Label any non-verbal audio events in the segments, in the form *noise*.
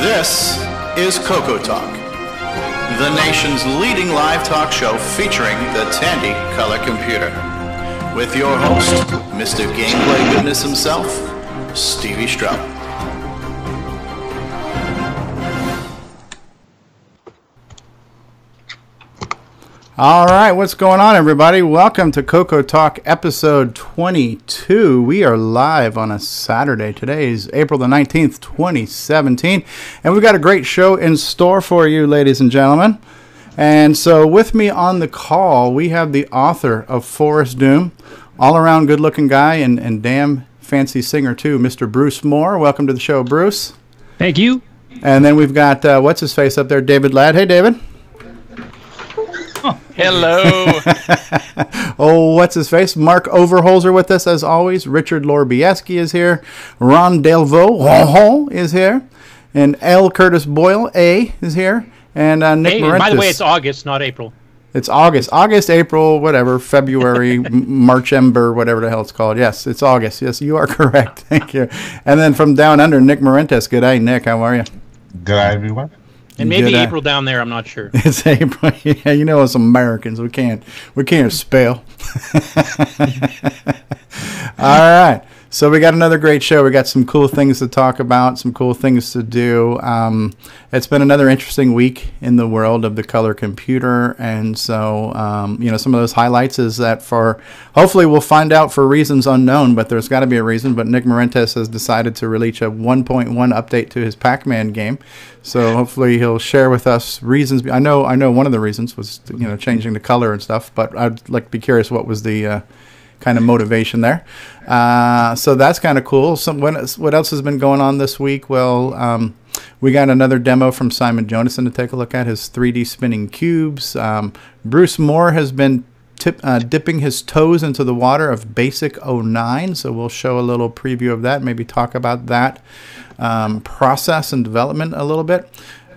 This is Coco Talk, the nation's leading live talk show featuring the Tandy color computer. With your host, Mr. Gameplay Goodness himself, Stevie Strout. All right, what's going on, everybody? Welcome to Coco Talk episode 22. We are live on a Saturday. Today is April the 19th, 2017, and we've got a great show in store for you, ladies and gentlemen. And so, with me on the call, we have the author of Forest Doom, all around good looking guy and, and damn fancy singer, too, Mr. Bruce Moore. Welcome to the show, Bruce. Thank you. And then we've got, uh, what's his face up there, David Ladd. Hey, David. Hello. *laughs* *laughs* oh, what's his face? Mark Overholzer with us as always. Richard Lorbieski is here. Ron Delvaux *laughs* is here. And L. Curtis Boyle, A, is here. And uh, Nick hey, Marentes. by the way, it's August, not April. It's August. August, April, whatever, February, *laughs* M- March, Ember, whatever the hell it's called. Yes, it's August. Yes, you are *laughs* correct. Thank you. And then from down under, Nick Marentes. Good day, Nick. How are you? Good eye, everyone. And maybe Good eye. April down there, I'm not sure. *laughs* It's April. Yeah, you know us Americans. We can't we can't spell. All right. So we got another great show. We got some cool things to talk about, some cool things to do. Um, it's been another interesting week in the world of the color computer, and so um, you know some of those highlights is that for hopefully we'll find out for reasons unknown, but there's got to be a reason. But Nick Marentes has decided to release a 1.1 update to his Pac-Man game, so hopefully he'll share with us reasons. I know I know one of the reasons was you know changing the color and stuff, but I'd like to be curious what was the uh, kind of motivation there. Uh, so that's kind of cool. Some what, what else has been going on this week? Well, um, we got another demo from Simon Jonassen to take a look at his 3D spinning cubes. Um, Bruce Moore has been tip, uh, dipping his toes into the water of Basic 09, so we'll show a little preview of that. Maybe talk about that um, process and development a little bit.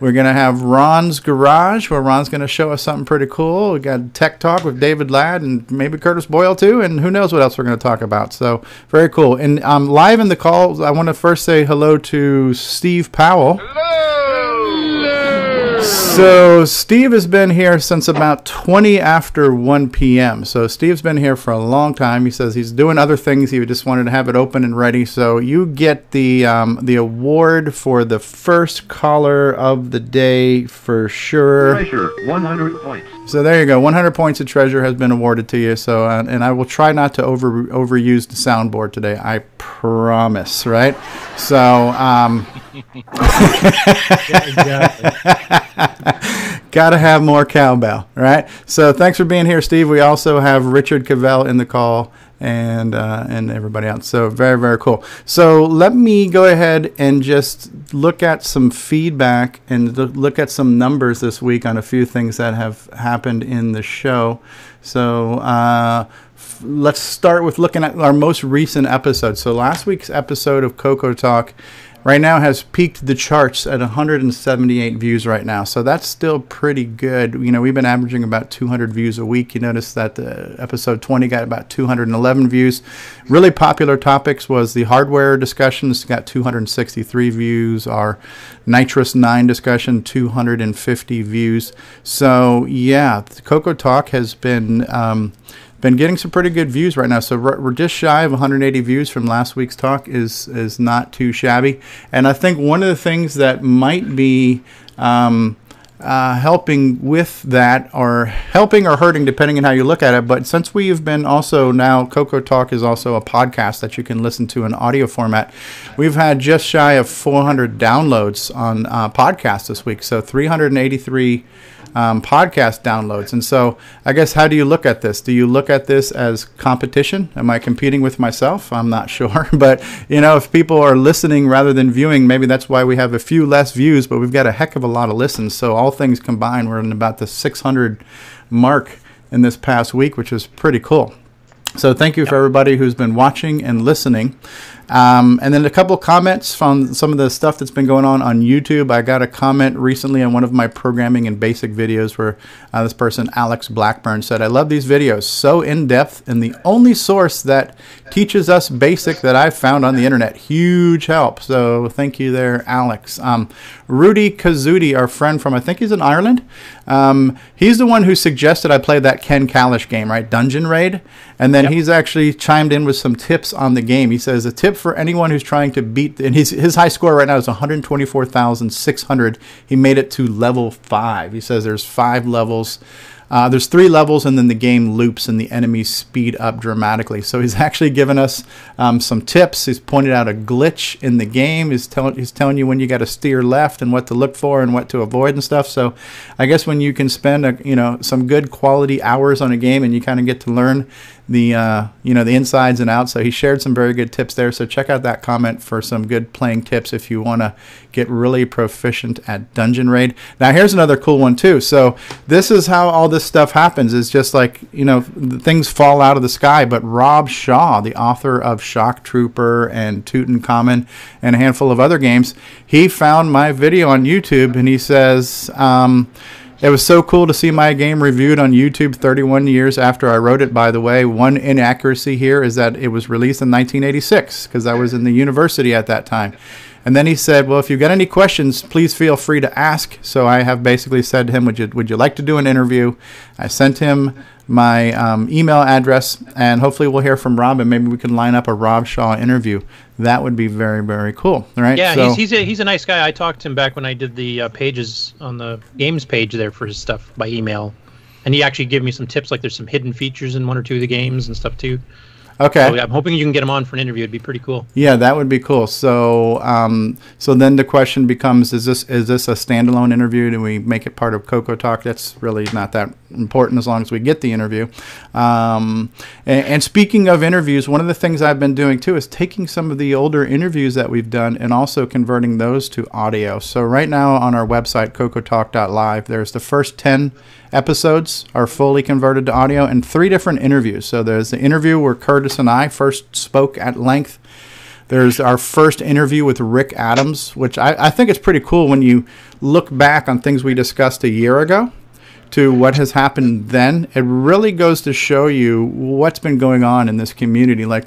We're going to have Ron's Garage, where Ron's going to show us something pretty cool. We got Tech Talk with David Ladd and maybe Curtis Boyle too, and who knows what else we're going to talk about. So very cool. And um, live in the call, I want to first say hello to Steve Powell. So Steve has been here since about 20 after 1 p.m. So Steve's been here for a long time. He says he's doing other things. He just wanted to have it open and ready. So you get the um, the award for the first caller of the day for sure. Treasure, 100 points. So there you go. 100 points of treasure has been awarded to you. So uh, and I will try not to over overuse the soundboard today. I promise. Right. So. Um, *laughs* Got *laughs* to have more cowbell, right? So thanks for being here, Steve. We also have Richard Cavell in the call and uh, and everybody else. So very very cool. So let me go ahead and just look at some feedback and look at some numbers this week on a few things that have happened in the show. So. Uh, Let's start with looking at our most recent episode. So last week's episode of Coco Talk right now has peaked the charts at 178 views right now. So that's still pretty good. You know, we've been averaging about 200 views a week. You notice that the episode 20 got about 211 views. Really popular topics was the hardware discussions got 263 views. Our NitrOS-9 discussion 250 views. So yeah, Coco Talk has been um, been getting some pretty good views right now. So we're just shy of 180 views from last week's talk is is not too shabby. And I think one of the things that might be um, uh, helping with that, or helping or hurting, depending on how you look at it. But since we have been also now, Coco Talk is also a podcast that you can listen to in audio format. We've had just shy of 400 downloads on uh, podcasts this week. So 383 um, podcast downloads. And so, I guess, how do you look at this? Do you look at this as competition? Am I competing with myself? I'm not *laughs* sure. But, you know, if people are listening rather than viewing, maybe that's why we have a few less views, but we've got a heck of a lot of listens. So, all things combined, we're in about the 600 mark in this past week, which is pretty cool. So thank you for everybody who's been watching and listening. Um, and then a couple comments from some of the stuff that's been going on on YouTube. I got a comment recently on one of my programming and basic videos where uh, this person, Alex Blackburn, said, I love these videos, so in depth, and the only source that teaches us basic that I've found on the internet. Huge help. So thank you there, Alex. Um, Rudy Kazuti, our friend from, I think he's in Ireland, um, he's the one who suggested I play that Ken Kalish game, right? Dungeon Raid. And then yep. he's actually chimed in with some tips on the game. He says a tip for anyone who's trying to beat, and his, his high score right now is 124,600. He made it to level five. He says there's five levels. Uh, there's three levels, and then the game loops and the enemies speed up dramatically. So he's *laughs* actually given us um, some tips. He's pointed out a glitch in the game. He's, he's telling you when you got to steer left and what to look for and what to avoid and stuff. So I guess when you can spend a, you know some good quality hours on a game and you kind of get to learn the uh, you know the insides and outs. So he shared some very good tips there. So check out that comment for some good playing tips if you want to get really proficient at Dungeon Raid. Now here's another cool one too. So this is how all this stuff happens. It's just like you know things fall out of the sky. But Rob Shaw, the author of Shock Trooper and Tutankhamun and a handful of other games, he found my video on YouTube and he says. Um, it was so cool to see my game reviewed on YouTube 31 years after I wrote it, by the way. One inaccuracy here is that it was released in 1986 because I was in the university at that time. And then he said, "Well, if you've got any questions, please feel free to ask." So I have basically said to him, "Would you would you like to do an interview?" I sent him my um, email address, and hopefully we'll hear from Rob, and maybe we can line up a Rob Shaw interview. That would be very very cool, right? Yeah, so, he's he's a, he's a nice guy. I talked to him back when I did the uh, pages on the games page there for his stuff by email, and he actually gave me some tips. Like there's some hidden features in one or two of the games and stuff too. Okay. So I'm hoping you can get him on for an interview. It'd be pretty cool. Yeah, that would be cool. So, um, so then the question becomes: Is this is this a standalone interview? Do we make it part of Coco Talk? That's really not that important as long as we get the interview. Um, and, and, speaking of interviews, one of the things I've been doing too is taking some of the older interviews that we've done and also converting those to audio. So right now on our website, cocotalk.live, there's the first 10 episodes are fully converted to audio and three different interviews. So there's the interview where Curtis and I first spoke at length. There's our first interview with Rick Adams, which I, I think it's pretty cool when you look back on things we discussed a year ago to what has happened then, it really goes to show you what's been going on in this community. Like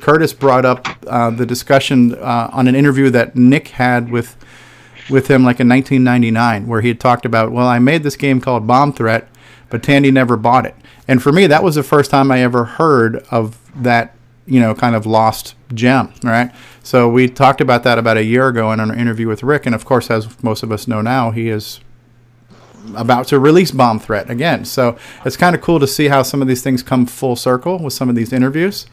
Curtis brought up uh, the discussion uh, on an interview that Nick had with with him like in 1999, where he had talked about, well, I made this game called Bomb Threat, but Tandy never bought it. And for me, that was the first time I ever heard of that, you know, kind of lost gem, right? So we talked about that about a year ago in an interview with Rick, and of course, as most of us know now, he is about to release Bomb Threat again. So it's kind of cool to see how some of these things come full circle with some of these interviews.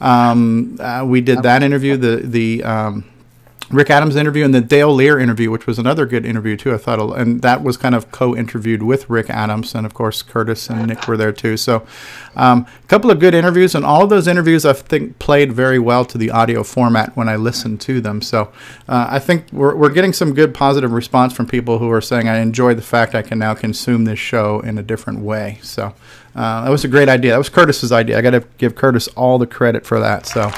Um, uh, we did that interview, the the um, Rick Adams interview and the Dale Lear interview, which was another good interview too. I thought, and that was kind of co-interviewed with Rick Adams, and of course Curtis and Nick were there too. So, um, a couple of good interviews, and all of those interviews I think played very well to the audio format when I listened to them. So, uh, I think we're we're getting some good positive response from people who are saying I enjoy the fact I can now consume this show in a different way. So, uh, that was a great idea. That was Curtis's idea. I got to give Curtis all the credit for that. So.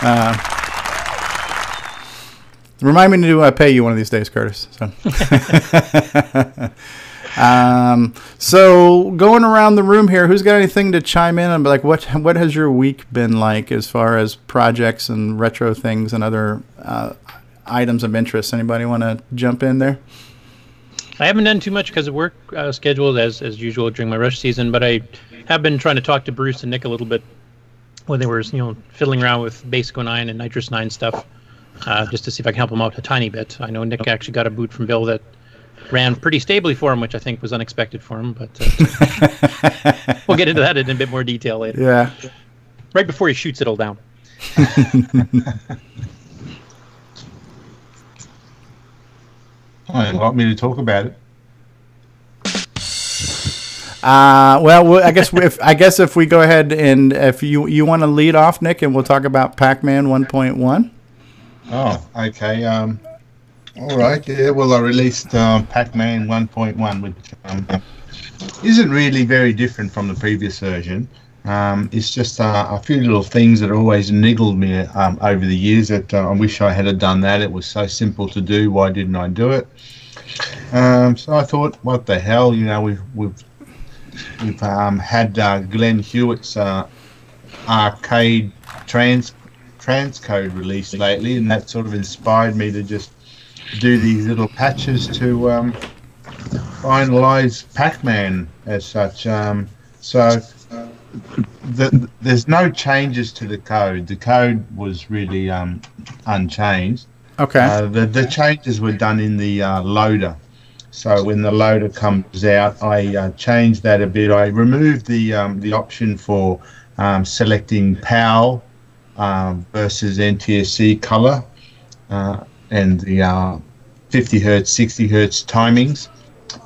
Uh, Remind me to uh, pay you one of these days, Curtis. So. *laughs* um, so going around the room here, who's got anything to chime in and be like, what what has your week been like as far as projects and retro things and other uh, items of interest? Anybody want to jump in there? I haven't done too much because of work uh, scheduled as as usual during my rush season, but I have been trying to talk to Bruce and Nick a little bit when they were you know fiddling around with Basic 09 and NitrOS-9 stuff uh, just to see if I can help him out a tiny bit. I know Nick actually got a boot from Bill that ran pretty stably for him, which I think was unexpected for him. But uh, *laughs* we'll get into that in a bit more detail later. Yeah. Right before he shoots it all down. *laughs* I want me to talk about it. Uh, well, I guess if I guess if we go ahead and if you you want to lead off, Nick, and we'll talk about Pac-Man 1.1. Oh, okay. Um, all right. Yeah. Well, I released um, Pac-Man 1.1, which um, isn't really very different from the previous version. Um, it's just uh, a few little things that always niggled me um, over the years that uh, I wish I had done that. It was so simple to do. Why didn't I do it? Um, so I thought, what the hell? You know, we've we've we've um, had uh, Glenn Hewlett's uh, arcade trans transcode released lately, and that sort of inspired me to just do these little patches to um, finalize Pac-Man as such. Um, so the, there's no changes to the code. The code was really um, unchanged. Okay. Uh, the, the changes were done in the uh, loader. So when the loader comes out, I uh, changed that a bit. I removed the um, the option for um, selecting PAL versus NTSC color uh, and the uh, 50 hertz, 60 hertz timings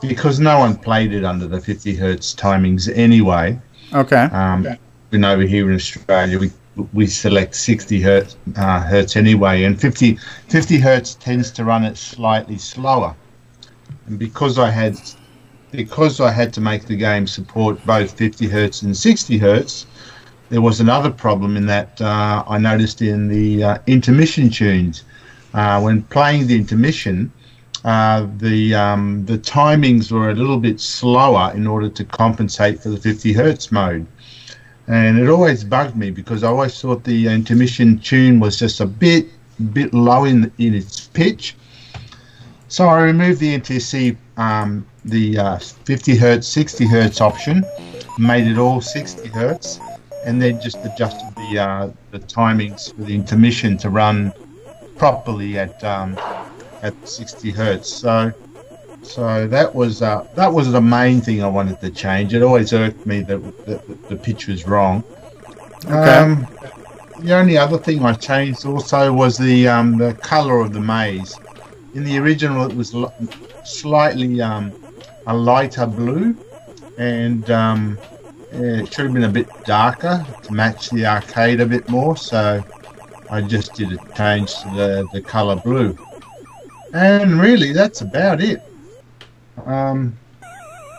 because no one played it under the 50 hertz timings anyway. Okay. Um, and over here in Australia, we we select 60 hertz, uh, hertz anyway, and 50, 50 hertz tends to run it slightly slower. And because I had because I had to make the game support both 50 hertz and 60 hertz, there was another problem in that uh, I noticed in the uh, intermission tunes. Uh, when playing the intermission, uh, the um, the timings were a little bit slower in order to compensate for the 50 hertz mode and it always bugged me because I always thought the intermission tune was just a bit bit low in in its pitch. So I removed the NTC um, the uh, 50 hertz, 60 hertz option, made it all 60 hertz, and then just adjusted the uh, the timings for the intermission to run properly at um, at 60 hertz. So so that was uh, that was the main thing I wanted to change. It always irked me that, that the pitch was wrong. Okay. Um, the only other thing I changed also was the um, the color of the maze. In the original, it was slightly um, a lighter blue, and um, it should have been a bit darker to match the arcade a bit more. So I just did a change to the, the color blue. And really, that's about it. Um,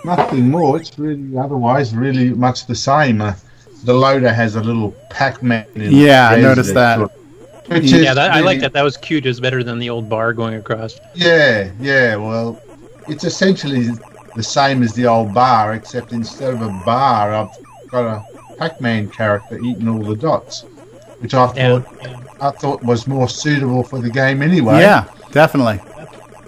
nothing more. It's really otherwise really much the same. Uh, the loader has a little Pac-Man. in it, Yeah, I noticed that. sort of- which Yeah, is that, I like that. That was cute. It's better than the old bar going across. Yeah, yeah. Well, it's essentially the same as the old bar, except instead of a bar, I've got a Pac-Man character eating all the dots, which I Yeah. thought I thought was more suitable for the game anyway. Yeah, definitely.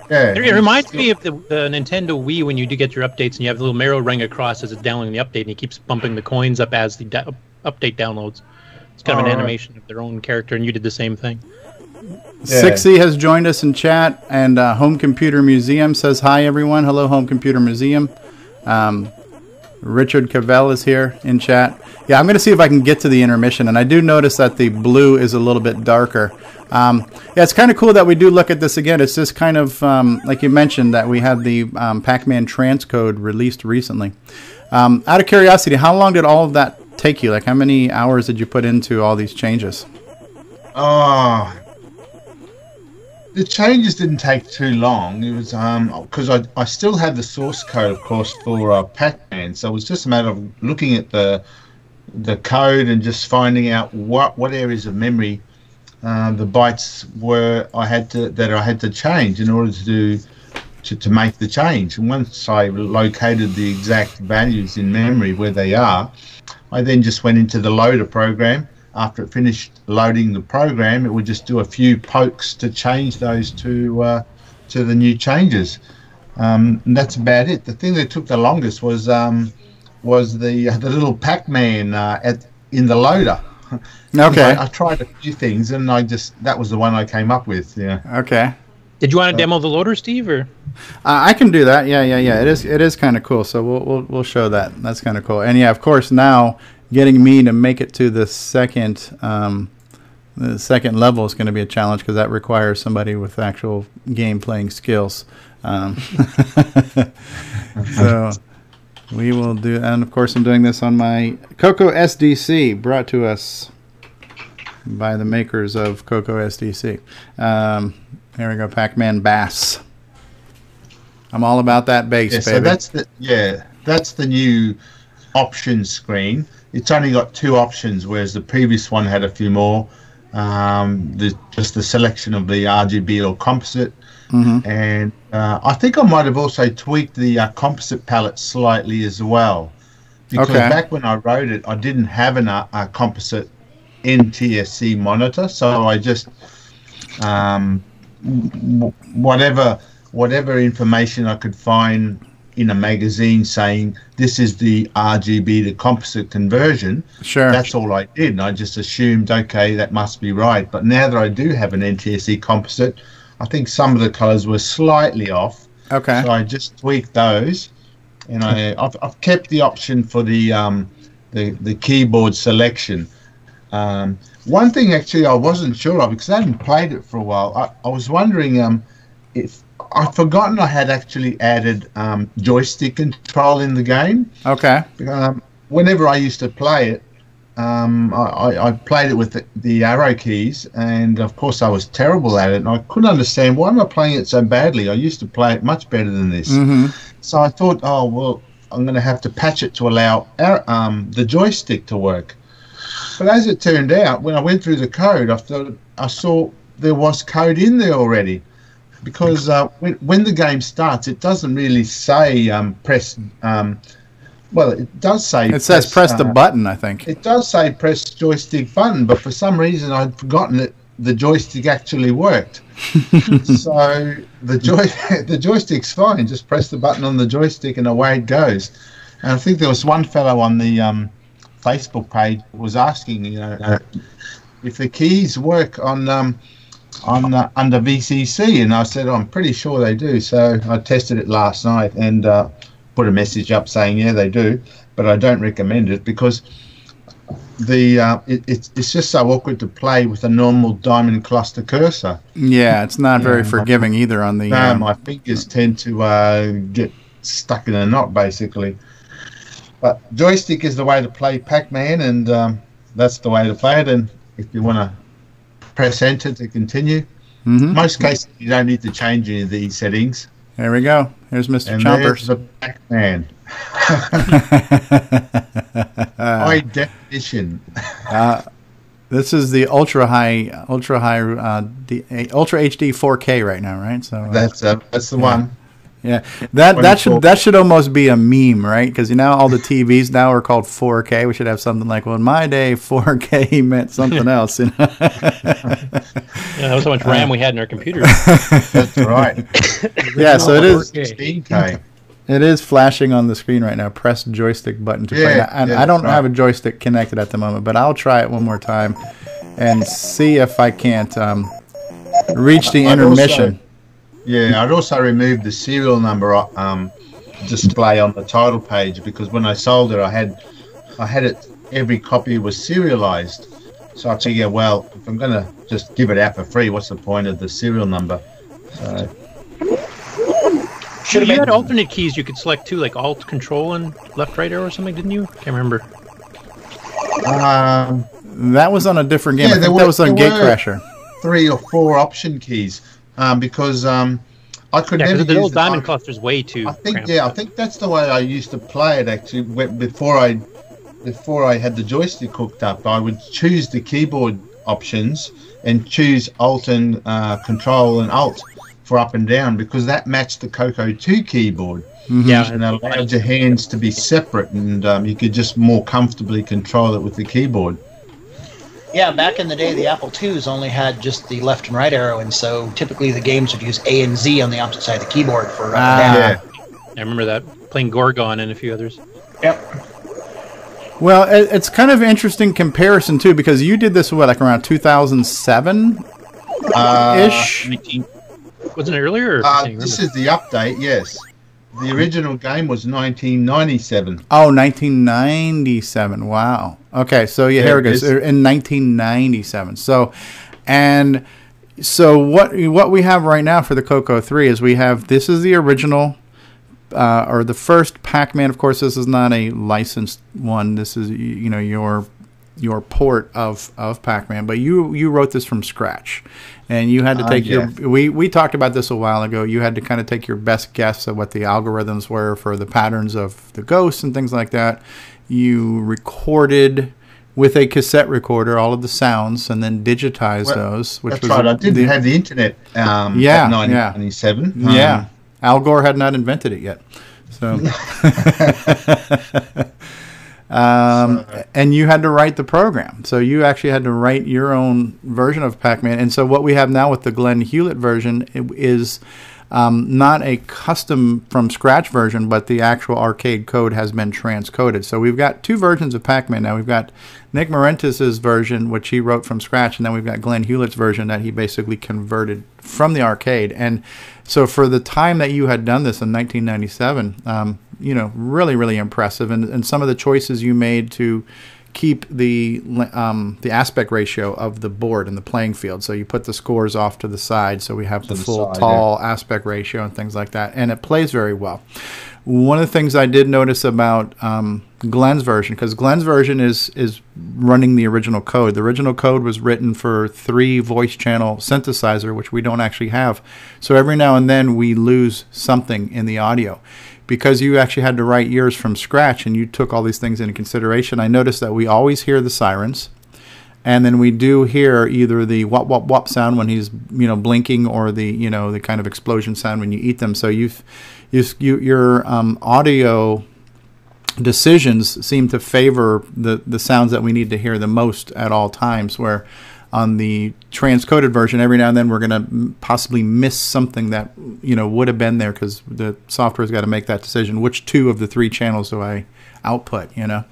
yeah. It, it reminds me of the, the Nintendo Wii when you do get your updates and you have the little arrow ring across as it's downloading the update and he keeps bumping the coins up as the da- update downloads. It's kind of an Alright. animation of their own character, and you did the same thing. Yeah. Sixy has joined us in chat, and uh, Home Computer Museum says hi, everyone. Hello, Home Computer Museum. Um, Richard Cavell is here in chat. Yeah, I'm going to see if I can get to the intermission, and I do notice that the blue is a little bit darker. Um, yeah, it's kind of cool that we do look at this again. It's just kind of um, like you mentioned that we had the um, Pac-Man transcode released recently. Um, out of curiosity, how long did all of that take you? Like, how many hours did you put into all these changes? Oh, the changes didn't take too long. It was um because I, I still had the source code, of course, for uh, Pac-Man. So it was just a matter of looking at the the code and just finding out what what areas of memory uh, the bytes were I had to that I had to change in order to do to, to make the change. And once I located the exact values in memory where they are, I then just went into the loader program. After it finished loading the program, it would just do a few pokes to change those to uh, to the new changes. Um, and that's about it. The thing that took the longest was um, was the the little Pac-Man uh, at in the loader. *laughs* Okay. I, I tried a few things, and I just that was the one I came up with. Yeah. Okay. Did you want to demo the loader, Steve? Or Uh, I can do that. Yeah, yeah, yeah. It is it is kind of cool. So we'll we'll we'll show that. That's kind of cool. And yeah, of course, now getting me to make it to the second um, the second level is going to be a challenge because that requires somebody with actual game playing skills. Um, *laughs* so we will do, and of course, I'm doing this on my Coco SDC, brought to us by the makers of Coco SDC. Um, here we go, Pac-Man Bass. I'm all about that bass, Yeah, baby. so that's the yeah, that's the new options screen. It's only got two options, whereas the previous one had a few more. Um, the, just the selection of the RGB or composite, and uh, I think I might have also tweaked the uh, composite palette slightly as well. Because Okay. back when I wrote it, I didn't have an, uh, a composite NTSC monitor, so I just um, w- whatever whatever information I could find in a magazine saying this is the RGB to composite conversion. Sure. That's all I did. And I just assumed, okay, that must be right. But now that I do have an NTSC composite, I think some of the colors were slightly off. okay. So I just tweaked those, and I I've, I've kept the option for the um, the the keyboard selection. Um, one thing actually I wasn't sure of because I hadn't played it for a while. I, I was wondering um, if I'd forgotten I had actually added um, joystick control in the game. Okay. Um, whenever I used to play it, um, I, I, played it with the, the arrow keys, and of course I was terrible at it. And I couldn't understand why am I playing it so badly. I used to play it much better than this. hmm So I thought, oh well, I'm going to have to patch it to allow our, um, the joystick to work. But as it turned out, when I went through the code, I thought I saw there was code in there already. Because uh, when, when the game starts, it doesn't really say um, press. Um, well, it does say. It says press the uh, button, I think. It does say press joystick button, but for some reason I'd forgotten that the joystick actually worked. *laughs* so the joy *laughs* the joystick's fine. Just press the button on the joystick and away it goes. And I think there was one fellow on the um, Facebook page was asking, you know, uh, if the keys work on on uh, under VCC, and I said I'm pretty sure they do. So I tested it last night and uh, put a message up saying yeah they do, but I don't recommend it because the uh, it, it's it's just so awkward to play with a normal diamond cluster cursor. Yeah, it's not very Yeah. forgiving either on the. No, um, my fingers tend to uh, get stuck in a knot basically. But joystick is the way to play Pac-Man, and um, that's the way to play it. And if you want to press enter to continue, mhm. most cases you don't need to change any of these settings. There we go. Here's Mr. And Chompers. the Pac-Man *laughs* high definition. Uh, this is the ultra high, ultra high, uh, D, uh, ultra HD 4K right now, right? So uh, That's uh, that's the one. Yeah, that that should that should almost be a meme, right? Because you know all the TVs now are called 4K. We should have something like, well, in my day, 4K *laughs* meant something *laughs* else. You know? *laughs* Yeah, that was how much RAM we had in our computers. That's right. yeah, so it is. 16K. It is flashing on the screen right now. Press joystick button to play. Yeah, And yeah, I don't that's have a joystick connected at the moment, but I'll try it one more time and see if I can't um, reach the I'd also- intermission. Yeah, I'd also removed the serial number um, display on the title page because when I sold it, I had I had it every copy was serialized. So I figure, well, if I'm gonna just give it out for free, what's the point of the serial number? So you had alternate keys you could select too, like Alt Control and left right arrow or something, didn't you? Can't remember. um, That was on a different game. Yeah, I there think that was on there were- Gatecrasher. three or four option keys um, because um, I could Yeah, never the little diamond di- cluster's way too. I think yeah, I think that's the way I used to play it actually. Before I before I had the joystick hooked up, I would choose the keyboard options and choose Alt and uh, Control and Alt for up and down because that matched the Coco 2 keyboard Yeah, and allowed your hands to be separate and um, you could just more comfortably control it with the keyboard. Yeah, back in the day, the Apple IIs only had just the left and right arrow, and so typically the games would use A and Z on the opposite side of the keyboard for up Ah. and down. yeah, I remember that playing Gorgon and a few others. Yep. Well, it, it's kind of interesting comparison too because you did this what like around 2007 uh, ish. 19, wasn't it earlier? Or, uh, this is the update. Yes, the original game was 1997. Oh, 1997. Wow. Okay, so yeah, Yeah, here it goes. In 1997. So, and so what what we have right now for the Coco 3 is we have this is the original uh, or the first Pac-Man. Of course, this is not a licensed one. This is you know your your port of of Pac-Man, but you you wrote this from scratch, and you had to Uh, take yeah. your. We we talked about this a while ago. You had to kind of take your best guess at what the algorithms were for the patterns of the ghosts and things like that, you recorded with a cassette recorder all of the sounds and then digitized Well, those. Which That's was right. I didn't the- have the internet. Um, Yeah, at yeah. 1997. Yeah, Al Gore had not invented it yet. So, *laughs* *laughs* um, and you had to write the program. So you actually had to write your own version of Pac-Man. And so what we have now with the Glenn Hewlett version is um, not a custom from scratch version, but the actual arcade code has been transcoded. So we've got two versions of Pac-Man now. We've got Nick Marentes' version, which he wrote from scratch, and then we've got Glenn Hewlett's version that he basically converted from the arcade. And so for the time that you had done this in 1997, um, you know, really, really impressive. And, and some of the choices you made to keep the um, the aspect ratio of the board and the playing field. So you put the scores off to the side, so we have the the full side, tall aspect ratio and things like that, and it plays very well. One of the things I did notice about um, Glenn's version, because Glenn's version is is running the original code. The original code was written for three voice channel synthesizer, which we don't actually have. So every now and then we lose something in the audio because you actually had to write yours from scratch and you took all these things into consideration. I noticed that we always hear the sirens, and then we do hear either the wop wop wop sound when he's you know blinking, or the you know the kind of explosion sound when you eat them. So you've, you've you, your um, audio decisions seem to favor the the sounds that we need to hear the most at all times. Where on the transcoded version, every now and then we're going to possibly miss something that you know would have been there because the software's got to make that decision. Which two of the three channels do I output? You know.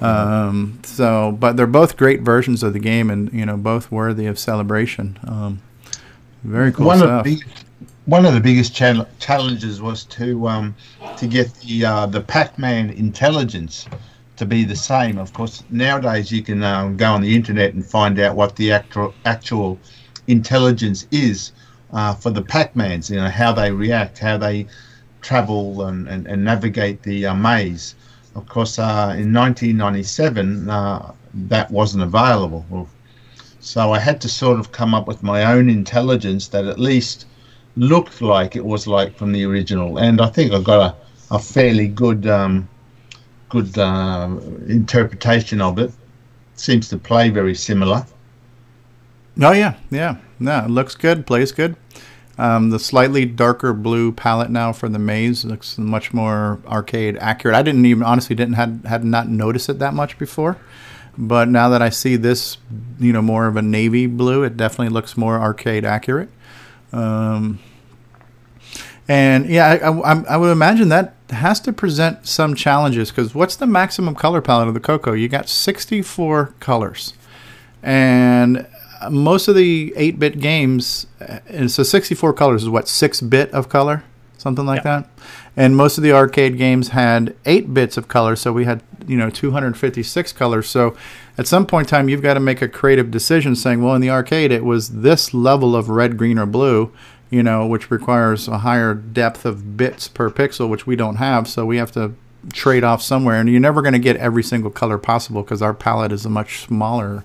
Um, so, but they're both great versions of the game, and you know, both worthy of celebration. Um, very cool one stuff. of the one of the biggest chal- challenges was to um, to get the uh, the Pac-Man intelligence to be the same. Of course, nowadays you can um, go on the internet and find out what the actual actual intelligence is uh, for the Pac-Mans. You know how they react, how they travel and, and, and navigate the uh, maze. Of course, uh, in 1997, uh, that wasn't available. So I had to sort of come up with my own intelligence that at least looked like it was like from the original, and I think I got a, a fairly good um, good uh, interpretation of it. Seems to play very similar. Oh yeah, yeah, no, it looks good, plays good. Um, the slightly darker blue palette now for the maze looks much more arcade accurate. I didn't even honestly didn't had had not noticed it that much before, but now that I see this, you know, more of a navy blue, it definitely looks more arcade accurate. Um, and yeah, I, I, I would imagine that has to present some challenges because what's the maximum color palette of the Coco? You got 64 colors, and most of the 8-bit games, uh, and so 64 colors is what 6-bit of color, something like Yeah. that. And most of the arcade games had 8 bits of color, so we had you know 256 colors. So at some point in time, you've got to make a creative decision, saying, well, in the arcade, it was this level of red, green, or blue. You know, which requires a higher depth of bits per pixel, which we don't have. So we have to trade off somewhere, and you're never going to get every single color possible because our palette is a much smaller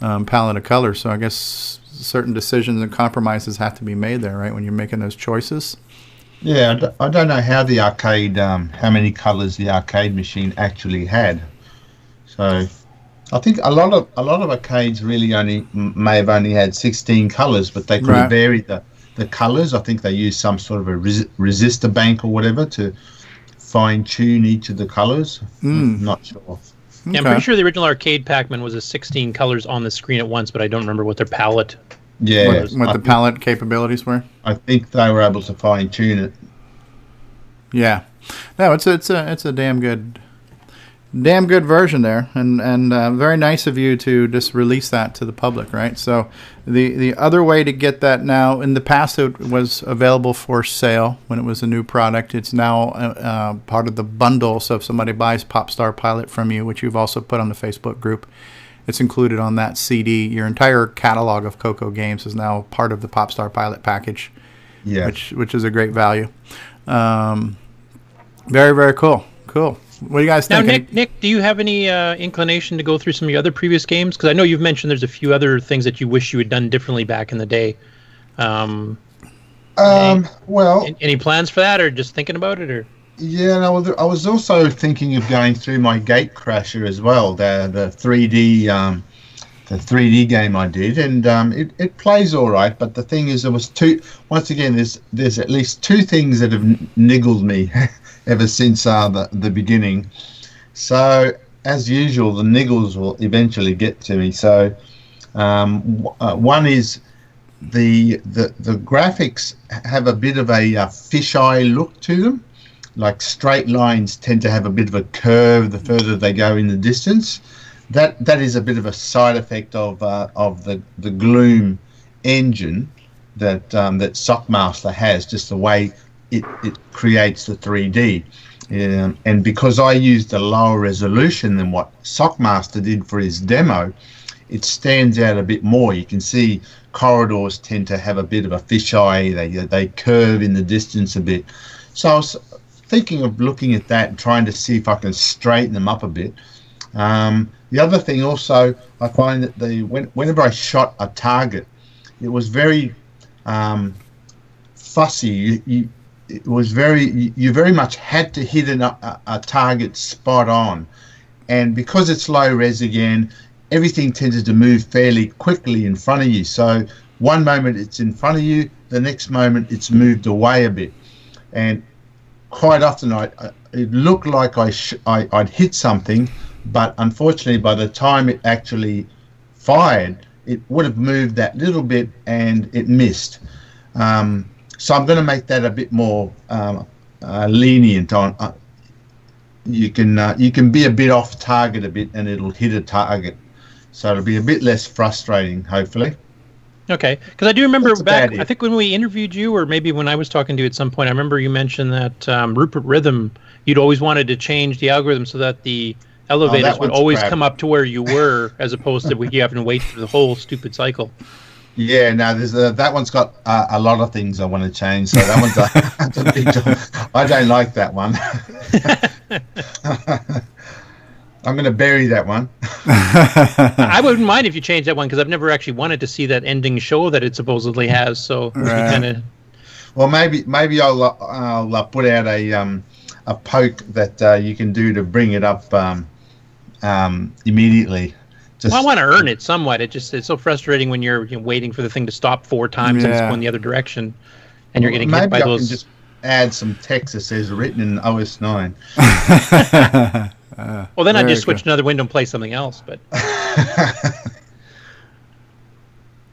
um, palette of colors. So I guess certain decisions and compromises have to be made there, right? When you're making those choices. Yeah, I d- I don't know how the arcade, um, how many colours the arcade machine actually had. So, I think a lot of a lot of arcades really only may have only had 16 colours, but they could Right. have varied the, the colours. I think they use some sort of a res- resistor bank or whatever to fine tune each of the colours. Mm. Not sure. Yeah, I'm pretty sure the original arcade Pac-Man was a 16 colors on the screen at once, but I don't remember what their palette. Yeah, what, what I, the palette capabilities were. I think they were able to fine tune it. Yeah, no, it's a, it's a it's a damn good, damn good version there, and and uh, very nice of you to just release that to the public, right? So the the other way to get that now in the past it was available for sale when it was a new product. It's now uh, uh, part of the bundle. So if somebody buys Popstar Pilot from you, which you've also put on the Facebook group. It's included on that CD. Your entire catalog of Coco games is now part of the Popstar Pilot package Yeah. which which is a great value. Um, very very cool. Cool. What do you guys think? Now, think? Nick, Nick, do you have any uh, inclination to go through some of your other previous games? Because I know you've mentioned there's a few other things that you wish you had done differently back in the day. Um, Um, well, any plans for that, or just thinking about it, or Yeah, and I was, I was also thinking of going through my Gate Crasher as well, the the 3D um, the 3D game I did, and um, it, it plays all right. But the thing is, there was two. Once again, there's there's at least two things that have niggled me *laughs* ever since uh, the the beginning. So as usual, the niggles will eventually get to me. So um, uh, one is the the the graphics have a bit of a uh, fisheye look to them. Like straight lines tend to have a bit of a curve the further they go in the distance. That that is a bit of a side effect of uh, of the the Gloom engine that um, that Sockmaster has, just the way it, it creates the 3D. Um, and because I used a lower resolution than what Sockmaster did for his demo, it stands out a bit more. You can see corridors tend to have a bit of a fisheye. They they curve in the distance a bit. So I was thinking of looking at that and trying to see if I can straighten them up a bit. Um, the other thing also, I find that the when, whenever I shot a target, it was very um, fussy. You, you, it was very you, very much had to hit an, a, a target spot on, and because it's low res again, everything tended to move fairly quickly in front of you. So one moment it's in front of you, the next moment it's moved away a bit, and quite often I, I it looked like I, sh- I I'd hit something, but unfortunately by the time it actually fired, it would have moved that little bit and it missed. Um, so I'm going to make that a bit more um, uh, lenient on. Uh, you can uh, you can be a bit off target a bit and it'll hit a target, so it'll be a bit less frustrating. Hopefully. Okay, because I do remember That's back. I think when we interviewed you, or maybe when I was talking to you at some point, I remember you mentioned that um, Rupert Rhythm. You'd always wanted to change the algorithm so that the elevators would always crap. come up to where you were, as opposed to you *laughs* having to wait through the whole stupid cycle. Yeah, no, there's a, that one's got uh, a lot of things I want to change. So that one's a, *laughs* that's a big job. I don't like that one. *laughs* I'm going to bury that one. *laughs* I wouldn't mind if you change that one because I've never actually wanted to see that ending show that it supposedly has. So Right. kind of Well, maybe maybe I'll uh, I'll uh, put out a um, a poke that uh, you can do to bring it up um, um, immediately. Just, well, I want to earn it somewhat. It just it's so frustrating when you're you know, waiting for the thing to stop four times and it's going the other direction, and you're getting maybe hit by I those. can just add some text that says written in OS nine. *laughs* well, then I'd just switch to another window and play something else. But *laughs*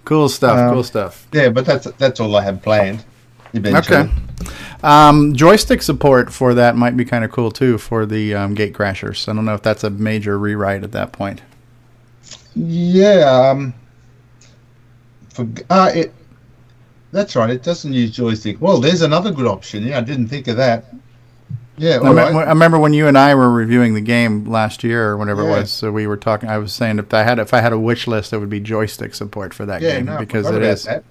cool stuff. Um, cool stuff. Yeah, but that's that's all I have planned. Eventually. Okay. Um, joystick support for that might be kind of cool too for the um, Gate Crashers. I don't know if that's a major rewrite at that point. Yeah. Um, for uh, it. That's right. It doesn't use joystick. Well, there's another good option. Yeah, I didn't think of that. Yeah. I, me- right. I remember when you and I were reviewing the game last year or whatever it was. So we were talking. I was saying if I had if I had a wish list, it would be joystick support for that Yeah. game No, because it is that.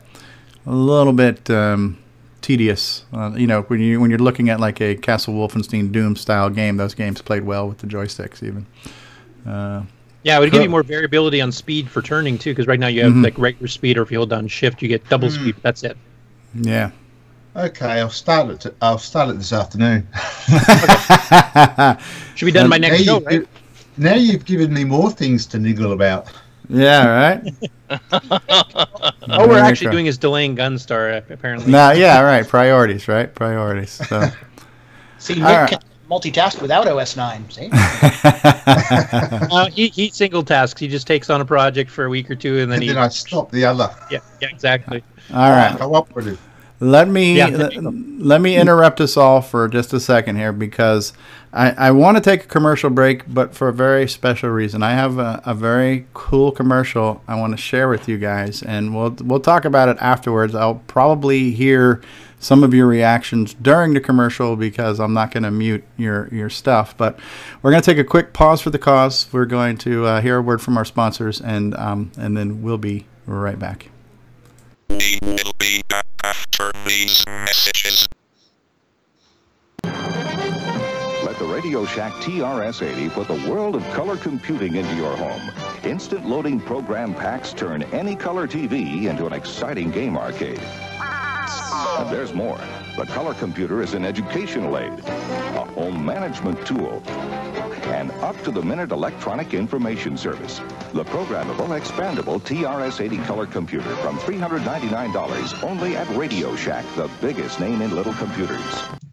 a little bit um, tedious. Uh, you know, when you when you're looking at like a Castle Wolfenstein Doom style game, those games played well with the joysticks even. Uh, yeah, it would give you more variability on speed for turning too. Because right now you have Mhm. like regular speed, or if you hold down Shift, you get double Mm. speed. That's it. yeah. Okay, I'll start it. I'll start it this afternoon. *laughs* Should be done by Now next show, you've right? Now you've given me more things to niggle about. yeah. Right. *laughs* All we're actually go. doing is delaying Gunstar, apparently. No, yeah, right. Priorities, right? Priorities. So, *laughs* See, Nick All right. Can multitask without OS 9. See? *laughs* *laughs* Uh, he, he single tasks. He just takes on a project for a week or two, and then And he. then I stop the other. Yeah, yeah, exactly. all right. Cooperative. Let me Yeah, let, let me interrupt us all for just a second here because I, I want to take a commercial break, but for a very special reason. I have a, a very cool commercial I want to share with you guys, and we'll we'll talk about it afterwards. I'll probably hear some of your reactions during the commercial because I'm not going to mute your your stuff. But we're going to take a quick pause for the cause. We're going to uh, hear a word from our sponsors, and um, and then we'll be right back. We will be back after these messages. Let the Radio Shack TRS-80 put the world of color computing into your home. Instant loading program packs turn any color TV into an exciting game arcade. And there's more. The color computer is an educational aid, a home management tool, and up-to-the-minute electronic information service. The programmable, expandable TRS-80 color computer from $399 only at Radio Shack, the biggest name in little computers.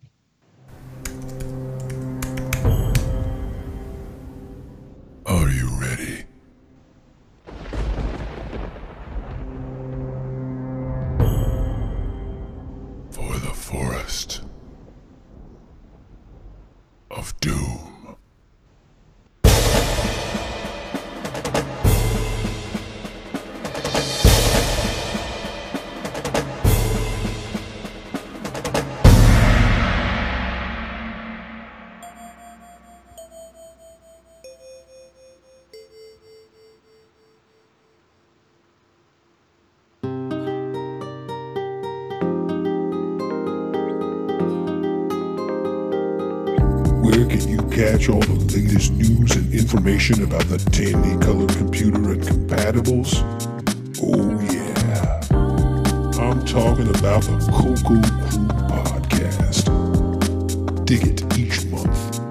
Catch all the latest news and information about the Tandy Color computer and compatibles? Oh, yeah. I'm talking about the Coco Crew podcast. Dig it each month.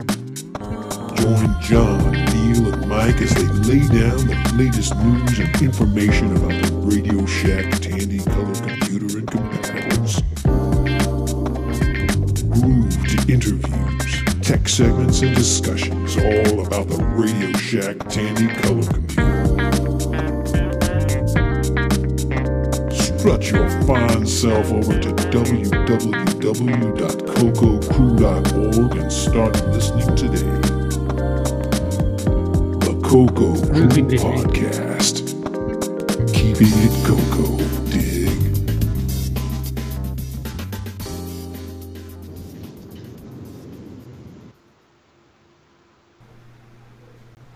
Join John, Neil, and Mike as they lay down the latest news and information about the Radio Shack Tandy Color computer and compatibles. Groove to interviews, tech segments, and discussions all about the Radio Shack Tandy Color computer. Strut your fine self over to www.cococrew.org and start listening today. The Coco Crew Podcast. Keeping it Coco,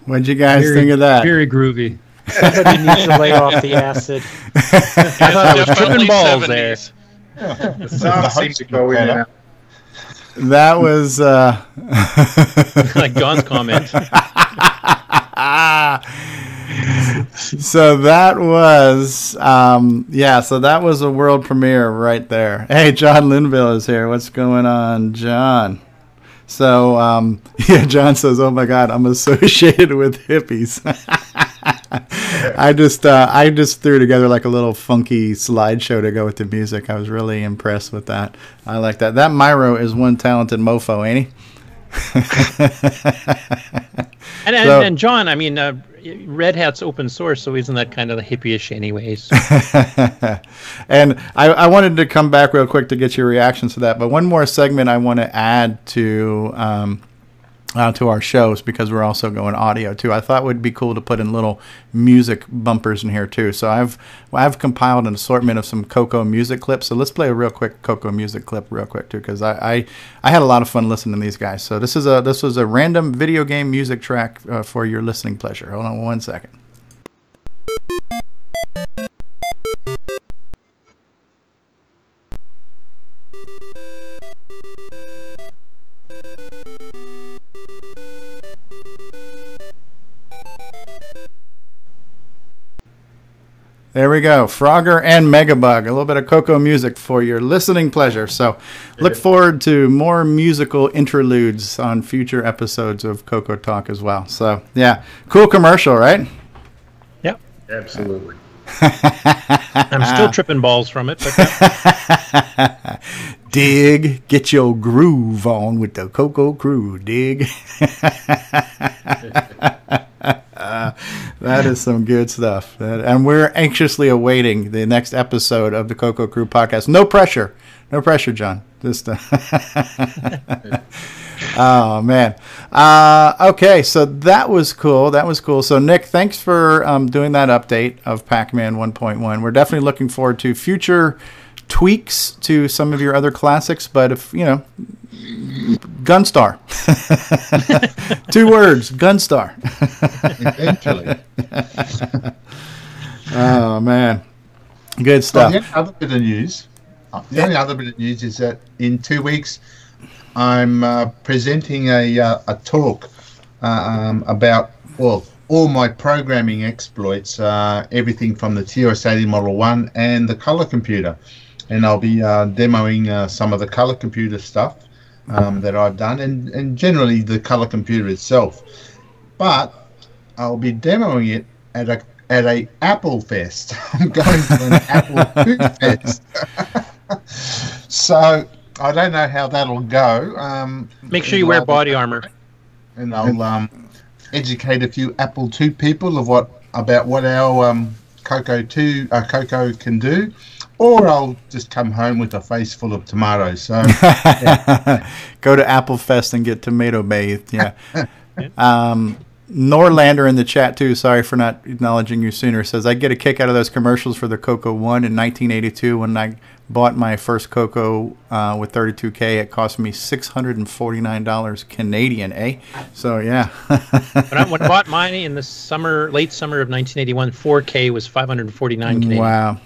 What'd you guys Very- think of that? Very groovy. Somebody needs to lay off the acid. *laughs* I thought it was tripping balls there. *laughs* The sound seems to go in and out. That was uh, *laughs* like John's comment. so that was um, yeah. So that was a world premiere right there. Hey, John Linville is here. What's going on, John? So um, *laughs* yeah, John says, "Oh my God, I'm associated with hippies." *laughs* I just uh, I just threw together like a little funky slideshow to go with the music. I was really impressed with that. I like that. That Myro is one talented mofo, ain't he? *laughs* And, and, So- and John, I mean, uh, Red Hat's open source, so isn't that kind of hippie-ish anyways? *laughs* and I, I wanted to come back real quick to get your reactions to that. But one more segment I want to add to um, uh, to our shows because we're also going audio too. I thought it would be cool to put in little music bumpers in here too. So I've I've compiled an assortment of some Coco music clips. So let's play a real quick Coco music clip real quick too because I, I I had a lot of fun listening to these guys. So this is a this was a random video game music track uh, for your listening pleasure. Hold on one second. There we go. Frogger and Megabug. A little bit of Coco music for your listening pleasure. So look forward to more musical interludes on future episodes of Coco Talk as well. So, yeah. Cool commercial, right? Yep. Absolutely. *laughs* I'm still tripping balls from it, but. *laughs* Dig, get your groove on with the Coco Crew. Dig. *laughs* *laughs* that is some good stuff. And we're anxiously awaiting the next episode of the Coco Crew podcast. No pressure. No pressure, John. Just. *laughs* Oh man. Uh, okay, so that was cool. That was cool. So Nick, thanks for um, doing that update of Pac-Man 1.1. We're definitely looking forward to future tweaks to some of your other classics. But if you know, Gunstar. *laughs* Two words, Gunstar. Eventually. *laughs* oh man, good Well, stuff. the only other bit of news. uh, The only other bit of news is that in two weeks, I'm uh, presenting a uh, a talk uh, um, about well all my programming exploits, uh, everything from the TRS-80 Model One and the color computer, and I'll be uh, demoing uh, some of the color computer stuff. um, that I've done, and, and generally the color computer itself. But I'll be demoing it at a at a Apple Fest. *laughs* I'm going to an Apple Food *laughs* Fest. *laughs* so I don't know how that'll go. Um, Make sure you wear body armor. and I'll um, educate a few Apple II people of what about what our um, Coco two uh, Coco can do, or I'll just come home with a face full of tomatoes. So *laughs* Go to Apple Fest and get tomato bathed. *laughs* Yeah. um, Norlander in the chat too. Sorry for not acknowledging you sooner. Says I get a kick out of those commercials for the Coco One in 1982 when I bought my first Coco uh, with 32k. It cost me 649 dollars Canadian. Eh? So yeah. *laughs* when, I, when I bought mine in the summer, late summer of 1981, 4K was 549 Canadian. Wow,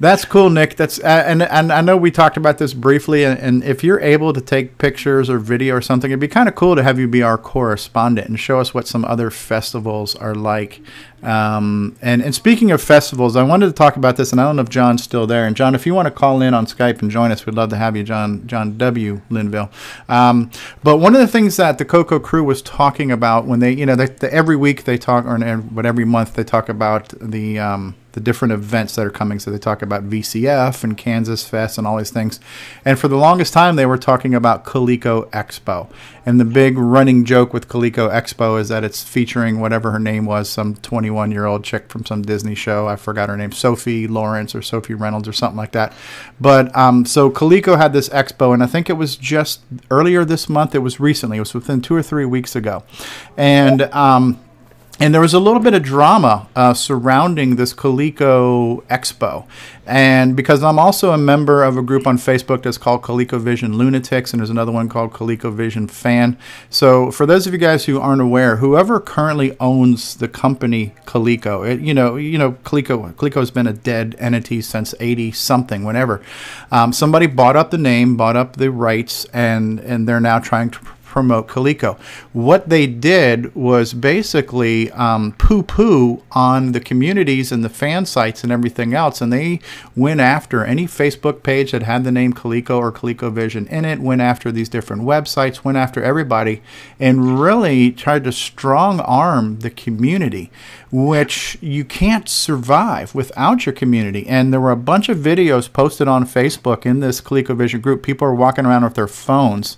that's cool, Nick. That's uh, and and I know we talked about this briefly. And, and if you're able to take pictures or video or something, it'd be kind of cool to have you be our correspondent and show us what some other festivals are like. Um, and and speaking of festivals, I wanted to talk about this, and I don't know if John's still there. And John, if you want to call in on Skype and join us, we'd love to have you, John John W. Linville. Um, but one of the things that the Coco crew was talking about when they, you know, they, every week they talk, or but every month they talk about the um, the different events that are coming. So they talk about VCF and Kansas Fest and all these things. And for the longest time, they were talking about Coleco Expo. And the big running joke with Coleco Expo is that it's featuring whatever her name was, some 21 year old chick from some Disney show. I forgot her name, Sophie Lawrence or Sophie Reynolds or something like that. But um, so Coleco had this expo, and I think it was just earlier this month. It was recently. It was within two or three weeks ago, and. Um, and there was a little bit of drama uh, surrounding this Coleco Expo. And because I'm also a member of a group on Facebook that's called ColecoVision Lunatics, and there's another one called ColecoVision Fan. So for those of you guys who aren't aware, whoever currently owns the company Coleco, it, you know, you know, Coleco, Coleco has been a dead entity since 80 something, whenever. Um, somebody bought up the name, bought up the rights, and and they're now trying to promote Coleco. What they did was basically um, poo poo on the communities and the fan sites and everything else. And they went after any Facebook page that had the name Coleco or ColecoVision in it, went after these different websites, went after everybody, and really tried to strong arm the community which you can't survive without your community. And there were a bunch of videos posted on Facebook in this ColecoVision group. People are walking around with their phones,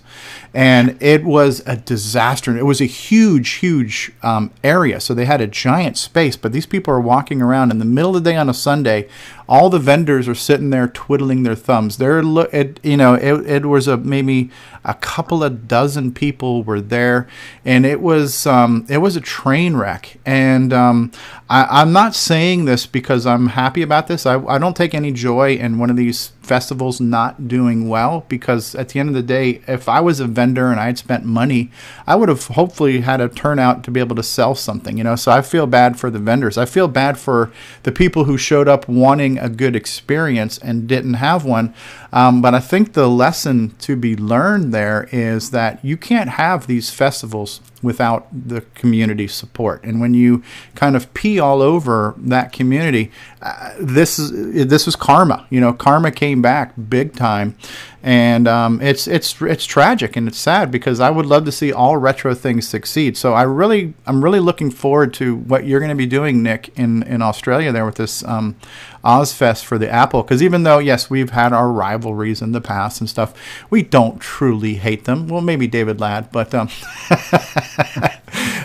and it was a disaster. It was a huge, huge um, area, so they had a giant space. But these people are walking around in the middle of the day on a Sunday. All the vendors are sitting there twiddling their thumbs. They're look, it, you know, it, it was a maybe a couple of dozen people were there, and it was um, it was a train wreck. And um, I, am not saying this because I'm happy about this. I, I don't take any joy in one of these festivals not doing well because at the end of the day, if I was a vendor and I had spent money, I would have hopefully had a turnout to be able to sell something. You know, so I feel bad for the vendors. I feel bad for the people who showed up wanting a good experience and didn't have one. Um, but I think the lesson to be learned there is that you can't have these festivals without the community support. And when you kind of pee all over that community, uh, this is this was karma. You know, karma came back big time, and um, it's it's it's tragic and it's sad because I would love to see all retro things succeed. So I really I'm really looking forward to what you're going to be doing, Nick, in in Australia there with this um, Ozfest for the Apple. Because even though yes, we've had our rivalries in the past and stuff, we don't truly hate them. Well, maybe David Ladd, but. Um, *laughs*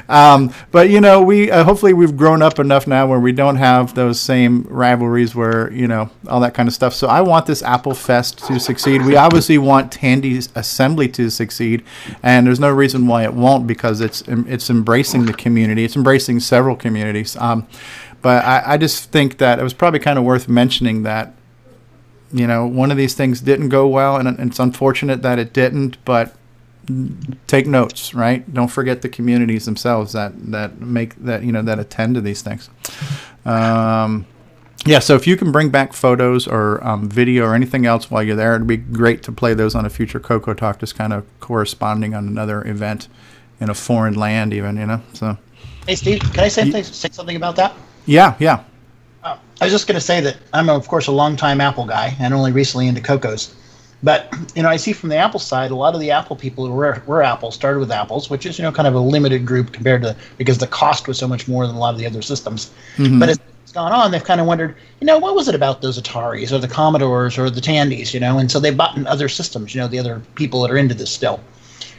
um, but you know, we uh, hopefully we've grown up enough now where we don't have those same rivalries where you know all that kind of stuff. So I want this Apple Fest to succeed. We obviously want Tandy's Assembly to succeed, and there's no reason why it won't because it's it's embracing the community. It's embracing several communities. Um, but I, I just think that it was probably kind of worth mentioning that you know one of these things didn't go well, and it's unfortunate that it didn't. But take notes, right? Don't forget the communities themselves that that make that you know that attend to these things. Um, yeah, so if you can bring back photos or um, video or anything else while you're there, it'd be great to play those on a future Coco Talk, just kind of corresponding on another event in a foreign land, even you know. So, hey Steve, can I say, say something about that? Yeah, yeah. Uh, I was just going to say that I'm, of course, a longtime Apple guy and only recently into Cocos. But you know, I see from the Apple side, a lot of the Apple people who were, were Apple started with Apples, which is you know kind of a limited group compared to because the cost was so much more than a lot of the other systems. Mhm. But as it's gone on, they've kind of wondered, you know, what was it about those Ataris or the Commodores or the Tandys, you know? And so they've bought in other systems, you know, the other people that are into this still.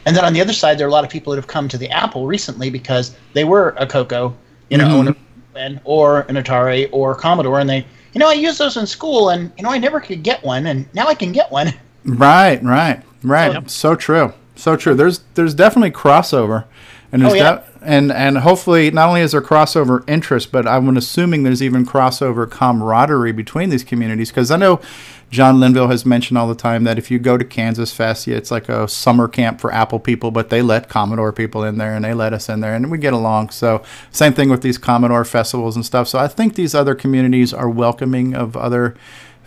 And then on the other side, there are a lot of people that have come to the Apple recently because they were a Coco, you know, Mhm. owner, or an Atari or Commodore, and they, you know, I used those in school, and you know, I never could get one, and now I can get one. *laughs* Right, right, right. So true, so true. There's there's definitely crossover, and there's Oh, yeah. de- and and hopefully not only is there crossover interest, but I'm assuming there's even crossover camaraderie between these communities because I know John Linville has mentioned all the time that if you go to Kansas Fest, yeah, it's like a summer camp for Apple people, but they let Commodore people in there and they let us in there and we get along. So same thing with these Commodore festivals and stuff. So I think these other communities are welcoming of other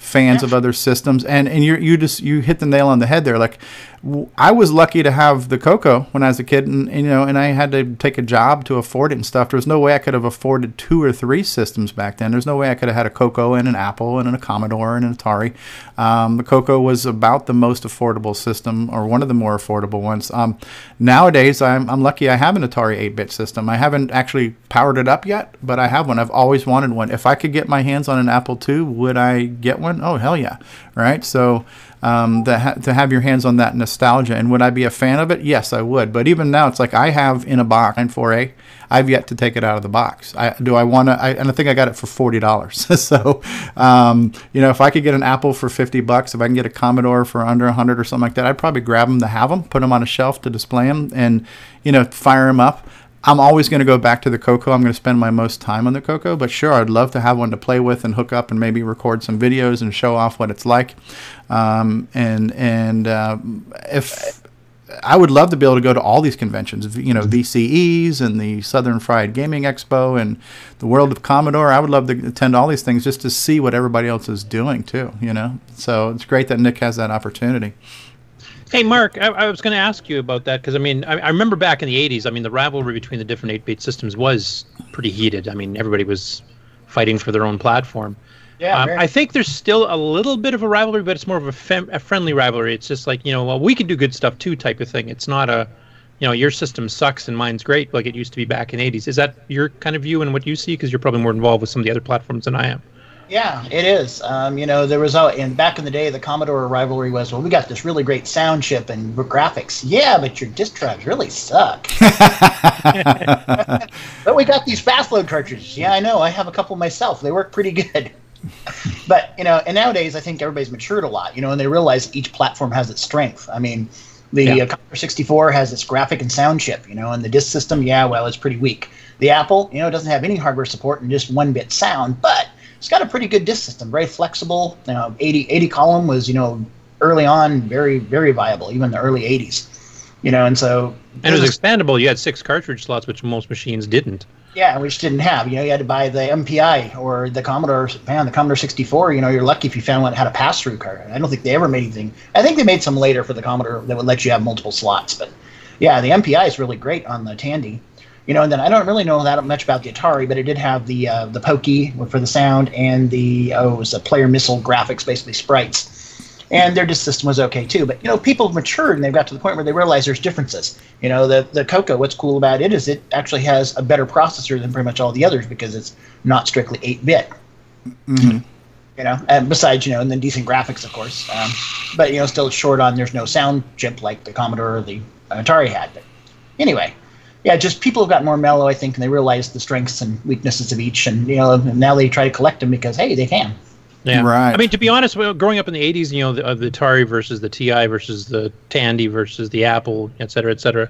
fans of other systems and and you you just you hit the nail on the head there. Like w- I was lucky to have the Coco when I was a kid and, and, you know and I had to take a job to afford it and stuff. There was no way I could have afforded two or three systems back then. There's no way I could have had a Coco and an Apple and a Commodore and an Atari. Um, the Coco was about the most affordable system or one of the more affordable ones. Um, nowadays I'm, I'm lucky I have an Atari 8-bit system. I haven't actually powered it up yet but I have one. I've always wanted one. If I could get my hands on an Apple II would I get one oh hell yeah. Right? So um, that ha- to have your hands on that nostalgia and would I be a fan of it? Yes I would. But even now it's like I have in a box 4A I've yet to take it out of the box. I, do I want to I, and I think I got it for forty dollars. *laughs* So um, you know if I could get an Apple for 50 bucks if I can get a Commodore for under 100 or something like that I'd probably grab them to have them put them on a shelf to display them and you know fire them up I'm always going to go back to the Coco. I'm going to spend my most time on the Coco, but sure, I'd love to have one to play with and hook up and maybe record some videos and show off what it's like. Um, and and uh, if I would love to be able to go to all these conventions, you know, VCFs and the Southern Fried Gaming Expo and the World of Commodore. I would love to attend all these things just to see what everybody else is doing too. You know, so it's great that Nick has that opportunity. Hey, Mark, I, I was going to ask you about that because I mean, I, I remember back in the '80s. I mean, the rivalry between the different 8-bit systems was pretty heated. I mean, everybody was fighting for their own platform. Yeah, Um, I think there's still a little bit of a rivalry, but it's more of a, fem- a friendly rivalry. It's just like you know, well, we can do good stuff too, type of thing. It's not a, you know, your system sucks and mine's great, like it used to be back in the '80s. Is that your kind of view and what you see? Because you're probably more involved with some of the other platforms than I am. Yeah, it is. Um, you know, there was uh, in back in the day, the Commodore rivalry was, well, we got this really great sound chip and graphics. Yeah, but your disk drives really suck. *laughs* *laughs* but we got these fast load cartridges. Yeah, I know. I have a couple myself. They work pretty good. *laughs* but you know, and nowadays I think everybody's matured a lot. You know, and they realize each platform has its strength. I mean, the Yeah. uh, Commodore 64 has its graphic and sound chip. You know, and the disk system, yeah, well, it's pretty weak. The Apple, you know, doesn't have any hardware support and just one bit sound, but it's got a pretty good disk system, very flexible. You know, 80, 80 column was, you know, early on very, very viable, even in the early 80s. You know, and so And it was expandable. You had six cartridge slots, which most machines didn't. yeah, which didn't have. You know, you had to buy the MPI or the Commodore. Man, the Commodore 64. You know, you're lucky if you found one that had a pass-through card. I don't think they ever made anything. I think they made some later for the Commodore that would let you have multiple slots. But yeah, the MPI is really great on the Tandy. You know, and then I don't really know that much about the Atari, but it did have the uh, the Pokey for the sound and the oh, it was a player missile graphics, basically sprites. And their disk system was okay too. But you know, people have matured and they've got to the point where they realize there's differences. You know, the the Coco, what's cool about it is it actually has a better processor than pretty much all the others because it's not strictly 8 bit. hmm You know, and besides, you know, and then decent graphics, of course. Um, but you know, still short on there's no sound chip like the Commodore or the Atari had. But anyway, yeah, just people have gotten more mellow, I think, and they realize the strengths and weaknesses of each, and you know, and now they try to collect them because hey, they can. Yeah. Right. I mean, to be honest, well, growing up in the '80s, you know, the, of the Atari versus the TI versus the Tandy versus the Apple, et cetera, et cetera,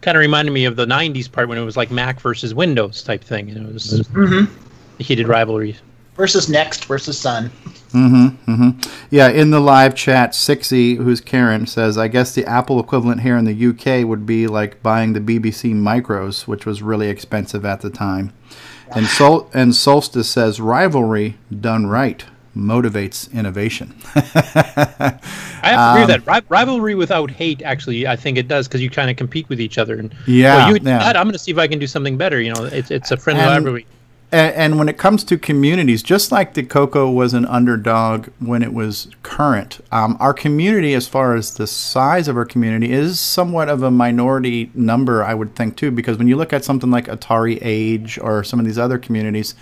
kind of reminded me of the '90s part when it was like Mac versus Windows type thing. You know, it was Mm-hmm. heated rivalry. Versus Next versus Sun. Mm-hmm, mm-hmm. Yeah, in the live chat, Sixy, who's Karen, says, I guess the Apple equivalent here in the UK would be like buying the BBC Micros, which was really expensive at the time. And Sol- and Solstice says, rivalry done right motivates innovation. *laughs* I have to agree Um, that. Ri- rivalry without hate, actually, I think it does because you kind of compete with each other. And Yeah, well, you yeah. that, I'm going to see if I can do something better. You know, it's it's a friendly And- rivalry. And, and when it comes to communities, just like the Coco was an underdog when it was current, um, our community, as far as the size of our community, is somewhat of a minority number, I would think, too. Because when you look at something like Atari Age or some of these other communities,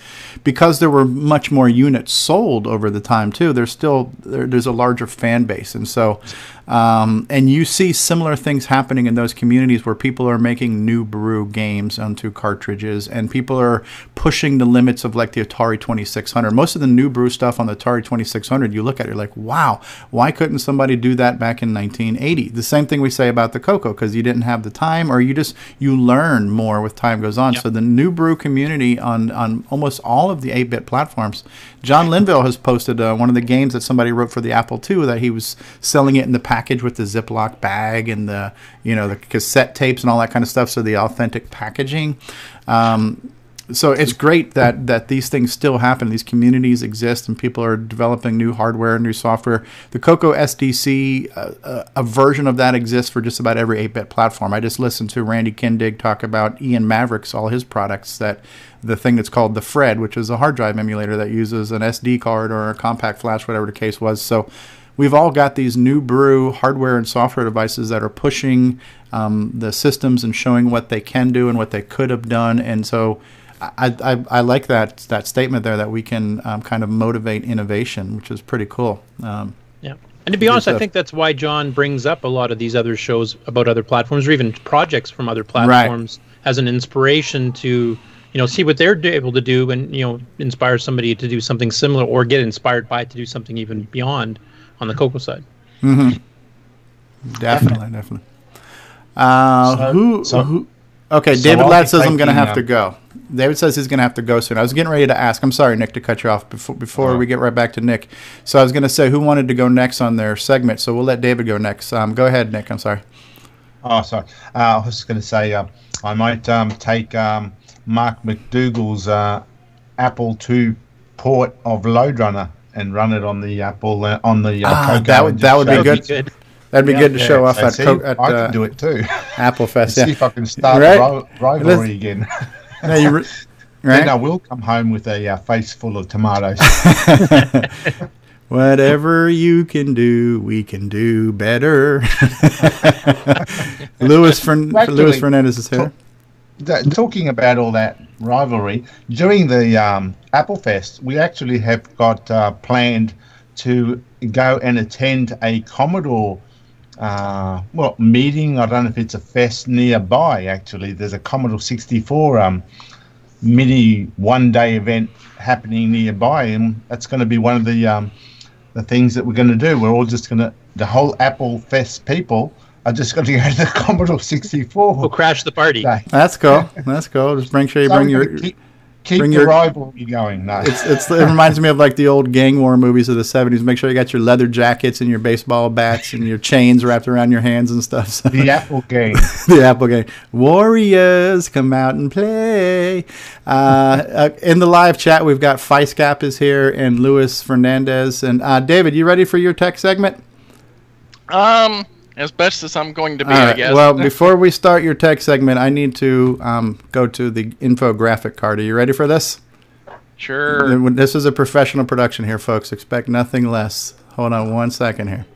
because there were much more units sold over the time, too, there's still there, there's a larger fan base. And so, um, and you see similar things happening in those communities where people are making new brew games onto cartridges and people are pushing the limits of like the Atari 2600. Most of the new brew stuff on the Atari 2600, you look at it, you're like, wow, why couldn't somebody do that back in 1980? The same thing we say about the Coco because you didn't have the time or you just, you learn more with time goes on. So the new brew community on, on almost all of the 8 bit platforms, John Linville has posted uh, one of the games that somebody wrote for the Apple II that he was selling it in the package with the Ziploc bag and the, you know, the cassette tapes and all that kind of stuff. So the authentic packaging. Um, so it's great that that these things still happen. These communities exist, and people are developing new hardware, and new software. The Coco SDC, uh, uh, a version of that exists for just about every 8-bit platform. I just listened to Randy Kindig talk about Ian Mavericks, all his products that the thing that's called the Fred, which is a hard drive emulator that uses an SD card or a compact flash, whatever the case was. So we've all got these new brew hardware and software devices that are pushing um, the systems and showing what they can do and what they could have done. And so I, I, I like that that statement there that we can um, kind of motivate innovation, which is pretty cool. Um, yeah. And to be honest, I think that's why John brings up a lot of these other shows about other platforms or even projects from other platforms right. as an inspiration to, you know, see what they're able to do and, you know, inspire somebody to do something similar or get inspired by it to do something even beyond on the Coco side. Mm-hmm. Definitely, definitely. Uh, so, who, so, who? Okay, so David Ladd says I'm going to have to go. David says he's going to have to go soon. I was getting ready to ask. I'm sorry, Nick, to cut you off before before uh-huh. we get right back to Nick. So I was going to say who wanted to go next on their segment. So we'll let David go next. Um, go ahead, Nick. I'm sorry. Oh, sorry. Uh, I was going to say uh, I might um, take um, Mark McDougall's uh, Apple II port of Lode Runner and run it on the Apple uh, on the uh, ah, that would that would be good. good. That'd be yeah, good to yeah, show off at, see, Co- at I can do it too. Apple Fest. *laughs* yeah. See if I can start right? a rivalry again. no, you re- *laughs* right? Then I will come home with a uh, face full of tomatoes. *laughs* Whatever you can do, we can do better. Lewis, Fern- Lewis Fernandez is here. Talking about all that rivalry during the um, Apple Fest, we actually have got uh, planned to go and attend a Commodore uh, well meeting. I don't know if it's a fest nearby. Actually, there's a Commodore 64 um, mini one day event happening nearby, and that's going to be one of the um, the things that we're going to do. We're all just going to the whole Apple Fest people are just going to go to the *laughs* Commodore 64. We'll crash the party. That's cool. That's cool. Just bring sure you so bring your. Keep, keep Bring your, rivalry going. No. It's, it's, it reminds me of like the old gang war movies of the 70s. Make sure you got your leather jackets and your baseball bats and your chains wrapped around your hands and stuff. So. The Apple game. *laughs* the Apple game. Warriors, come out and play. Uh, uh, in the live chat, we've got Feiscap is here and Luis Fernandez. And uh, David, you ready for your tech segment? Um, as best as I'm going to be, right. I guess. Well, *laughs* before we start your tech segment, I need to um, go to the infographic card. Are you ready for this? Sure. This is a professional production here, folks. Expect nothing less. Hold on one second here.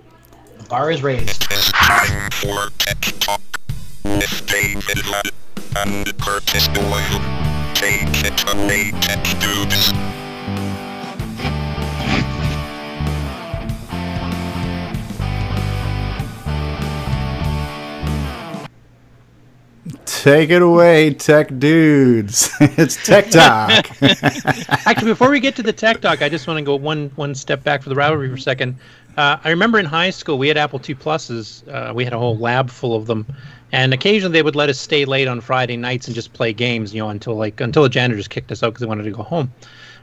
The bar is raised. Time for Tech Talk with David Ladd and Curtis Boyle. Take it away, tech dudes. Take it away, tech dudes. *laughs* it's tech talk. *laughs* Actually, before we get to the tech talk, I just want to go one one step back for the rivalry for a second. Uh, I remember in high school we had Apple II pluses. Uh, we had a whole lab full of them, and occasionally they would let us stay late on Friday nights and just play games, you know, until like until the janitors kicked us out because they wanted to go home.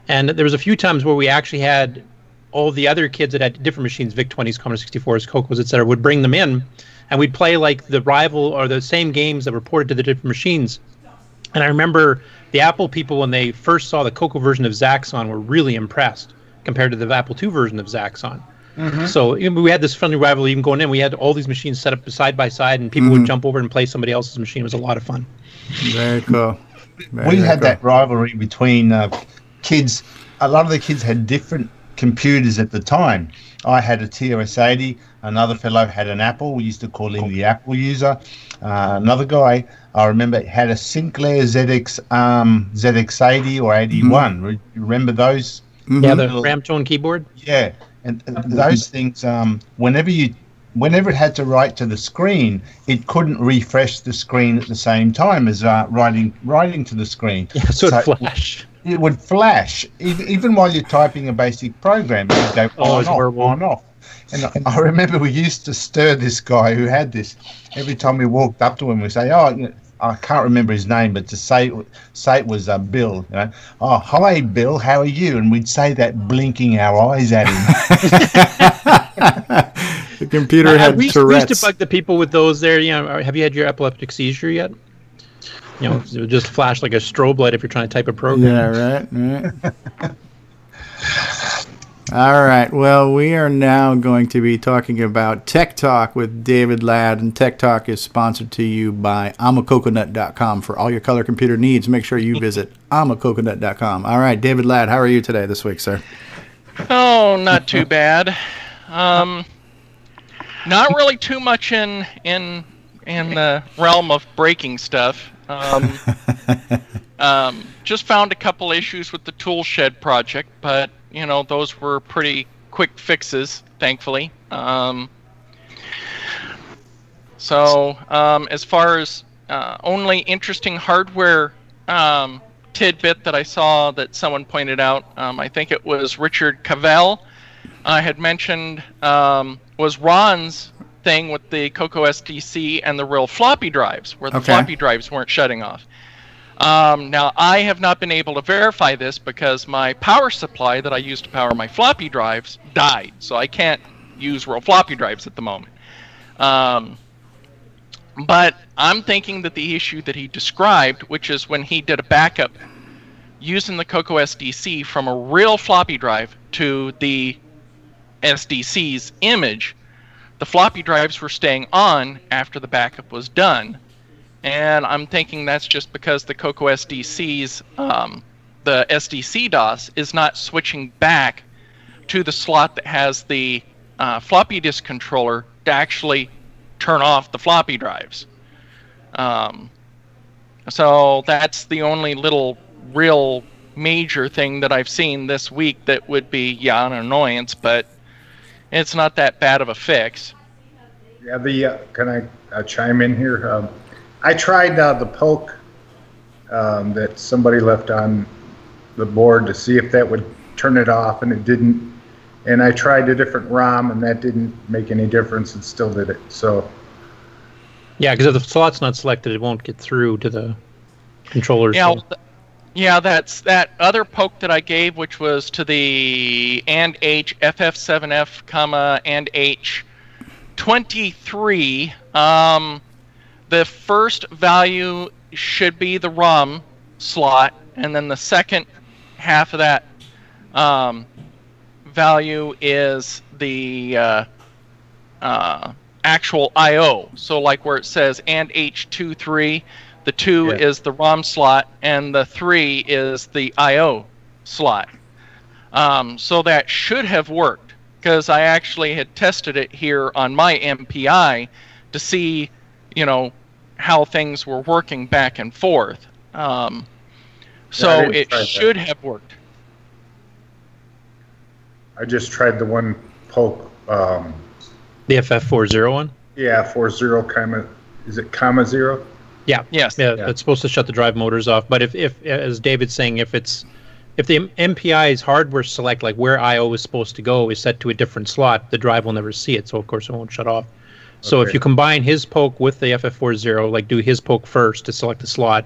And there was a few times where we actually had all the other kids that had different machines, VIC 20s, Commodore 64s, Cocos, etc., would bring them in and we'd play like the rival or the same games that were ported to the different machines. And I remember the Apple people when they first saw the Coco version of Zaxxon were really impressed compared to the Apple II version of Zaxxon. Mm-hmm. So we had this friendly rivalry even going in. We had all these machines set up side by side, and people mm-hmm. would jump over and play somebody else's machine. It was a lot of fun. Very cool. Very, we very had cool. that rivalry between uh, kids. A lot of the kids had different computers at the time. I had a TRS-80. Another fellow had an Apple. We used to call him the Apple user. Uh, another guy, I remember, had a Sinclair ZX um, ZX80 or 81. Re- Remember those? Yeah, the little- ram keyboard. yeah, and and those things. Um, whenever you, whenever it had to write to the screen, it couldn't refresh the screen at the same time as uh, writing writing to the screen. *laughs* Yeah, so it flash. It would flash even, even while you're typing a basic program. It would go Oh, on it's off, on off. And I, I remember we used to stir this guy who had this. Every time we walked up to him, we say, "Oh." You know, I can't remember his name, but to say say it was uh, Bill. You know, oh hi Bill, how are you? And we'd say that blinking our eyes at him. *laughs* The computer Uh, had we, used- we used to bug the people with those there. You know, have you had your epileptic seizure yet? You know, it would just flash like a strobe light if you're trying to type a program. Yeah, right, right. All right. Well, we are now going to be talking about Tech Talk with David Ladd, and Tech Talk is sponsored to you by amacoconut.com for all your color computer needs. Make sure you visit *laughs* amacoconut.com. All right, David Ladd, how are you today this week, sir? Oh, not too bad. Um, not really too much in in in the realm of breaking stuff. Um, *laughs* um, just found a couple issues with the Toolshed project, but you know those were pretty quick fixes, thankfully. Um, so um, as far as uh, only interesting hardware um, tidbit that I saw that someone pointed out, um, I think it was Richard Cavell, I had mentioned um, was Ron's thing with the Coco SDC and the real floppy drives, where the Okay. floppy drives weren't shutting off. Um, now, I have not been able to verify this because my power supply that I use to power my floppy drives died, so I can't use real floppy drives at the moment. Um, but I'm thinking that the issue that he described, which is when he did a backup using the Coco SDC from a real floppy drive to the SDC's image, the floppy drives were staying on after the backup was done. And I'm thinking that's just because the Coco SDC's, um, the SDC DOS, is not switching back to the slot that has the uh, floppy disk controller to actually turn off the floppy drives. Um, so that's the only little real major thing that I've seen this week that would be, yeah, an annoyance, but it's not that bad of a fix. Yeah, the uh, can I uh, chime in here? Um, I tried uh, the poke um, that somebody left on the board to see if that would turn it off, and it didn't. And I tried a different ROM, and that didn't make any difference. It still did it. So Yeah, because if the slot's not selected, it won't get through to the controllers. Yeah, so- th- yeah, that's that other poke that I gave, which was to the and H FF7F, comma and H 23. Um, the first value should be the ROM slot, and then the second half of that um, value is the uh, uh, actual I/O. So, like where it says and H23, the two Yeah. is the ROM slot, and the three is the I/O slot. Um, so that should have worked because I actually had tested it here on my MPI to see, you know, how things were working back and forth. Um, so didn't it try that. should have worked. I just tried the one poke. Um, the FF40 one? yeah, four zero comma. Is it comma zero? Yeah. Yes. Yeah, Yeah. it's supposed to shut the drive motors off. But if, if as David's saying, if it's if the M- MPI's hardware select like where I/O is supposed to go is set to a different slot, the drive will never see it. So of course it won't shut off. So if you combine his poke with the FF40, like do his poke first to select the slot,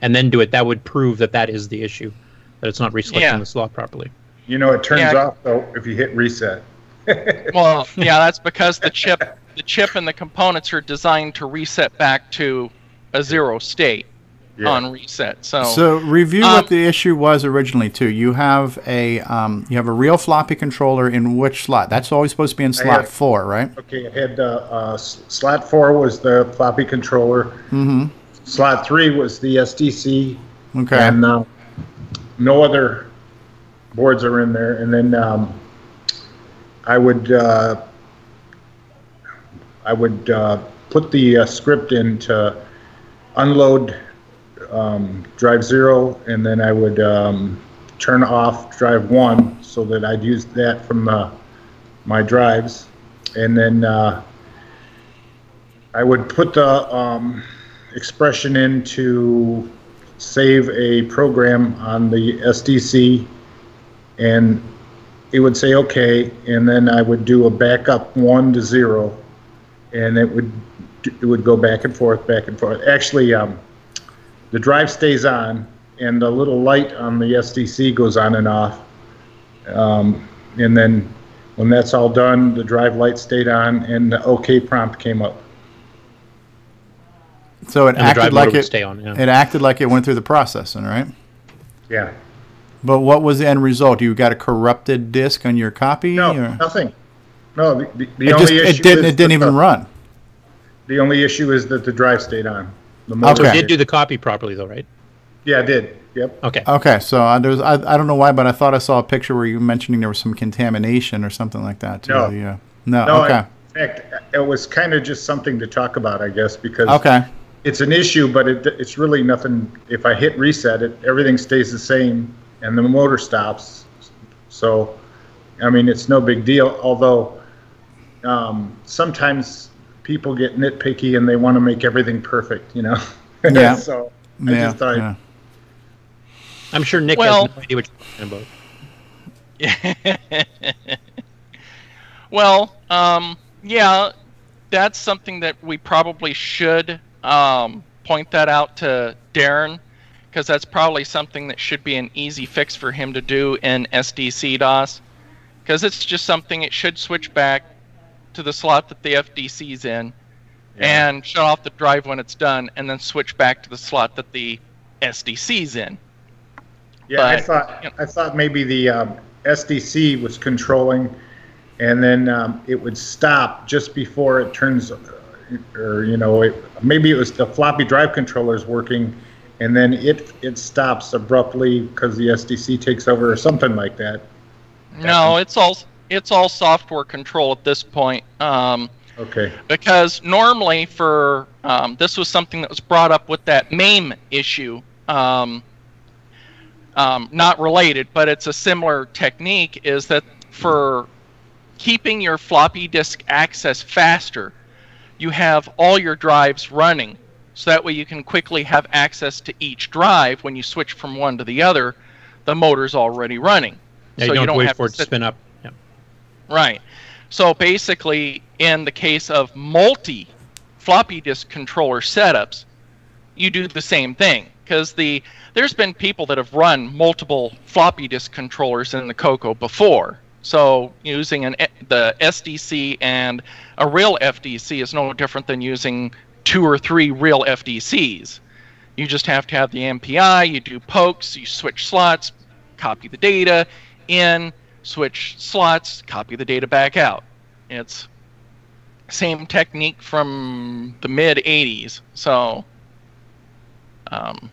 and then do it, that would prove that that is the issue, that it's not reselecting Yeah. the slot properly. You know, it turns Yeah. off though if you hit reset. *laughs* Well, yeah, that's because the chip, the chip and the components are designed to reset back to a zero state Yeah. on reset. So, So review Um, what the issue was originally too. You have a um, you have a real floppy controller in which slot? That's always supposed to be in slot have- four, right? Okay, it had uh, uh, slot four was the floppy controller. Mm-hmm. Slot three was the SDC. Okay. And uh, no other boards are in there. And then um, I would uh, I would uh, put the uh, script in to unload um, drive zero, and then I would um, turn off drive one so that I'd use that from the, my drives, and then uh, I would put the um, expression in to save a program on the SDC, and it would say okay, and then I would do a backup one to zero, and it would it would go back and forth, back and forth. Actually, um, the drive stays on, and the little light on the SDC goes on and off. Um, and then when that's all done, the drive light stayed on, and the OK prompt came up. So it And acted like it. stay on, yeah. It acted like it went through the processing, right? Yeah. But what was the end result? You got a corrupted disk on your copy? No, or- nothing. No, the, the, the it, only just, issue it didn't. is It didn't that even the, run. The only issue is that the drive stayed on. The motor Okay. did do the copy properly, though, right? Yeah, it did. Yep. Okay. Okay, so uh, there was, I, I don't know why, but I thought I saw a picture where you were mentioning there was some contamination or something like that. To No. the, uh, no. No, okay. in fact, it was kind of just something to talk about, I guess, because Okay. it's an issue, but it, it's really nothing. If I hit reset, it everything stays the same, and the motor stops. So, I mean, it's no big deal. Although um, sometimes people get nitpicky and they want to make everything perfect, you know. *laughs* Yeah. so I Yeah. just thought, yeah. I'm sure Nick Well- has no idea what you're talking about. *laughs* well, um, yeah, that's something that we probably should um, point that out to Darren because that's probably something that should be an easy fix for him to do in SDC DOS because it's just something it should switch back to the slot that the FDC's in and shut off the drive when it's done and then switch back to the slot that the SDC's in. Yeah, I thought you know. I thought maybe the um, SDC was controlling, and then um, it would stop just before it turns, uh, or you know, it, maybe it was the floppy drive controllers working, and then it it stops abruptly because the SDC takes over or something like that. No, it's all it's all software control at this point. Um, Okay. because normally for um, this was something that was brought up with that MAME issue. Um, um, not related, but it's a similar technique. Is that for keeping your floppy disk access faster? You have all your drives running, so that way you can quickly have access to each drive when you switch from one to the other. The motor's already running, Yeah, so you don't, wait have for to it to spin up. Right. So basically, in the case of multi floppy disk controller setups, you do the same thing because the there's been people that have run multiple floppy disk controllers in the Coco before. So using an eh, the SDC and a real FDC is no different than using two or three real FDCs. You just have to have the MPI, you do pokes, you switch slots, copy the data in, switch slots, copy the data back out. It's same technique from the mid 80s. So um,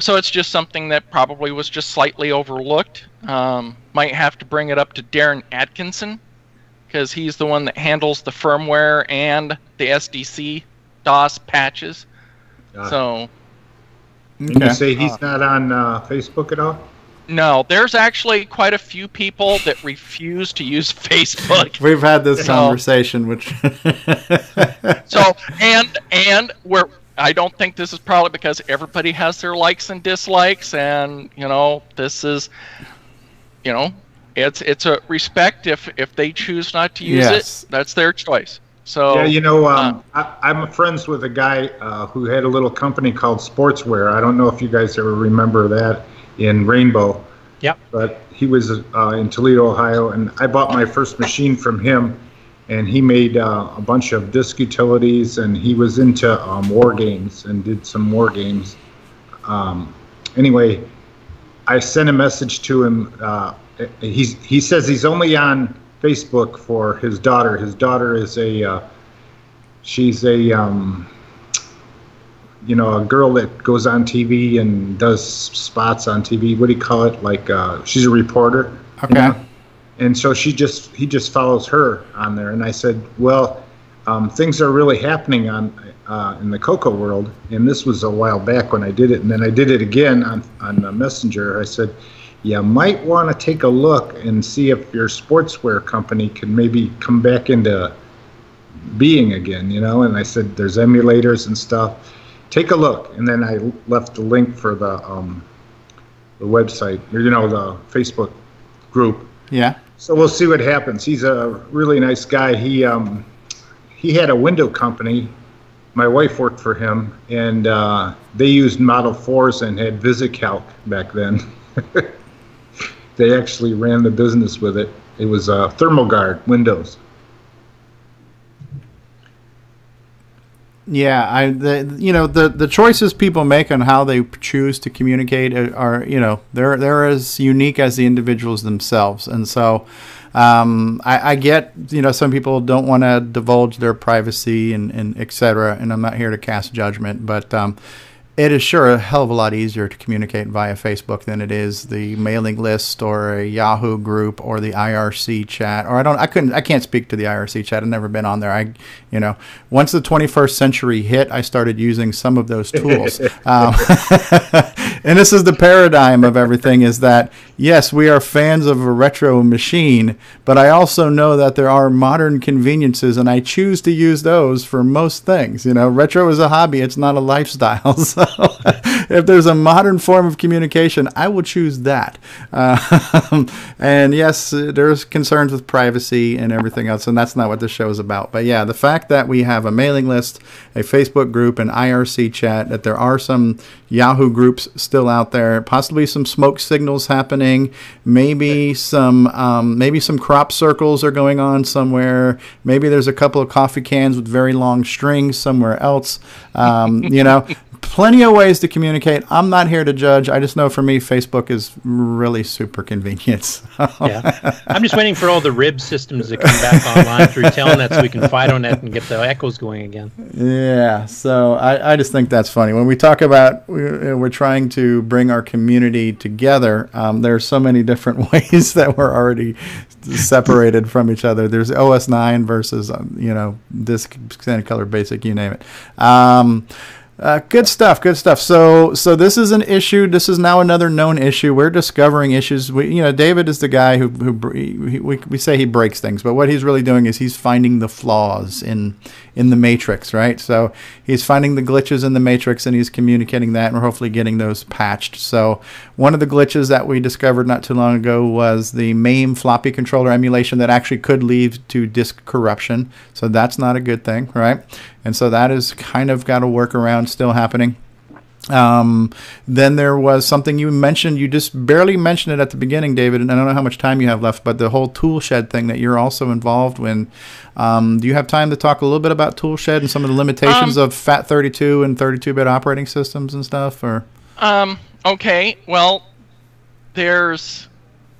so it's just something that probably was just slightly overlooked. Um, might have to bring it up to Darren Atkinson because he's the one that handles the firmware and the SDC DOS patches. Uh, So Can you Okay. say he's not on uh, Facebook at all? No, there's actually quite a few people that refuse to use *laughs* Facebook. We've had this So- conversation, which. So and and we're I don't think this is probably because everybody has their likes and dislikes, and you know this is, you know, it's it's a respect if if they choose not to use Yes. it, that's their choice. So yeah, you know, uh, um, I, I'm friends with a guy uh, who had a little company called Sportswear. I don't know if you guys ever remember that in Rainbow. Yep. But he was uh, in Toledo, Ohio, and I bought my first machine from him. And he made uh, a bunch of disc utilities, and he was into um, war games and did some war games. Um, anyway, I sent a message to him. Uh, he's he says he's only on Facebook for his daughter. His daughter is a uh, she's a um, you know, a girl that goes on TV and does spots on TV. What do you call it? Like uh, she's a reporter. you Okay. know? And so she just he just follows her on there. And I said, well, um, things are really happening on uh, in the Coco world. And this was a while back when I did it. And then I did it again on on Messenger. I said. You might want to take a look and see if your sportswear company can maybe come back into being again, you know. And I said, there's emulators and stuff. Take a look. And then I left the link for the um, the website, or you know, the Facebook group. Yeah. So we'll see what happens. He's a really nice guy. He um, he had a window company. My wife worked for him, and uh, they used Model Fours and had VisiCalc back then. *laughs* they actually ran the business with it. It was uh, Thermoguard Windows. Yeah, I the you know the the choices people make on how they choose to communicate are, you know they're they're as unique as the individuals themselves, and so um, I, I get you know some people don't want to divulge their privacy and and et cetera, and I'm not here to cast judgment, but um, it is sure a hell of a lot easier to communicate via Facebook than it is the mailing list or a Yahoo group or the IRC chat. Or I don't, I couldn't, I can't speak to the IRC chat. I've never been on there. I, you know, once the 21st century hit, I started using some of those tools. *laughs* um, *laughs* and this is the paradigm of everything: is that yes, we are fans of a retro machine, but I also know that there are modern conveniences, and I choose to use those for most things. You know, retro is a hobby; it's not a lifestyle. *laughs* So if there's a modern form of communication, I will choose that. Um, *laughs* and yes, there's concerns with privacy and everything else, and that's not what this show is about. But yeah, the fact that we have a mailing list, a Facebook group, an IRC chat, that there are some Yahoo groups still out there, possibly some smoke signals happening, maybe some um, maybe some crop circles are going on somewhere. Maybe there's a couple of coffee cans with very long strings somewhere else. Um, you know, plenty of ways to communicate. I'm not here to judge. I just know for me, Facebook is really super convenient. *laughs* So. Yeah, I'm just waiting for all the rib systems to come back online through Telnet so we can fight on that and get the echoes going again. Yeah, so I, I just think that's funny. When we talk about we're, we're trying to bring our community together, um, there are so many different *laughs* ways that we're already separated from each other. There's OS 9 versus, um, you know, disk, standard color, basic, you name it. Um, uh, good stuff. Good stuff. So, so this is an issue. This is now another known issue. We're discovering issues. We, you know, David is the guy who, who he, we, we say he breaks things, but what he's really doing is he's finding the flaws in in the matrix, right? So he's finding the glitches in the matrix and he's communicating that, and we're hopefully getting those patched. So one of the glitches that we discovered not too long ago was the MAME floppy controller emulation that actually could lead to disk corruption. So that's not a good thing, right? And so that is kind of got to work workaround still happening. Um, then there was something you mentioned. You just barely mentioned it at the beginning, David, and I don't know how much time you have left, but the whole toolshed thing that you're also involved in. Um, do you have time to talk a little bit about toolshed and some of the limitations Um, of FAT32 and 32-bit operating systems and stuff? Or Um, okay, well, there's,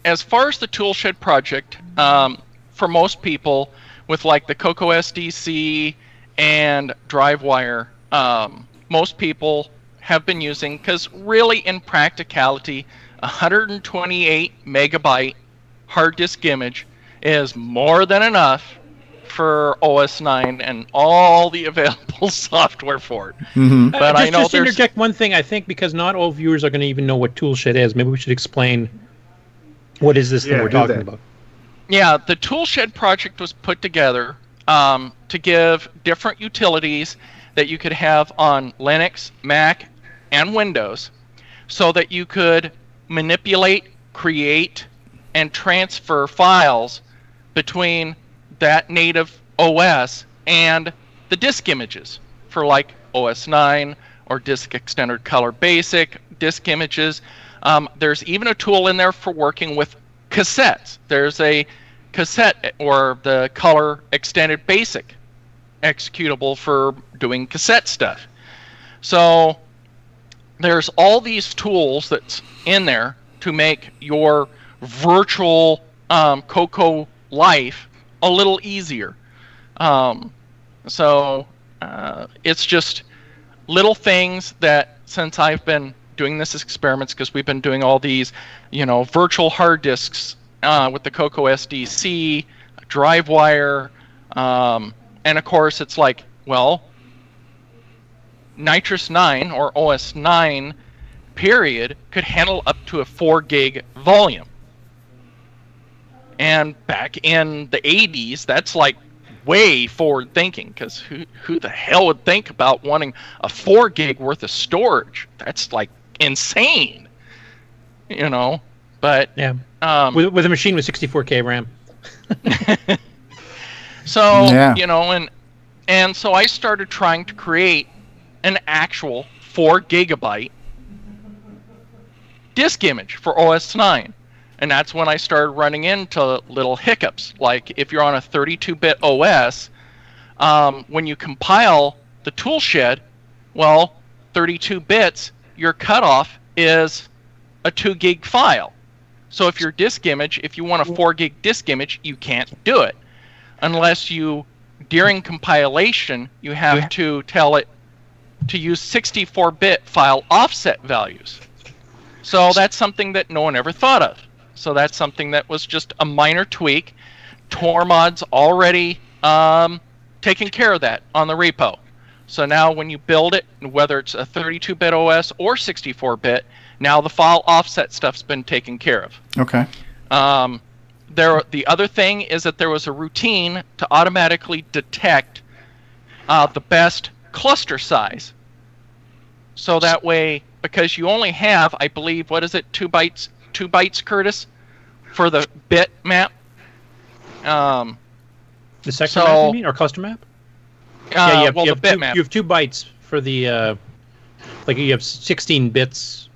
as far as the Toolshed project, um, for most people, with like the Coco SDC and DriveWire, um, most people have been using, because really in practicality, 128 megabyte hard disk image is more than enough for OS 9 and all the *laughs* available software for it. Mhm. But Uh, I know just there's interject one thing. I think because not all viewers are going to even know what toolshed is. Maybe we should explain what is this Yeah, that we're talking that. about. Yeah, the Toolshed project was put together um, to give different utilities that you could have on Linux, Mac, and Windows so that you could manipulate, create, and transfer files between that native OS and the disk images for like OS 9 or Disk Extended Color Basic disk images. Um, there's even a tool in there for working with cassettes. There's a cassette or the Color Extended Basic executable for doing cassette stuff. So there's all these tools that's in there to make your virtual um, Coco life a little easier. Um, so uh, it's just little things that since I've been doing this experiments because we've been doing all these, you know, virtual hard disks uh, with the Coco SDC, DriveWire, um, and of course it's like, well, NitrOS-9 or OS 9 period could handle up to a 4 gig volume. And back in the 80s, that's like way forward thinking because who, who the hell would think about wanting a 4 gig worth of storage? That's like insane. You know? But Yeah. um, With, with a machine with 64k RAM. *laughs* *laughs* So Yeah. you know, and and so I started trying to create an actual four gigabyte disk image for OS 9, and that's when I started running into little hiccups. Like if you're on a 32-bit OS, um, when you compile the toolshed, well, 32 bits, your cutoff is a two gig file. So if your disk image, if you want a four gig disk image, you can't do it unless you during compilation you have to tell it to use 64-bit file offset values. So that's something that no one ever thought of. So that's something that was just a minor tweak. Tormod's already um, taking care of that on the repo. So now when you build it whether it's a 32-bit os or 64-bit now the file offset stuff's been taken care of. Okay. um, there, the other thing is that there was a routine to automatically detect uh, the best cluster size. So that way, because you only have, I believe, what is it, two bytes, two bytes, Curtis, for the bit map. Um, The sector So- map, you mean, or cluster map? uh, yeah, you have, well, you the have bit two, map. You have two bytes for the, uh, like you have 16 bits,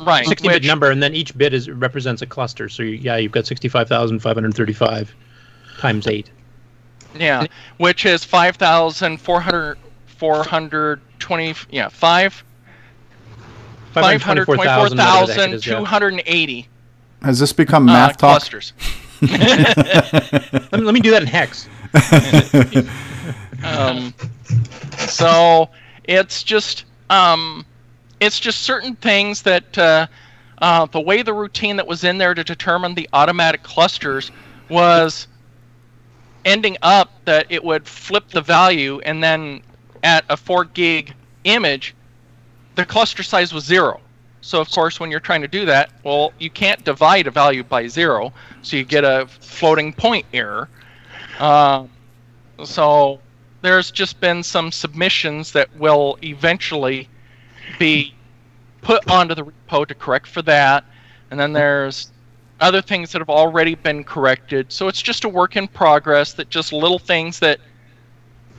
right. 60 bit number, and then each bit is represents a cluster. So you, yeah, you've got 65,535 times eight. Yeah, which is 5,400, 420, yeah, 5, 524,000, whatever the heck it is, yeah. 524,280 Has this become uh, math talk? clusters. *laughs* Let me, let me do that in hex. *laughs* um, so it's just um, it's just certain things that uh, uh, the way the routine that was in there to determine the automatic clusters was ending up that it would flip the value and then at a 4 gig image the cluster size was zero. So of course when you're trying to do that well you can't divide a value by zero so you get a floating point error. Uh, so there's just been some submissions that will eventually be put onto the repo to correct for that. And then there's other things that have already been corrected. So it's just a work in progress that just little things that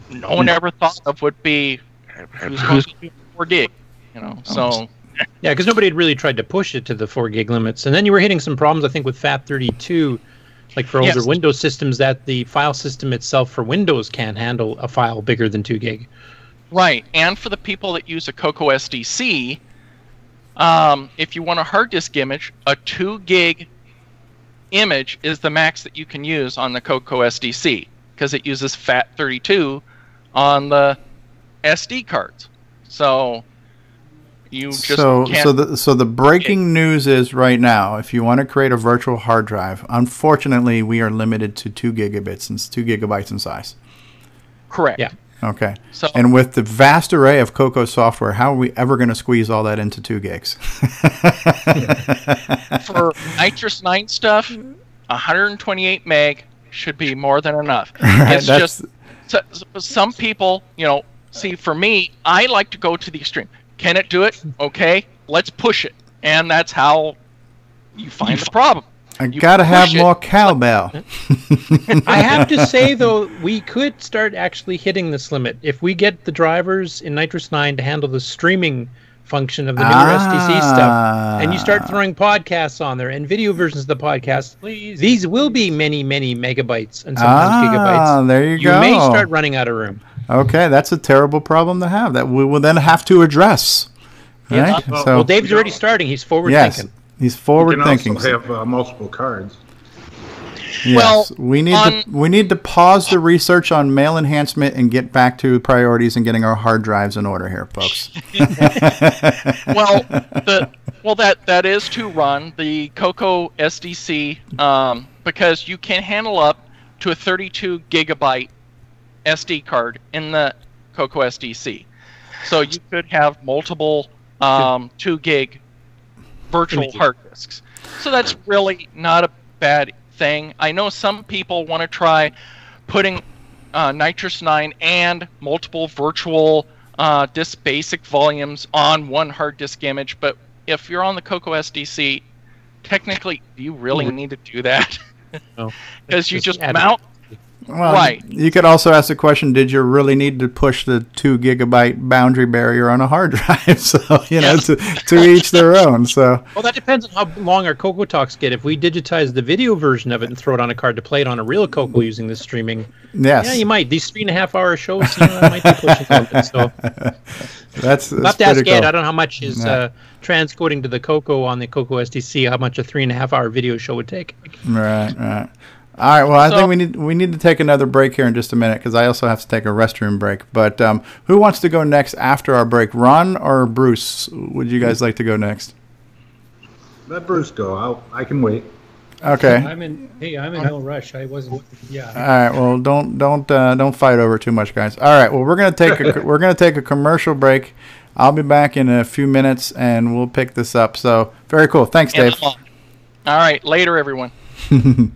no one hmm. ever thought of would be *laughs* who's going to be 4 gig, you know. Oh, so Yeah, because nobody had really tried to push it to the four gig limits, and then you were hitting some problems, I think, with FAT32, like for older Yes. Windows systems, that the file system itself for Windows can't handle a file bigger than two gig. Right, and for the people that use a Coco SDC, um, if you want a hard disk image, a two gig image is the max that you can use on the Coco SDC because it uses FAT32 on the SD cards. So you just so can't. so the so the breaking news is right now if you want to create a virtual hard drive unfortunately we are limited to two gigabits and two gigabytes in size correct. Yeah. Okay So- and with the vast array of coco software how are we ever going to squeeze all that into two gigs *laughs* For NitrOS-9 stuff, 128 meg should be more than enough. *laughs* Right, it's just so, so- some people, you know, see for me, I like to go to the extreme. Can it do it? Okay, let's push it. And that's how you find the problem. I You gotta have it. more cowbell *laughs* I have to say though, we could start actually hitting this limit if we get the drivers in NitrOS-9 to handle the streaming function of the newer SDC stuff, and you start Ah. throwing podcasts on there and video versions of the podcast. These will be many, many megabytes and sometimes Ah, gigabytes. there you You go. may start running out of room. okay that's a terrible problem to have that we will then have to address right Well- so Well, Dave's already starting. He's forward yes thinking. He's You forward can thinking also have uh, multiple cards. Yes, we need on- to we need to pause the research on mail enhancement and get back to priorities and getting our hard drives in order here, folks. *laughs* *laughs* well, the well that that is to run the Coco SDC um, because you can handle up to a 32 gigabyte SD card in the Coco SDC. So you could have multiple um, two gig virtual hard disks. So that's really not a bad thing. I know some people want to try putting uh, NitrOS-9 and multiple virtual uh, disk basic volumes on one hard disk image, but if you're on the Coco SDC, technically, do you really need to do that? No. *laughs* Because you Just just mount. Well, Right. You could also ask the question: Did you really need to push the two gigabyte boundary barrier on a hard *laughs* drive? So you know, to, to each their own. So Well, that depends on how long our Coco Talks get. If we digitize the video version of it and throw it on a card to play it on a real Coco using this streaming, yes, yeah, you might. These three and a half hour shows, you know, might be pushing something. So *laughs* that's, that's have to ask Ed. I don't know how much is Yeah. uh, transcoding to the Coco on the Coco SDC. How much a three and a half hour video show would take? Right, right. All right. Well, I So- think we need we need to take another break here in just a minute because I also have to take a restroom break. But um, who wants to go next after our break? Ron or Bruce? Would you guys like to go next? Let Bruce go. I'll, I can wait. Okay. I'm in. Hey, I'm in no rush. I wasn't. Yeah. All right. Well, don't don't uh, don't fight over too much, guys. All right. Well, we're gonna take a, *laughs* we're gonna take a commercial break. I'll be back in a few minutes, and we'll pick this up. So very cool. Thanks, Dave. All right, later, everyone. *laughs*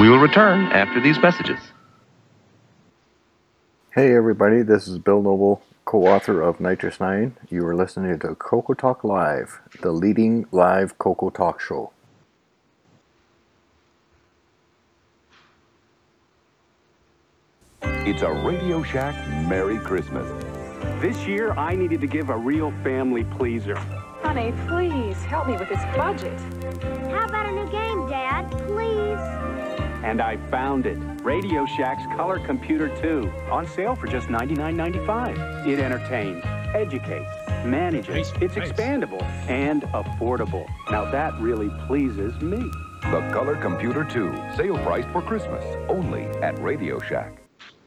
We will return after these messages. Hey everybody, this is Bill Noble, co-author of NitrOS-9. You are listening to Coco Talk Live, the leading live Coco Talk show. It's a Radio Shack Merry Christmas. This year, I needed to give a real family pleaser. Honey, please help me with this budget. How about a new game, Dad? Please. And I found it. Radio Shack's Color Computer 2, on sale for just $99.95. It entertains, educates, manages, Nice, it's nice. expandable, and affordable. Now that really pleases me. The Color Computer 2, sale priced for Christmas, only at Radio Shack.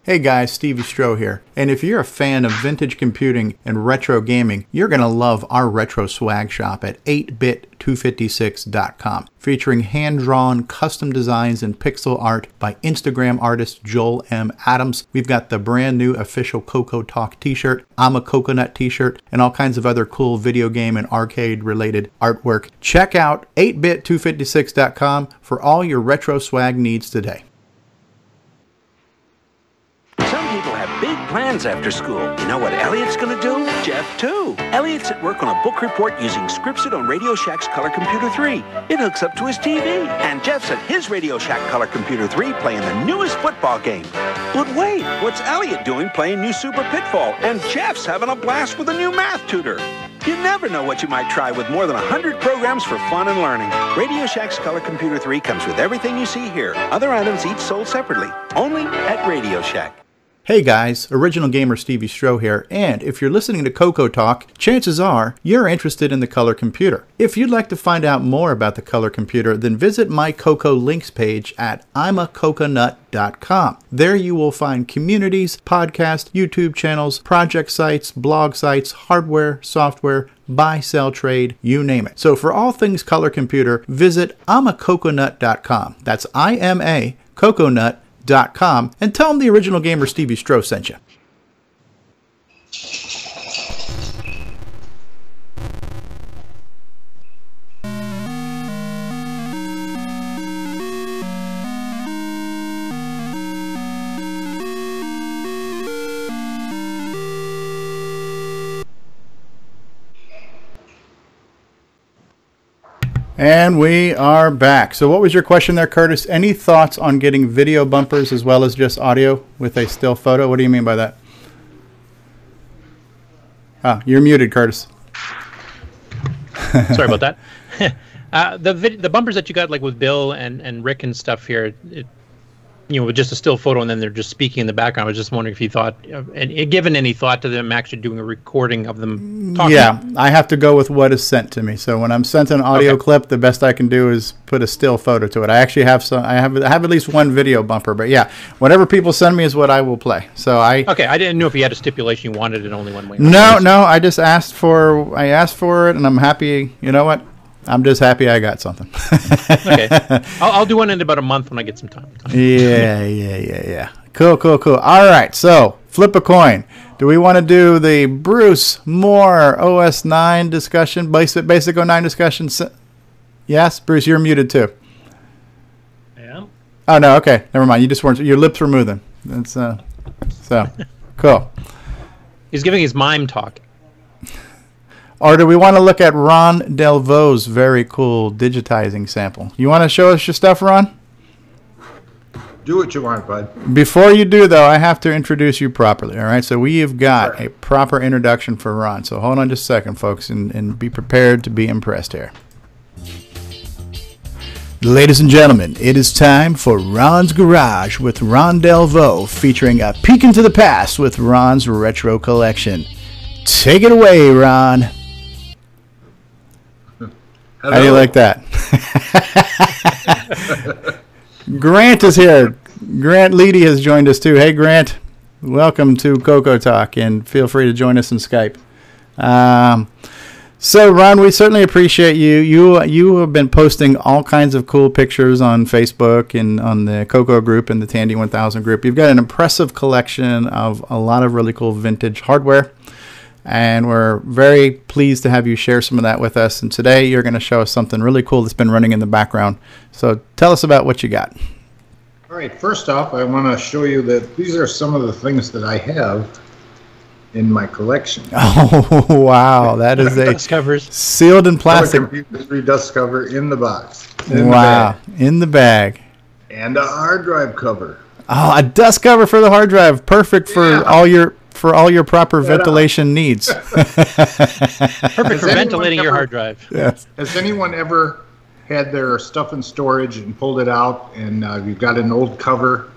Hey guys, Stevie Stroh here. And if you're a fan of vintage computing and retro gaming, you're going to love our retro swag shop at 8bit256.com, featuring hand-drawn custom designs and pixel art by Instagram artist Joel M. Adams. We've got the brand new official Coco Talk t-shirt, I'm a Coconut t-shirt, and all kinds of other cool video game and arcade related artwork. Check out 8bit256.com for all your retro swag needs today. Plans after school. You know what Elliot's to do? Jeff, too. Elliot's at work on a book report using Scripsit on Radio Shack's Color Computer 3. It hooks up to his TV. And Jeff's at his Radio Shack Color Computer 3 playing the newest football game. But wait, what's Elliot doing playing new Super Pitfall? And Jeff's having a blast with a new math tutor. You never know what you might try with more than 100 programs for fun and learning. Radio Shack's Color Computer 3 comes with everything you see here. Other items each sold separately. Only at Radio Shack. Hey guys, original gamer Stevie Stroh here, and if you're listening to Coco Talk, chances are you're interested in the color computer. If you'd like to find out more about the color computer, then visit my Coco links page at imacoconut.com. There you will find communities, podcasts, YouTube channels, project sites, blog sites, hardware, software, buy, sell, trade, you name it. So for all things color computer, visit imacoconut.com. That's I M A coconut com and tell them the original gamer Stevie Stroh sent you. And we are back. So, what was your question there, Curtis? Any thoughts on getting video bumpers as well as just audio with a still photo? What do you mean by that? Ah, you're muted, Curtis. Sorry about *laughs* that. *laughs* uh, the vid- the bumpers that you got like with Bill and, and Rick and stuff here, it, you know, with just a still photo and then they're just speaking in the background. I was just wondering if you thought, uh, and given any thought to them actually doing a recording of them talking. Yeah, I have to go with what is sent to me. So when I'm sent an audio clip, the best I can do is put a still photo to it. I actually have some. I have I have at least one video bumper, but yeah, whatever people send me is what I will play. So I Okay, I didn't know if you had a stipulation you wanted it only one way. no no I just asked for I asked for it, and I'm happy. You know what? I'm just happy I got something. *laughs* okay, *laughs* I'll, I'll do one in about a month when I get some time. yeah, yeah, yeah, yeah. Cool, cool, cool. All right, so flip a coin. Do we want to do the Bruce Moore OS 9 discussion, basic, basic 09 discussion? Yes, Bruce, you're muted too. Yeah. Oh no, okay, never mind. You just weren't. Your lips were moving. That's uh, so *laughs* cool. He's giving his mime talk. Or do we want to look at Ron Delvaux's very cool digitizing sample? You want to show us your stuff, Ron? Do what you want, bud. Before you do, though, I have to introduce you properly. All right. So we have got a proper introduction for Ron. So hold on just a second, folks, and, and be prepared to be impressed here. Ladies and gentlemen, it is time for Ron's Garage with Ron Delvaux, featuring a peek into the past with Ron's retro collection. Take it away, Ron. How do you like that? *laughs* Grant is here. Grant Leedy has joined us too. Hey, Grant. Welcome to Coco Talk, and feel free to join us in Skype. Um, so, Ron, we certainly appreciate you. You you have been posting all kinds of cool pictures on Facebook and on the Coco group and the Tandy 1000 group. You've got an impressive collection of a lot of really cool vintage hardware, and we're very pleased to have you share some of that with us. And today, you're going to show us something really cool that's been running in the background. So, tell us about what you got. All right, first off, I want to show you that these are some of the things that I have in my collection. *laughs* Oh wow, that is a Dust covers. sealed in plastic. Computer 3 dust cover in the box. in Wow, bag, in the bag. and a hard drive cover. Oh, a dust cover for the hard drive, perfect for Yeah. all your for all your proper Set up. ventilation needs. *laughs* *laughs* Perfect for anyone ventilating your hard drive. yes. Has anyone ever had their stuff in storage and pulled it out, and uh, you've got an old cover,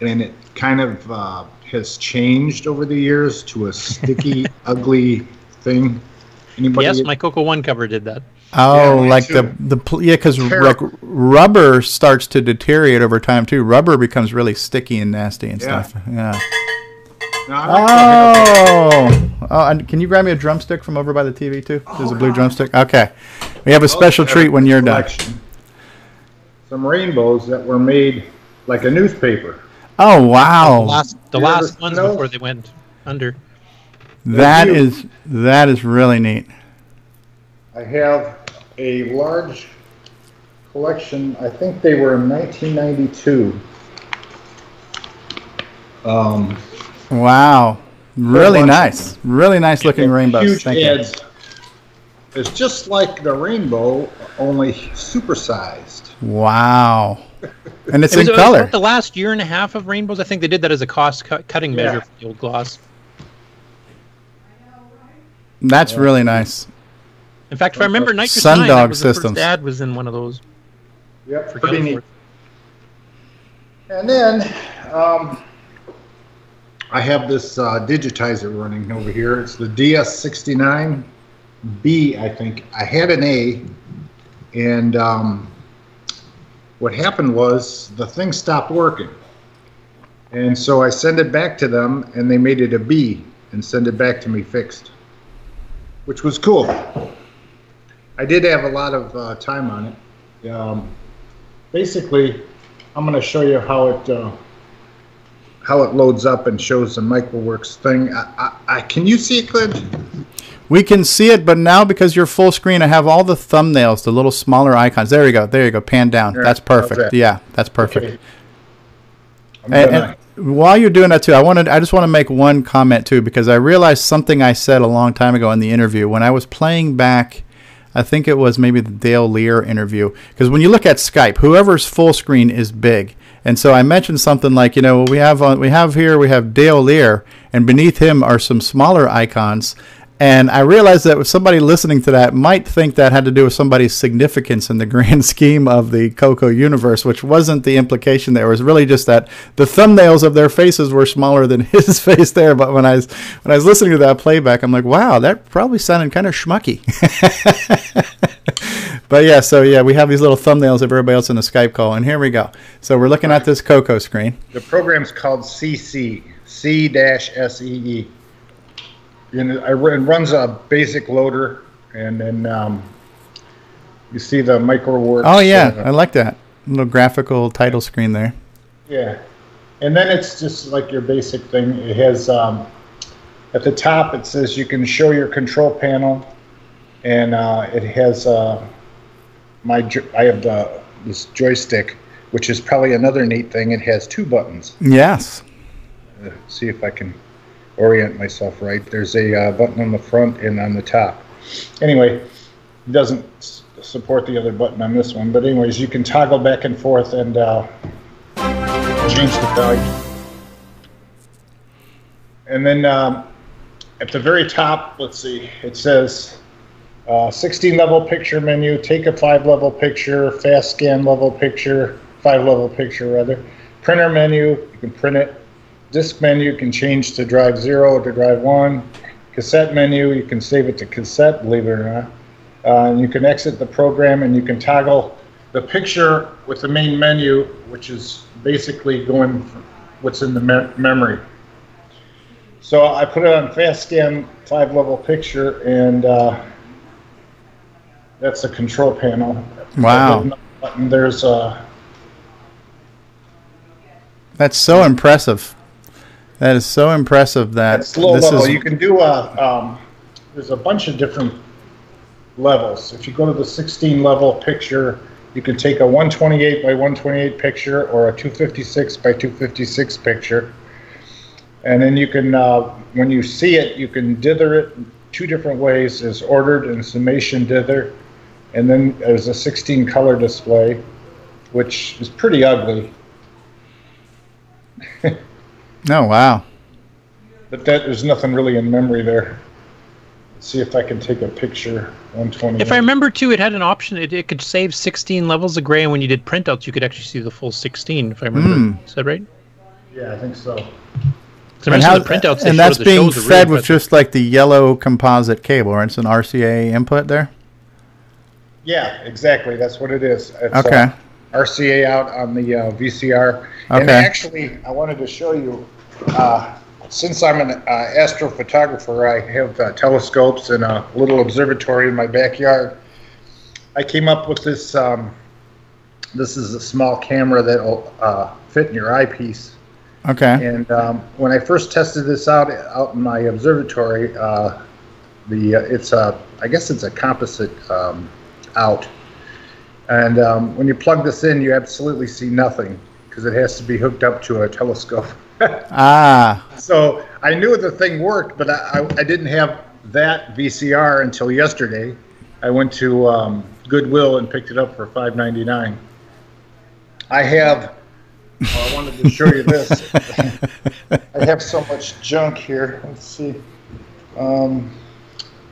and it kind of uh, has changed over the years to a sticky, *laughs* ugly thing? Anybody? Yes, my Coco One cover did that. Oh, mine like too. the the pl- yeah, because like rubber starts to deteriorate over time too. Rubber becomes really sticky and nasty and Yeah. stuff. Yeah. No, I like to have Oh, oh! and Can you grab me a drumstick from over by the TV too? There's a blue drumstick. Okay, we have a special Also treat when you're done. Some rainbows that were made like a newspaper. Oh wow, The last, the last ones know? before they went under. that you. is that is really neat. I have a large collection. I think they were in 1992. Um, Wow, really nice, really nice looking rainbows. Huge Thank you. heads. It's just like the rainbow, only supersized. Wow, *laughs* and it's It was, in it color. the last year and a half of rainbows. I think they did that as a cost cut, cutting measure Yeah. for the old gloss. That's really nice. In fact, if I remember, Nitrous Sundog 9, that was the systems. first ad was in one of those. Yep, For pretty Gunforth. neat. And then um, I have this uh, digitizer running over here. It's the DS69B, I think. I had an A, and um, what happened was the thing stopped working. And so I sent it back to them, and they made it a B and sent it back to me fixed, which was cool. I did have a lot of uh, time on it. Um, basically, I'm going to show you how it uh, how it loads up and shows the MicroWorks thing. I, I, I, can you see it, Clint? We can see it, but now because you're full screen, I have all the thumbnails, the little smaller icons. There you go. There you go. Pan down. There, that's perfect. that? Yeah, that's perfect. Okay. And, and while you're doing that too, I wanted I just want to make one comment too because I realized something I said a long time ago in the interview when I was playing back. I think it was maybe the Dale Lear interview because when you look at Skype, whoever's full screen is big, and so I mentioned something like you know we have on we have here we have Dale Lear, and beneath him are some smaller icons. And I realized that somebody listening to that might think that had to do with somebody's significance in the *laughs* grand scheme of the Coco universe, which wasn't the implication there. It was really just that the thumbnails of their faces were smaller than *laughs* his face there. But when I was when I was listening to that playback, I'm like, wow, that probably sounded kind of schmucky. *laughs* but yeah, so yeah, we have these little thumbnails of everybody else in the Skype call, and here we go. So we're looking at this Coco screen. The program's called CC, C-S-E-E. And it runs a basic loader, and then um, you see the MicroWorks. Oh yeah, uh, I like that little graphical title screen there. Yeah, and then it's just like your basic thing. It has um, at the top it says you can show your control panel, and uh, it has uh, my I have the this joystick, which is probably another neat thing. It has two buttons. Yes. Uh, see if I can orient myself right. There's a uh, button on the front and on the top. Anyway, it doesn't s- support the other button on this one, but anyways, you can toggle back and forth and uh, change the value. And then um, at the very top, let's see, it says uh, 16 level picture menu, take a five level picture, fast scan level picture, five level picture rather. Printer menu, you can print it. Disk menu can change to drive zero or to drive one. Cassette menu, you can save it to cassette, believe it or not. Uh, and you can exit the program and you can toggle the picture with the main menu, which is basically going what's in the me- memory. So I put it on fast scan five level picture and uh, that's the control panel. Wow. There's uh, That's so impressive. That is so impressive that this level. is You can do a. Um, there's a bunch of different levels. If you go to the 16 level picture, you can take a 128 by 128 picture or a 256 by 256 picture, and then you can, uh, when you see it, you can dither it two different ways: is ordered and summation dither, and then there's a 16 color display, which is pretty ugly. *laughs* Oh wow. But that there's nothing really in memory there. Let's see if I can take a picture. 120. If I remember too, it had an option. It, it could save 16 levels of gray, and when you did printouts, you could actually see the full 16. If I remember, Hmm. is that right? Yeah, I think so. So and, how- the printouts and that's the being shows are really fed with just like the yellow composite cable, right? It's an RCA input there. Yeah, exactly. That's what it is. It's, uh, Okay. RCA out on the uh, VCR. And actually, I wanted to show you. Uh, since I'm an uh, astrophotographer, I have uh, telescopes and a little observatory in my backyard. I came up with this. Um, this is a small camera that'll uh, fit in your eyepiece. Okay. And um, when I first tested this out out in my observatory, uh, the uh, it's a I guess it's a composite um, out, and um, when you plug this in, you absolutely see nothing because it has to be hooked up to a telescope. *laughs* Ah. so I knew the thing worked, but I, I, I didn't have that VCR until yesterday. I went to um, Goodwill and picked it up for five ninety nine. I have. Oh, I wanted to show you this. *laughs* I have so much junk here. Let's see. Um,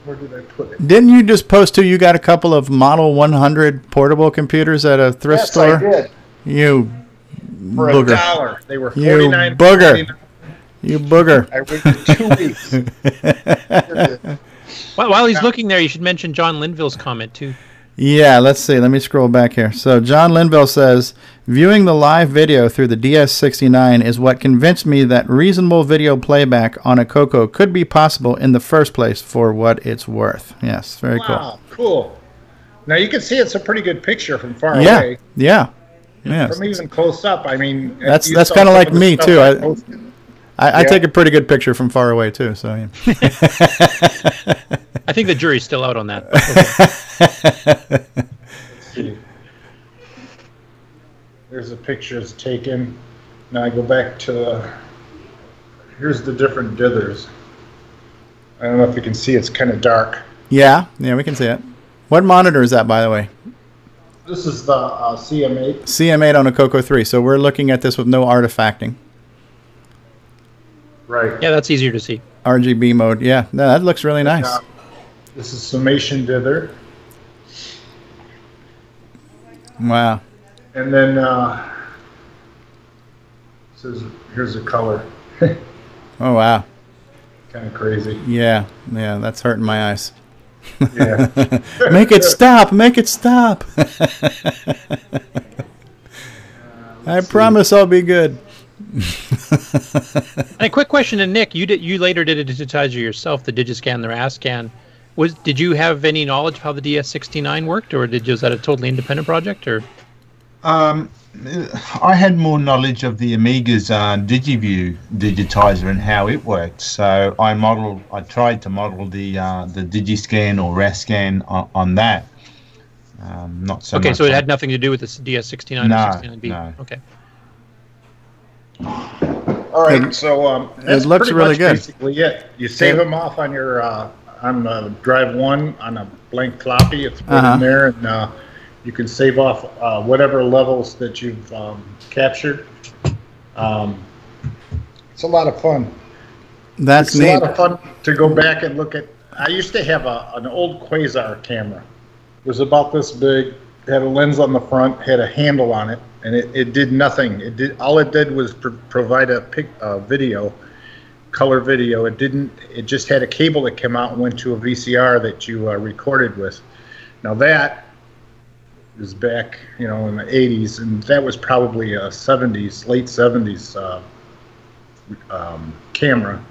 where did I put it? Didn't you just post too? You got a couple of Model 100 portable computers at a thrift Yes, store. I did. You For booger. a dollar. They were You forty nine. booger. You booger. I waited two weeks. *laughs* While, while he's looking there, you should mention John Linville's comment too. Yeah, let's see. Let me scroll back here. So John Linville says, viewing the live video through the DS69 is what convinced me that reasonable video playback on a Coco could be possible in the first place for what it's worth. Yes, very Wow, cool. Now you can see it's a pretty good picture from far cool. Yeah, away. yeah, yeah. From even close up, I mean, That's that's kind of like me too. I I, posted. I, I take a pretty good picture from far away too. So yeah. *laughs* I think the jury's still out on that. *laughs* Let's see. There's the pictures taken. Now I go back to the. Here's the different dithers. I don't know if you can see. It's kind of dark. yeah, yeah, we can see it. What monitor is that, by the way? This is the uh, CM8. CM8 on a Coco 3. So we're looking at this with no artifacting. Right. Yeah, that's easier to see. RGB mode. Yeah, no, that looks really nice. Uh, this is summation dither, Wow. and then uh, says here's a color. *laughs* Oh wow. kind of crazy. Yeah, yeah, that's hurting my eyes. Yeah. *laughs* make it stop. Make it stop. *laughs* I promise I'll be good. *laughs* And a quick question to Nick: You did you later did a digitizer yourself, the Digiscan, the RASCAN. Was did you have any knowledge of how the DS69 worked, or did you, was that a totally independent project? Or Um, I had more knowledge of the Amiga's uh, DigiView digitizer and how it worked. So I modeled, I tried to model the uh, the DigiScan or RASCAN on, on that. Um, not so okay, so it had nothing to do with the DS69 No, or 69B. no. Okay. All right, It- so um, it looks really good. Basically, it. You save Yeah. them off on your uh, on uh, drive one on a blank floppy. It's put Uh-huh. in there, and uh, you can save off uh, whatever levels that you've um, captured. Um, it's a lot of fun. That's it's neat. a lot of fun to go back and look at. I used to have a, an old Quasar camera. It was about this big, had a lens on the front, had a handle on it, and it, it did nothing. It did all it did was pr- provide a pic, uh, video, color video. It didn't. It just had a cable that came out and went to a VCR that you uh, recorded with. Now that is back, you know, in the 80s, and that was probably a 70s, late 70s uh, um, camera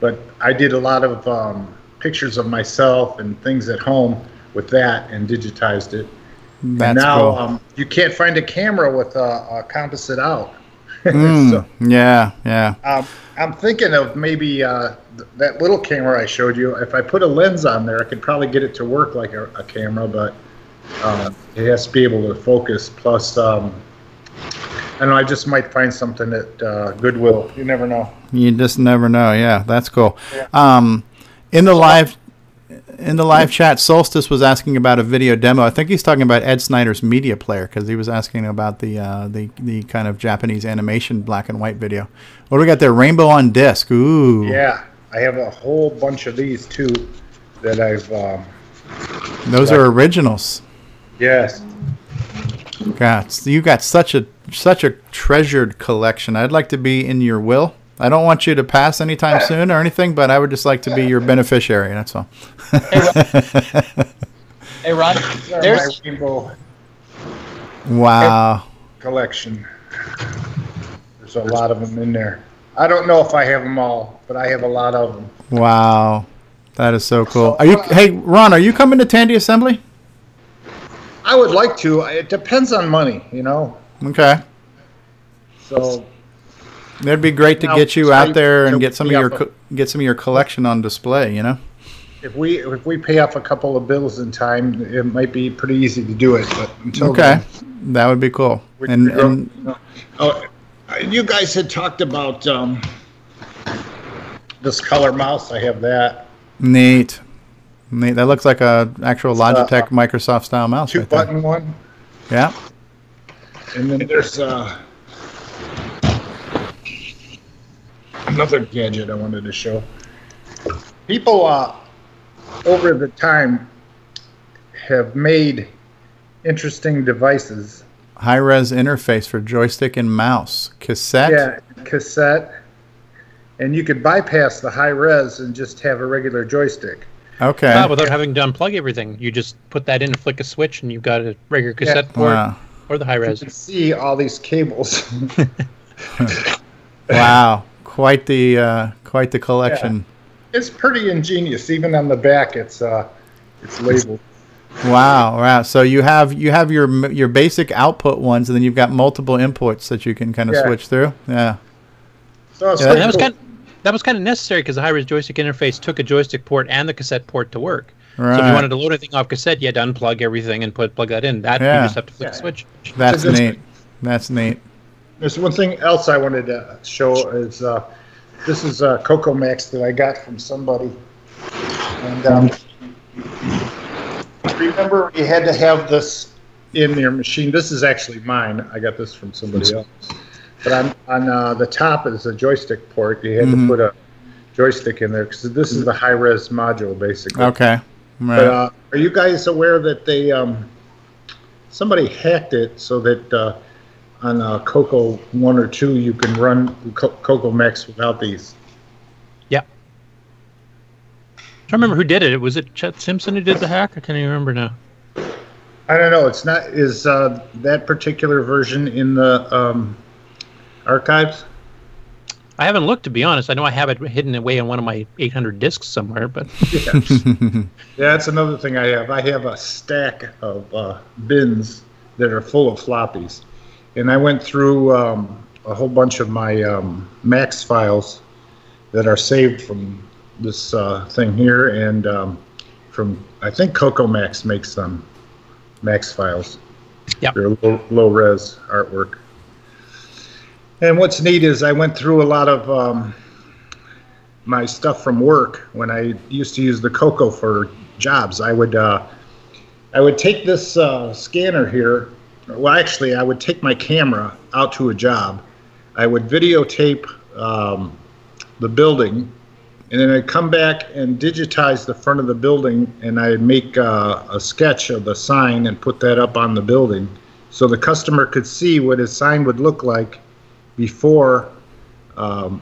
but I did a lot of um, pictures of myself and things at home with that and digitized it. That's now cool. um, you can't find a camera with a, a composite out. *laughs* Mm, so yeah, yeah. um, I'm thinking of maybe uh, th- that little camera I showed you. If I put a lens on there, I could probably get it to work like a, a camera, but uh, it has to be able to focus. Plus, um, I don't know. I just might find something at uh, Goodwill. You never know. You just never know. Yeah, that's cool. Um, in the live in the live chat, Solstice was asking about a video demo. I think he's talking about Ed Snyder's media player because he was asking about the uh, the the kind of Japanese animation black and white video. What do we got there? Rainbow on disc. Ooh. Yeah, I have a whole bunch of these too that I've. Um, Those are originals. yes. God, you got such a such a treasured collection. I'd like to be in your will. I don't want you to pass anytime soon or anything, but I would just like to be your beneficiary. That's all. Hey, *laughs* Ron, These are there's my rainbow wow. collection. There's a lot of them in there. I don't know if I have them all, but I have a lot of them. Wow. That is so cool. Are you uh, Hey, Ron, are you coming to Tandy Assembly? I would like to. It depends on money, you know. Okay. So It'd be great to get you out there and get some of your co- get some of your collection on display, you know? if we if we pay off a couple of bills in time, it might be pretty easy to do it. But until Okay. then, That would be cool. And, and oh, you guys had talked about um, this color mouse. I have that. neat. Neat. That looks like a actual uh, Logitech Microsoft style mouse Two right there. button one. Yeah. And then there's uh, another gadget I wanted to show. People uh, over the time have made interesting devices. High res interface for joystick and mouse. Cassette. Yeah, cassette. And you could bypass the high res and just have a regular joystick. Okay. Without having to unplug everything, you just put that in, flick a switch, and you've got a regular cassette port Wow. or the high res. You res. can see all these cables. *laughs* *laughs* Wow. Quite the uh, quite the collection. it's pretty ingenious. Even on the back, it's uh, it's labeled. Wow, wow. So you have you have your your basic output ones, and then you've got multiple inputs that you can kind of Yeah. switch through. Yeah. So it's Yeah. that was cool. kind that was kind of necessary because the high res joystick interface took a joystick port and the cassette port to work. Right. So if you wanted to load anything off cassette, you had to unplug everything and put plug that in. That Yeah. you just have to flick a Yeah. switch. That's So this- neat. That's neat. There's one thing else I wanted to show is uh, this is a Coco Max that I got from somebody, and um, remember you had to have this in your machine. This is actually mine. I got this from somebody else. But on on uh, the top is a joystick port. You had Mhm. to put a joystick in there because this is the high res module basically. Okay. Right. But uh, are you guys aware that they um, somebody hacked it so that uh, on uh, Coco one or two you can run Co- Coco Max without these? Yeah. I remember who did it. Was it Chet Simpson who did the hack? I can't even remember now. I don't know. It's not. Is uh, that particular version in the um, archives? I haven't looked to be honest. I know I have it hidden away on one of my 800 discs somewhere, but *laughs* Yes. yeah, that's another thing I have. I have a stack of uh, bins that are full of floppies, and I went through um, a whole bunch of my um, Max files that are saved from this uh, thing here, and um, from I think Coco Max makes them Max files. Yeah, they're low, low res artwork. And what's neat is I went through a lot of um, my stuff from work when I used to use the Coco for jobs. I would uh, I would take this uh, scanner here. Well, actually, I would take my camera out to a job. I would videotape um, the building, and then I'd come back and digitize the front of the building, and I'd make uh, a sketch of the sign and put that up on the building, so the customer could see what his sign would look like before um,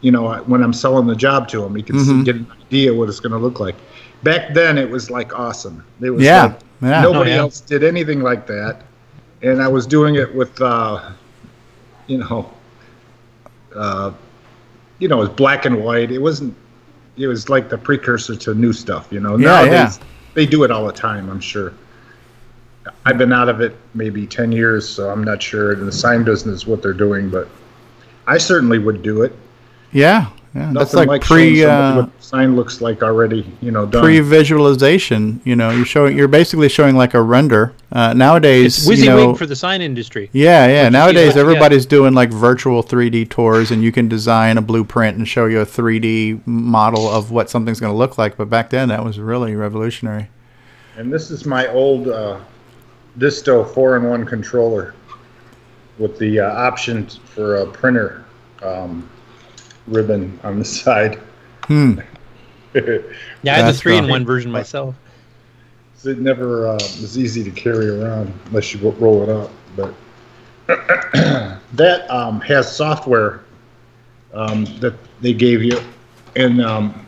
you know, when I'm selling the job to him, he can see, Mhm. get an idea what it's going to look like. Back then, it was like awesome. It was Yeah, like yeah. nobody Oh, yeah. else did anything like that, and I was doing it with, uh, you know, uh, you know, it was black and white. It wasn't. It was like the precursor to new stuff. You know, Yeah, yeah. they do it all the time. I'm sure. I've been out of it maybe ten years, so I'm not sure in the sign business what they're doing, but I certainly would do it. Yeah, yeah. That's Nothing like, showing pre uh, what the sign looks like already, you know, done. pre visualization. You know, you're showing. You're basically showing like a render. Uh, nowadays, it's you know, for the sign industry. Yeah, yeah. What you see Nowadays, is- *laughs* yeah. everybody's doing like virtual 3D tours, and you can design a blueprint and show you a 3D model of what something's going to look like. But back then, that was really revolutionary. And this is my old uh, Disto four-in-one controller with the uh, option for a printer um, ribbon on the side. Hmm. *laughs* Yeah, I had the three in one version myself. So it never uh, was easy to carry around unless you roll it up. But *clears throat* that um, has software um, that they gave you, and um,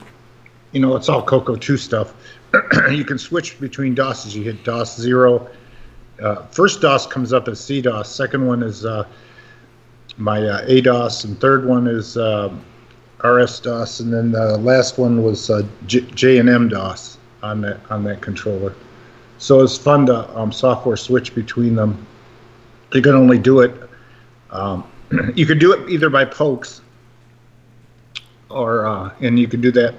you know it's all Coco 2 stuff. *clears throat* you can switch between DOSs. You hit DOS zero. Uh, first DOS comes up as CDOS. Second one is uh, my uh, ADOS, and third one is uh, RS DOS, and then the last one was uh, J, and M DOS on that on that controller. So it's fun to um, software switch between them. You can only do it. Um, *clears throat* you could do it either by pokes, or uh, and you could do that,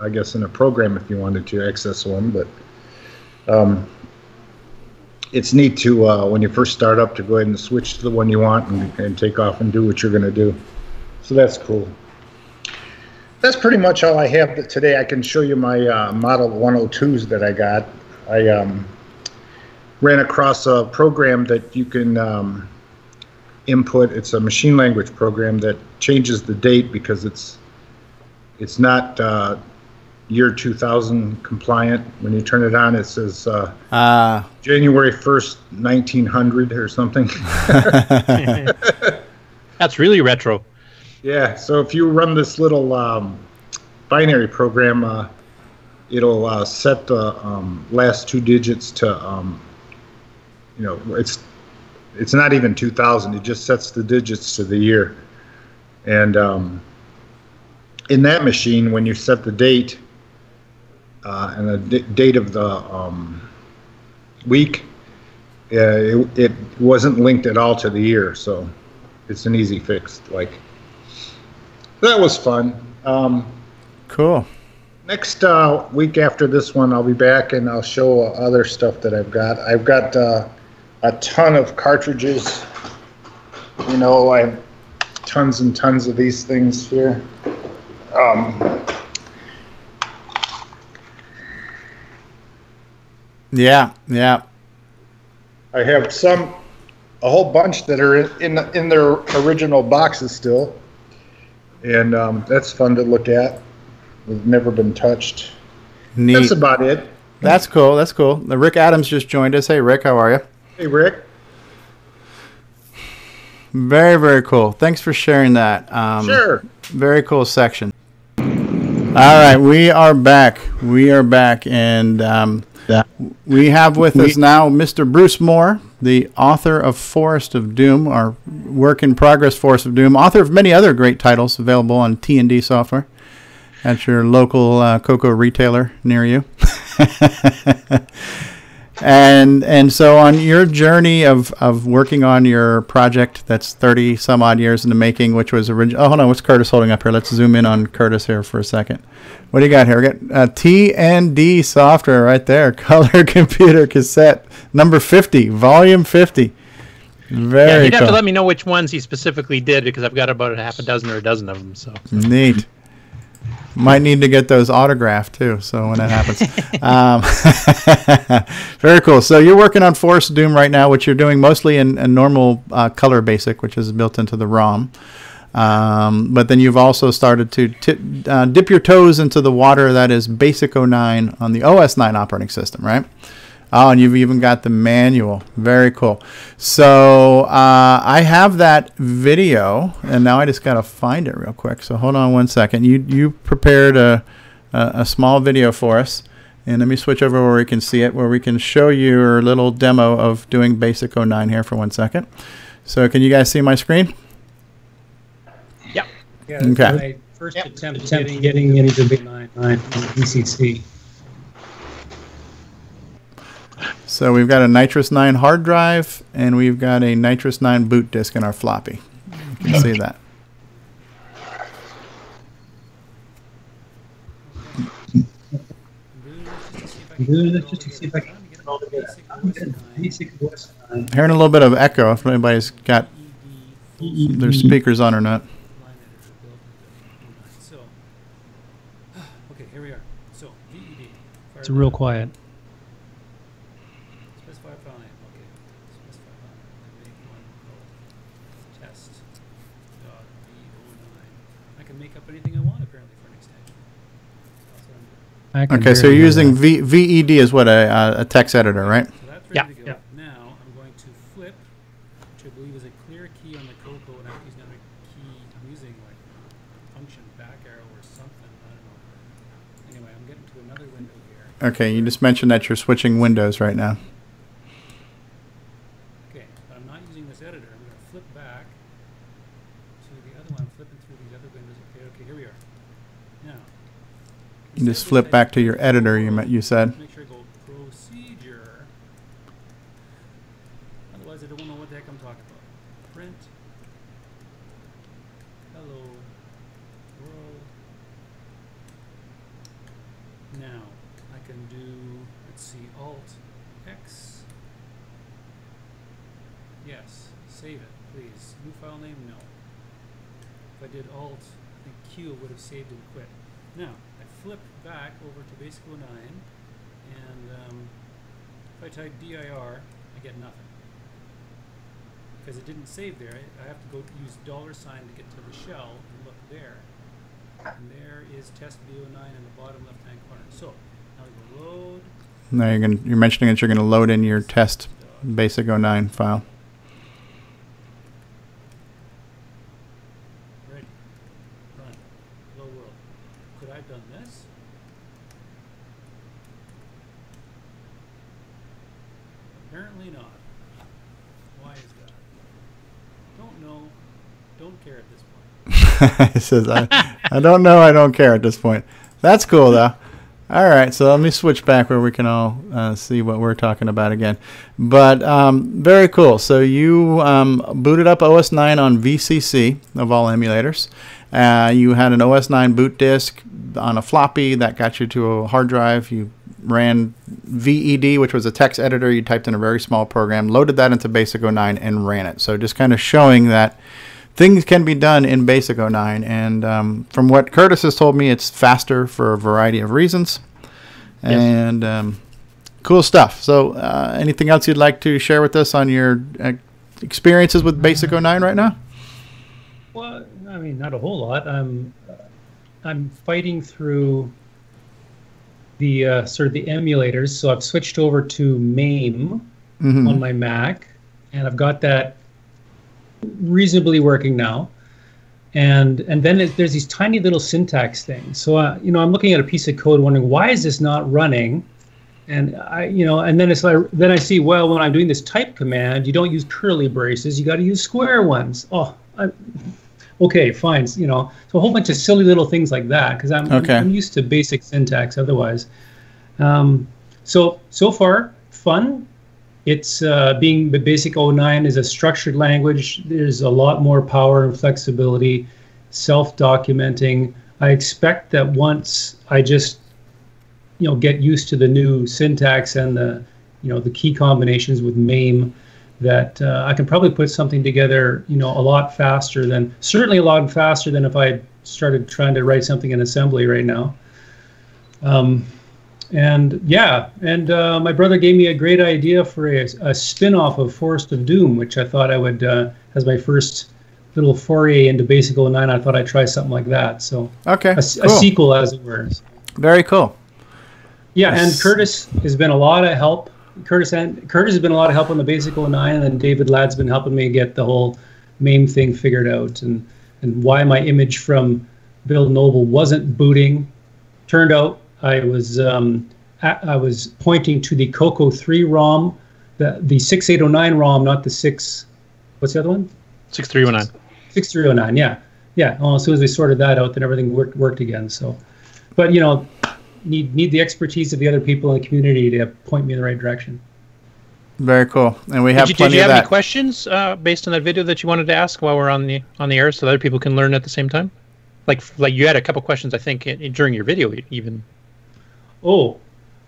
I guess, in a program if you wanted to access one. But um, it's neat to uh, when you first start up to go ahead and switch to the one you want and, and take off and do what you're going to do. So that's cool. That's pretty much all I have today. I can show you my uh, Model 102s that I got. I um, ran across a program that you can um, input. It's a machine language program that changes the date because it's it's not uh, year 2000 compliant. When you turn it on, it says uh, Ah. January 1st, 1900 or something. *laughs* That's really retro. Yeah, so if you run this little um, binary program, uh, it'll uh, set the um, last two digits to, um, you know, it's it's not even 2000. It just sets the digits to the year, and um, in that machine, when you set the date uh, and the d- date of the um, week, uh, it, it wasn't linked at all to the year, so it's an easy fix. Like that was fun. Um, Cool. next uh, week after this one, I'll be back and I'll show uh, other stuff that I've got. I've got uh, a ton of cartridges. You know, I have tons and tons of these things here. Um, Yeah, yeah. I have some, a whole bunch that are in in, in their original boxes still. and um, that's fun to look at. We've never been touched. Neat. That's about it. That's cool. That's cool. Rick Adams just joined us. Hey, Rick, how are you? Hey, Rick. Very, very cool. Thanks for sharing that. Um, Sure. Very cool section. All right, we are back. We are back, and um, we have with us now Mr. Bruce Moore, the author of Forest of Doom, our work in progress Forest of Doom, author of many other great titles available on T and D software at your local uh, Coco retailer near you. *laughs* and and so on your journey of, of working on your project that's 30 some odd years in the making which was original oh hold on what's curtis holding up here? Let's zoom in on curtis here for a second. What do you got here? We got uh, t and d software right there *laughs* color computer cassette number 50 volume 50 very yeah, he'd have to let me know which ones he specifically did because I've got about a half a dozen or a dozen of them. So. Neat. Might need to get those autographed too. So when that happens, *laughs* um, *laughs* very cool. So you're working on Forest Doom right now, which you're doing mostly in, in normal uh, color basic, which is built into the ROM. Um, but then you've also started to ti uh, dip your toes into the water that is Basic 09 on the OS 9 operating system, right? Oh, and you've even got the manual. Very cool. So uh, I have that video, and now I just got to find it real quick. So hold on one second. You you prepared a, a a small video for us, and let me switch over where we can see it, where we can show your little demo of doing Basic 09 here for one second. So can you guys see my screen? Yeah. Yeah, Okay. My first attempt attempt getting, getting into Big Nine Nine on VCC. So we've got a NitrOS-9 hard drive, and we've got a NitrOS-9 boot disk in our floppy. You can see that. Doing this just to see if I can get it all together. I'm getting Basic OS 9. Hearing a little bit of echo if anybody's got their speakers on or not. It's real quiet. Specify file name. Okay. Specify file name. Make one called test dot v09. I can make up anything I want apparently for an extension. That's what I'm doing. I can Okay, so you're hear using that. v, VED is what a, uh, a text editor, right? So that's Yeah, ready to go. Now I'm going to flip, which I believe is a clear key on the Coco, and I'm using another key. I'm using like function back arrow or something. I don't know. Anyway, I'm getting to another window here. Okay, you just mentioned that you're switching windows right now. Okay, but I'm not using this editor. I'm going to flip back to the other one. I'm flipping through these other windows. Okay, okay, here we are. Now, You just flip back to your editor, you, you said. make sure I go procedure. Otherwise, I don't know what the heck I'm talking about. Print. Hello. World. Now, I can do, let's see, Alt X. Yes. Save it, please. New file name? No. If I did Alt, I think Q would have saved and quit. Now, I flip back over to Basic 09, and um, if I type dir, I get nothing. There, I, have to go use dollar sign to get to the shell and look there. And there is test B09 in the bottom left hand corner. So, now we go load. Now you're gonna, you're mentioning that you're going to load in your test basic 09 file. Ready. Run. Hello world. Could I have done this? Apparently not. Why is that? Don't know. Don't care at this *laughs* it says, I, I don't know, I don't care at this point. That's cool, though. All right, so let me switch back where we can all uh, see what we're talking about again. But um, very cool. So you um, booted up OS 9 on VCC of all emulators. Uh, you had an OS 9 boot disk on a floppy that got you to a hard drive. You ran VED, which was a text editor. You typed in a very small program, loaded that into Basic 09, and ran it. So just kind of showing that things can be done in Basic 09. And um, from what Curtis has told me, it's faster for a variety of reasons. And um, cool stuff. So, uh, anything else you'd like to share with us on your uh, experiences with Basic 09 right now? Well, I I mean, not a whole lot. I'm I'm fighting through the uh, sort of the emulators. So I've switched over to MAME Mhm. on my Mac, and I've got that reasonably working now. And and then it- there's these tiny little syntax things. So uh, you know, I'm looking at a piece of code, wondering why is this not running? And I, you know, and then it's like, then I see, well, when I'm doing this type command, you don't use curly braces, you got to use square ones. Oh, I, okay, fine. You know, so a whole bunch of silly little things like that because I'm, Okay. I'm used to basic syntax otherwise. Um, so so far, fun. It's uh, being the basic 09 is a structured language. There's a lot more power and flexibility, self-documenting. I expect that once I just you know get used to the new syntax and the you know the key combinations with MAME that uh, I can probably put something together you know a lot faster than certainly a lot faster than if I started trying to write something in assembly right now. Um, and yeah, and uh, my brother gave me a great idea for a, a spin-off of Forest of Doom, which I thought I would, uh, as my first little foray into Basic 09, I thought I'd try something like that. So Okay, a, cool. sequel, as it were. Very cool. Yeah, and Curtis has been a lot of help. Curtis and Curtis has been a lot of help on the Basic 09, and then David Ladd's been helping me get the whole MAME thing figured out, and and why my image from Bill Noble wasn't booting. Turned out I was um, a- I was pointing to the Coco 3 ROM, the the 6809 ROM, not the six. What's the other one? 6309. 6309. Yeah, yeah. Well, as soon as we sorted that out, then everything worked worked again. So, but you know, need need the expertise of the other people in the community to point me in the right direction. Very cool. And we have Did you, plenty did you of have that. any questions uh, based on that video that you wanted to ask while we're on the on the air, so that other people can learn at the same time? Like like you had a couple questions, I think, i- during your video even. Oh,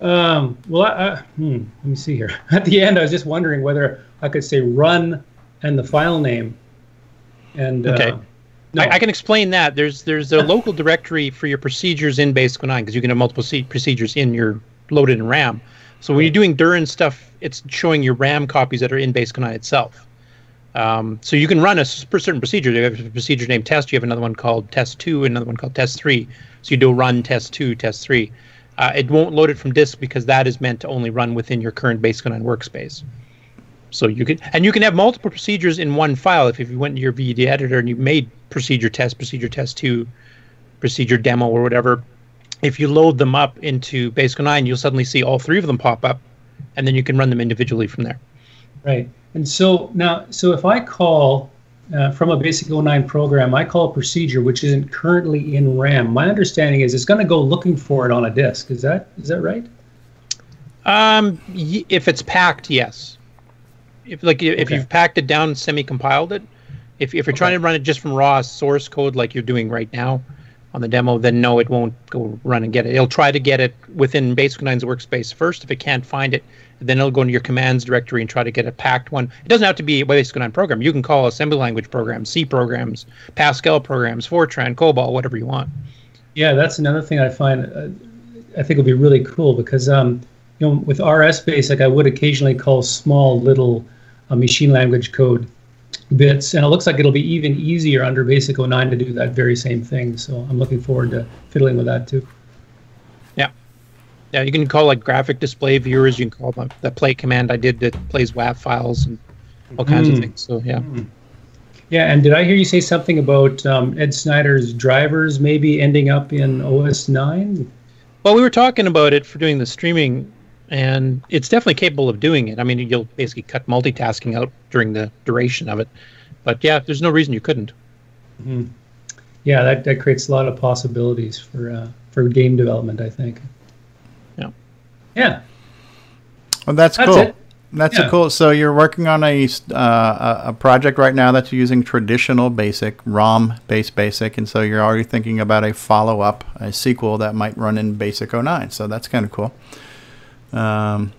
um, well, I, I, hmm, let me see here. *laughs* At the end, I was just wondering whether I could say run and the file name. And Okay. uh, I, I can explain that. There's there's a *laughs* local directory for your procedures in Basic 09 because you can have multiple se- procedures in your loaded in RAM. So when you're doing Durin stuff, it's showing your RAM copies that are in Basic 09 itself. Um, so you can run a certain procedure. You have a procedure named test. You have another one called test two, another one called test three. So you do run test two, test three. Uh, it won't load it from disk because that is meant to only run within your current Basic 09 workspace. So you could, and you can have multiple procedures in one file. If, if you went to your VED editor and you made procedure test, procedure test two, procedure demo, or whatever, if you load them up into Basic 09, you'll suddenly see all three of them pop up, and then you can run them individually from there. Right. And so now, so if I call uh, from a basic 09 program, I call a procedure which isn't currently in RAM. My understanding is it's going to go looking for it on a disk. Is that is that right? Um, y- if it's packed, yes. If like if Okay. you've packed it down, semi-compiled it, if if you're trying to run it just from raw source code like you're doing right now on the demo, then no, it won't go run and get it. It'll try to get it within Basic 9's workspace first. If it can't find it, then it'll go into your commands directory and try to get a packed one. It doesn't have to be a Basic 9 program. You can call assembly language programs, C programs, Pascal programs, Fortran, COBOL, whatever you want. Yeah, that's another thing I find uh, I think would be really cool because um, you know with RS Basic I would occasionally call small little uh, machine language code bits, and it looks like it'll be even easier under Basic 09 to do that very same thing. So I'm looking forward to fiddling with that too. Yeah. You can call like graphic display viewers. You can call them the play command I did that plays WAV files and all kinds of Hmm. things. So yeah. Yeah, and did I hear you say something about um, Ed Snyder's drivers maybe ending up in OS 9? Well, we were talking about it for doing the streaming, and it's definitely capable of doing it. I mean, you'll basically cut multitasking out during the duration of it. But yeah, there's no reason you couldn't. Mhm. Yeah, that, that creates a lot of possibilities for uh, for game development, I think. Yeah. Yeah. Well, that's, That's cool. it. That's Yeah. a cool. So you're working on a, uh, a project right now that's using traditional basic ROM based basic, and so you're already thinking about a follow up, a sequel that might run in Basic 09. So that's kind of cool. Um,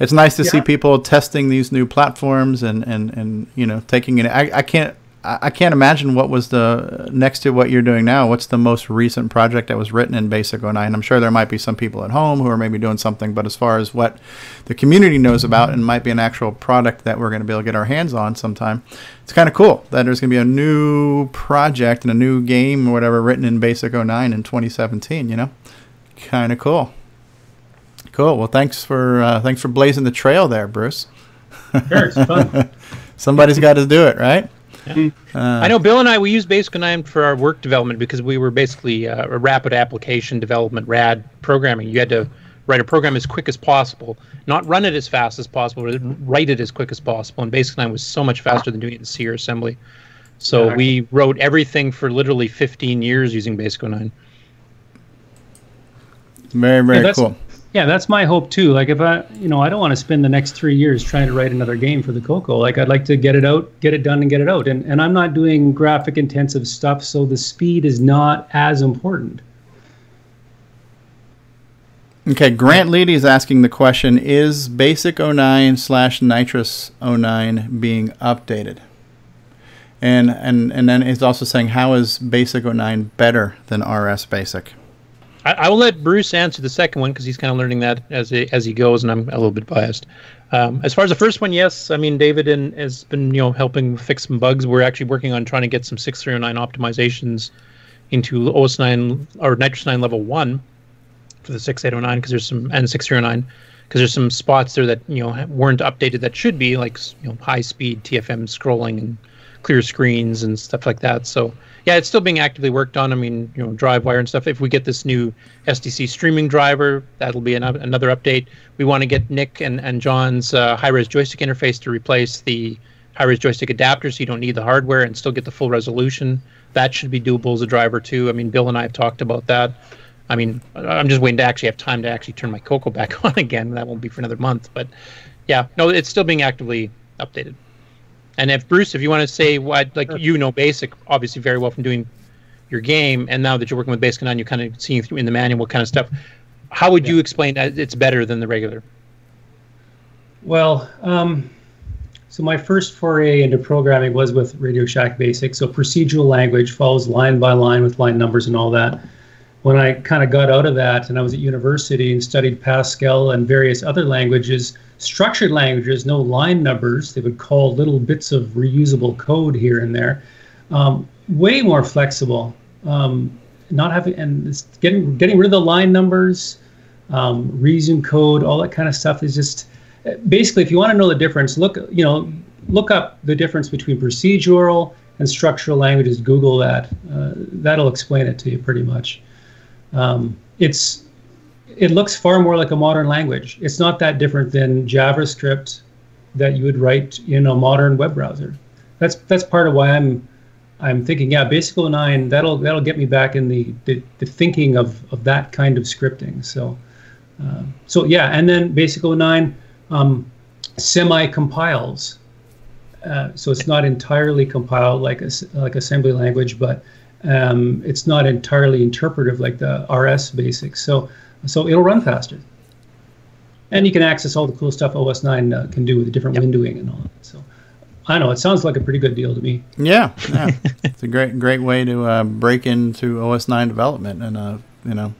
it's nice to see people testing these new platforms and, and, and you know taking it. I, I can't I can't imagine what was the next to what you're doing now. What's the most recent project that was written in Basic 09? I'm sure there might be some people at home who are maybe doing something, but as far as what the community knows about and might be an actual product that we're going to be able to get our hands on sometime, it's kind of cool that there's going to be a new project and a new game or whatever written in Basic 09 in 2017. You know, kind of cool. Cool. Well, thanks for uh, thanks for blazing the trail there, Bruce. Sure, it's fun. *laughs* Somebody's got to do it, right? Uh, I know Bill and I we use Basic 09 for our work development because we were basically uh, a rapid application development RAD programming. You had to write a program as quick as possible, not run it as fast as possible, but write it as quick as possible. And Basic 09 was so much faster than doing it in C or assembly. So Yeah. we wrote everything for literally 15 years using Basic 09. Very, very Yeah, cool. Yeah, that's my hope too. Like if I, you know, I don't want to spend the next three years trying to write another game for the Coco. Like I'd like to get it out, get it done, and get it out. And and I'm not doing graphic intensive stuff, so the speed is not as important. Okay, Grant Leedy is asking the question Is Basic 09 slash Nitrous 09 being updated? And, and, and then he's also saying, How is Basic 09 better than RS Basic? I, I will let Bruce answer the second one because he's kind of learning that as he, as he goes, and I'm a little bit biased. Um, as far as the first one, yes, I mean David has been you know helping fix some bugs. We're actually working on trying to get some 6309 optimizations into OS 9 or NitrOS-9 level one for the 6809 because there's some and 6309 because there's some spots there that you know weren't updated that should be like you know high speed TFM scrolling and clear screens and stuff like that. So yeah, it's still being actively worked on. I mean, you know, DriveWire and stuff. If we get this new SDC streaming driver, that'll be an, another update. We want to get Nick and, and John's uh, high-res joystick interface to replace the high-res joystick adapter, so you don't need the hardware and still get the full resolution. That should be doable as a driver too. I mean, Bill and I have talked about that. I mean, I'm just waiting to actually have time to actually turn my Coco back *laughs* on again. That won't be for another month, but yeah, no, it's still being actively updated. And if Bruce, if you want to say what, like you know, basic obviously very well from doing your game, and now that you're working with Basic 9, you're kind of seeing through in the manual what kind of stuff. How would you explain that it's better than the regular? Well, um, so my first foray into programming was with Radio Shack Basic. So procedural language follows line by line with line numbers and all that. When I kind of got out of that and I was at university and studied Pascal and various other languages, structured languages, no line numbers, they would call little bits of reusable code here and there. Um, way more flexible. Um, not having and getting getting rid of the line numbers, um, reason code, all that kind of stuff is just basically if you want to know the difference look you know look up the difference between procedural and structural languages google that uh, that'll explain it to you pretty much um, it's it looks far more like a modern language it's not that different than javascript that you would write in a modern web browser that's that's part of why i'm i'm thinking yeah basic 09 that'll that'll get me back in the the, the thinking of of that kind of scripting so uh, so yeah and then basic 09 um, semi compiles. Uh, so it's not entirely compiled like a, like assembly language, but um, it's not entirely interpretive like the RS basics. So so it'll run faster, and you can access all the cool stuff OS 9 uh, can do with the different windowing and all that. So I don't know. It sounds like a pretty good deal to me. Yeah, yeah. *laughs* it's a great, great way to uh, break into OS 9 development and, uh, you know,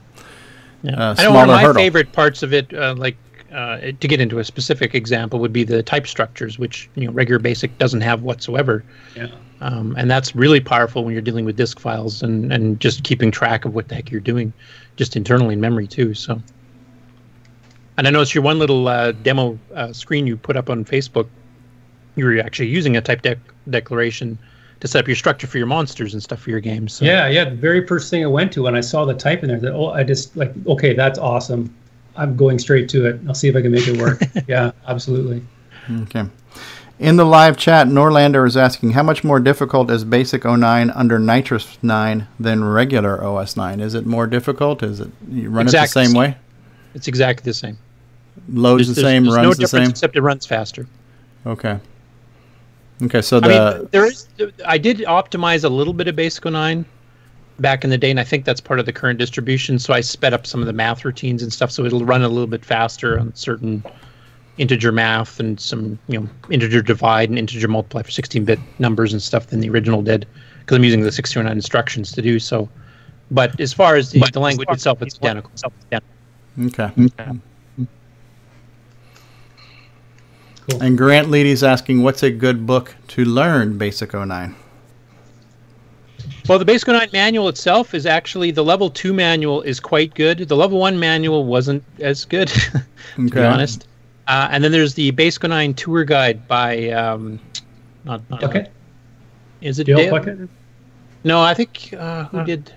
Yeah. uh, I know one of my hurdle. favorite parts of it, uh, like uh, to get into a specific example, would be the type structures, which you know regular Basic doesn't have whatsoever. Yeah. Um, and that's really powerful when you're dealing with disk files and, and just keeping track of what the heck you're doing, just internally in memory too. So, and I noticed your one little uh, demo uh, screen you put up on Facebook, you were actually using a type dec- declaration to set up your structure for your monsters and stuff for your games. So. Yeah, yeah. The very first thing I went to when I saw the type in there, that oh, I just like okay, that's awesome. I'm going straight to it. I'll see if I can make it work. *laughs* yeah, absolutely. Okay. In the live chat, Norlander is asking how much more difficult is Basic 09 under NitrOS-9 than regular OS 9? Is it more difficult? Is it you run Exactly it the same the way? It's exactly the same. Loads There's- the same, there's runs no the same. except it runs faster. Okay. Okay, so I the mean, there is. I did optimize a little bit of Basic 09 back in the day, and I think that's part of the current distribution. So I sped up some of the math routines and stuff, so it'll run a little bit faster on certain integer math and some you know integer divide and integer multiply for 16-bit numbers and stuff than the original did because I'm using the 609 instructions to do so. But as far as the, the language itself, it's identical. Okay. Cool. And Grant Leedy's asking, what's a good book to learn Basic 09? Well, the Basic 09 manual itself is actually the level two manual is quite good. The level one manual wasn't as good, *laughs* to be honest. Uh, and then there's the Basic 09 tour guide by um, not, not Puckett? Is it Dale Dale? Puckett? No, I think uh, who did?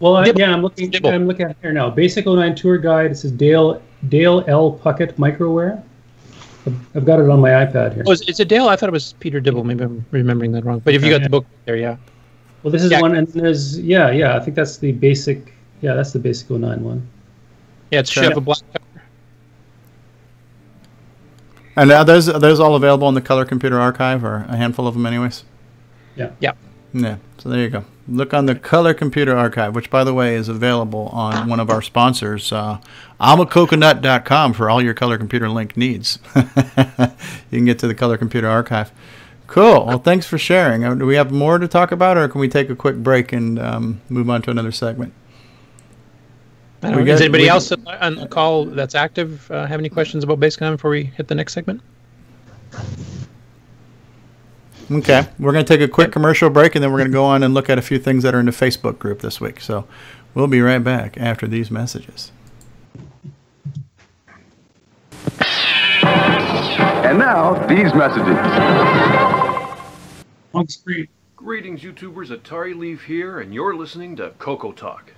Well, I, Dibble. yeah, I'm looking. Dibble. I'm looking at here now. Basic 09 tour guide. This is Dale Dale L Puckett Microware. I've- I've got it on my iPad here. Oh, is, is it Dale? I thought it was Peter Dibble. Maybe I'm remembering that wrong. But if you got the book there, yeah. Well, this is Yeah. one, and there's yeah, yeah. I think that's the basic. Yeah, that's the basic 09 one. Yeah, it's Chef of Black And are those, are those all available in the Color Computer Archive, or a handful of them, anyways? Yeah. Yeah. Yeah. So there you go. Look on the Color Computer Archive, which, by the way, is available on one of our sponsors, uh, amacoconut.com, for all your Color Computer Link needs. *laughs* you can get to the Color Computer Archive. Cool. Well, thanks for sharing. Uh, Do we have more to talk about, or can we take a quick break and um, move on to another segment? I don't We know. Does got- anybody we- else on the call that's active uh, have any questions about Basic 09 before we hit the next segment? Okay, we're going to take a quick commercial break and then we're going to go on and look at a few things that are in the Facebook group this week. So we'll be right back after these messages. And now, these messages. On screen. Greetings, YouTubers. Atari Leaf here, and you're listening to Coco Talk.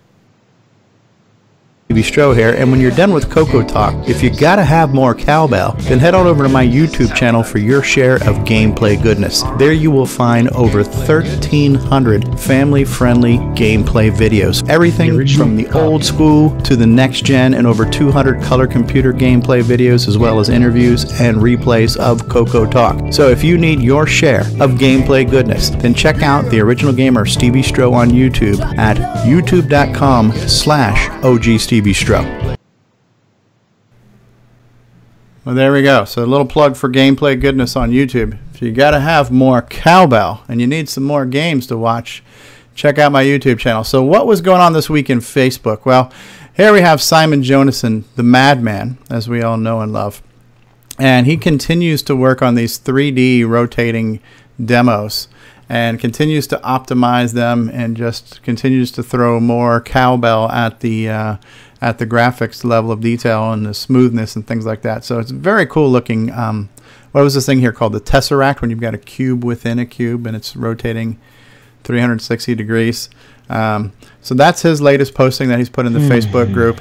Stevie Stroh here, and when you're done with Coco Talk, if you gotta have more cowbell, then head on over to my YouTube channel for your share of gameplay goodness. There you will find over 1,300 family-friendly gameplay videos. Everything from the old school to the next gen, and over 200 color computer gameplay videos, as well as interviews and replays of Coco Talk. So if you need your share of gameplay goodness, then check out the original gamer Stevie Stroh on YouTube at youtube.com slash OG Stevie Stroh. Well, there we go. So a little plug for gameplay goodness on YouTube. If you got to have more cowbell and you need some more games to watch, check out my YouTube channel. So what was going on this week in Facebook? Well, here we have Simon Jonassen, the madman, as we all know and love. And he continues to work on these 3D rotating demos and continues to optimize them and just continues to throw more cowbell at the uh, at the graphics level of detail and the smoothness and things like that. So it's very cool looking. Um, what was this thing here called the tesseract when you've got a cube within a cube and it's rotating 360 degrees. Um, so that's his latest posting that he's put in the Hmm. Facebook group.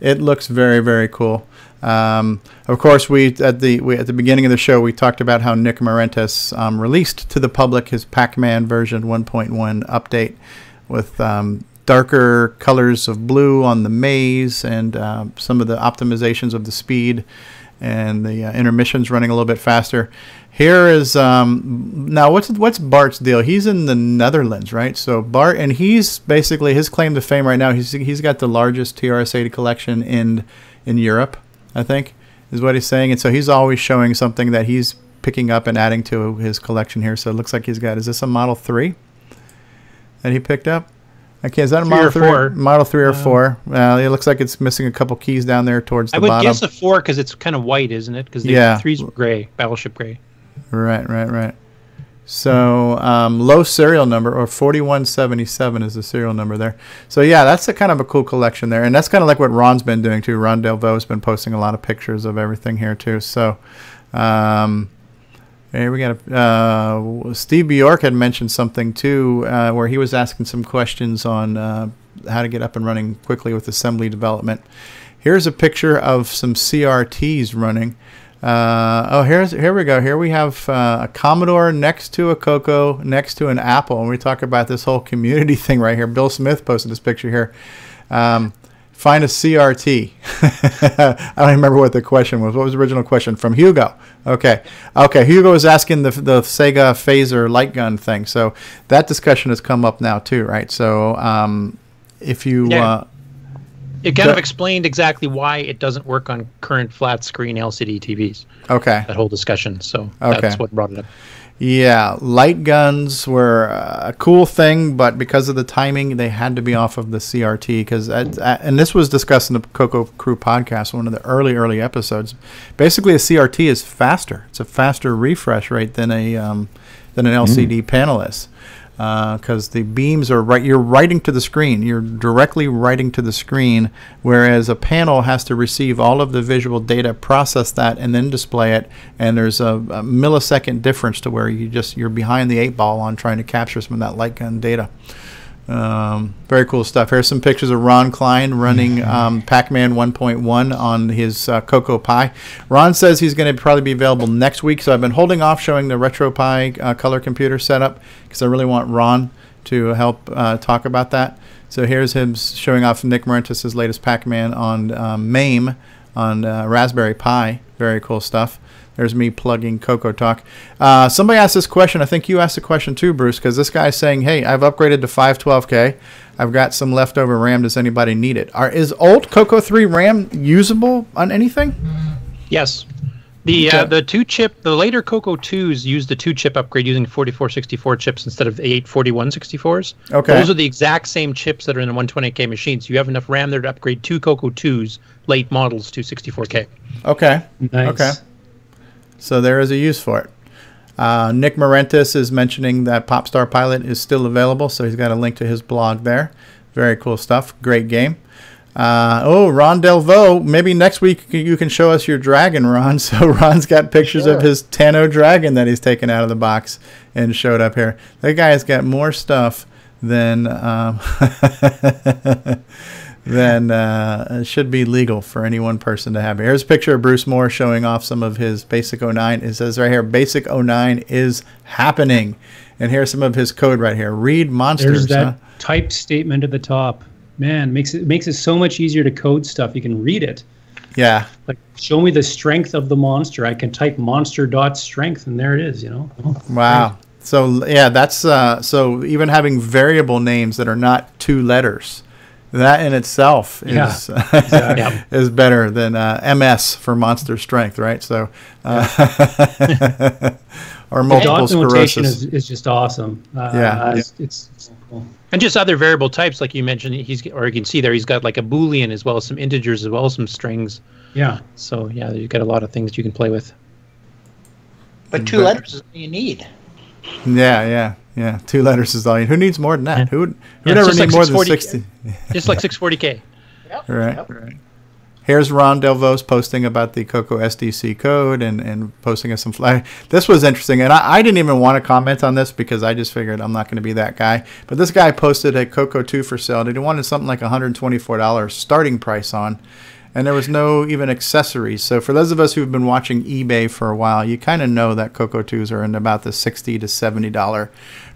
It looks very very cool. Um, of course, we at the we, at the beginning of the show we talked about how Nick Marentes um, released to the public his Pac-Man version 1.1 update with um, darker colors of blue on the maze and uh, some of the optimizations of the speed and the uh, intermissions running a little bit faster. Here is um, now what's what's Bart's deal? He's in the Netherlands, right? So Bart and he's basically his claim to fame right now. He's he's got the largest TRS-80 collection in in Europe, I think, is what he's saying. And so he's always showing something that he's picking up and adding to his collection here. So it looks like he's got is this a Model Three that he picked up? Okay, is that a Three Model or three? four. Model three or Uh, four? Well, it looks like it's missing a couple keys down there towards the bottom. I would bottom. guess a four because it's kind of white, isn't it? Because the Yeah. three's gray, battleship gray. Right, right, right. So um, low serial number or 4177 is the serial number there. So yeah, that's a kind of a cool collection there, and that's kind of like what Ron's been doing too. Ron Delvaux has been posting a lot of pictures of everything here too. So um, here we got a, uh, Steve Bjork had mentioned something too, uh, where he was asking some questions on uh, how to get up and running quickly with assembly development. Here's a picture of some CRTs running. Uh, oh, here's here we go. Here we have uh, a Commodore next to a Coco, next to an Apple, and we talk about this whole community *laughs* thing right here. Bill Smith posted this picture here. Um, find a CRT. *laughs* I don't remember what the question was. What was the original question from Hugo? Okay, okay. Hugo was asking the the Sega Phaser light gun thing. So that discussion has come up now too, right? So um, if you Yeah. uh, It kind of explained exactly why it doesn't work on current flat screen LCD TVs. Okay. That whole discussion. So Okay. that's what brought it up. Yeah, light guns were a cool thing, but because of the timing, they had to be off of the CRT. Because and this was discussed in the Coco Crew podcast, one of the early early episodes. Basically, a CRT is faster. It's a faster refresh rate than a um, than an LCD panel is. Uh, because the beams are right, you're writing to the screen. You're directly writing to the screen, whereas a panel has to receive all of the visual data, process that, and then display it. And there's a, a millisecond difference to where you just you're behind the eight ball on trying to capture some of that light gun data. Um, very cool stuff. Here's some pictures of Ron Klein running *laughs* um, Pac-Man 1.1 on his uh, Coco Pi. Ron says he's going to probably be available next week, so I've been holding off showing the RetroPie uh, color computer setup because I really want Ron to help uh, talk about that. So here's him showing off Nick Marentes' latest Pac-Man on um, MAME on uh, Raspberry Pi. Very cool stuff. There's me plugging Coco Talk. Uh, somebody asked this question. I think you asked the question too, Bruce, because this guy's saying, "Hey, I've upgraded to 512K. I've got some leftover RAM. Does anybody need it? Are, is old Coco 3 RAM usable on anything?" Yes. The uh, the two chip the later Coco twos use the two chip upgrade using 4464 chips instead of 84164s. Okay. Those are the exact same chips that are in the 128K machines. You have enough RAM there to upgrade two Coco twos late models to 64K. Okay. Nice. Okay. So there is a use for it. Uh, Nick Marentes is mentioning that Popstar Pilot is still available, so he's got a link to his blog there. Very cool stuff. Great game. Uh, oh, Ron Delvaux. Maybe next week you can show us your dragon, Ron. *laughs* So Ron's got pictures of his Tano dragon that he's taken out of the box and showed up here. That guy's got more stuff than um, *laughs* than uh, should be legal for any one person to have. Here's a picture of Bruce Moore showing off some of his Basic 09. It says right here, Basic 09 is happening. And here's some of his code right here. Read monsters. There's that huh? type statement at the top. Man, makes it makes it so much easier to code stuff. You can read it. Yeah. Like, show me the strength of the monster. I can type monster dot strength, and there it is. You know. Wow. So yeah, that's uh, so even having variable names that are not two letters, that in itself Yeah, is *laughs* exactly. *laughs* is better than uh, MS for monster strength, right? So uh, *laughs* or The multiple dot sclerosis. is, is just awesome. Uh, Yeah. it's, it's so cool. And just other variable types, like you mentioned, he's or you can see there, he's got like a boolean as well as some integers as well as some strings. Yeah. So yeah, you've got a lot of things you can play with. But two But- letters is all you need. Yeah, yeah, yeah. Two letters is all you. Who needs more than that? Who would who Yeah, would it's ever just need like more than 640 sixty? Just like 640k. *laughs* Right. Right. Here's Ron Delvaux posting about the Coco SDC code and, and posting us some flag. This was interesting, and I, I didn't even want to comment on this because I just figured I'm not going to be that guy. But this guy posted a Coco 2 for sale. and He wanted something like $124 starting price on, and there was no even accessories. So for those of us who've been watching eBay for a while, you kind of know that Coco 2s are in about the 60 to $70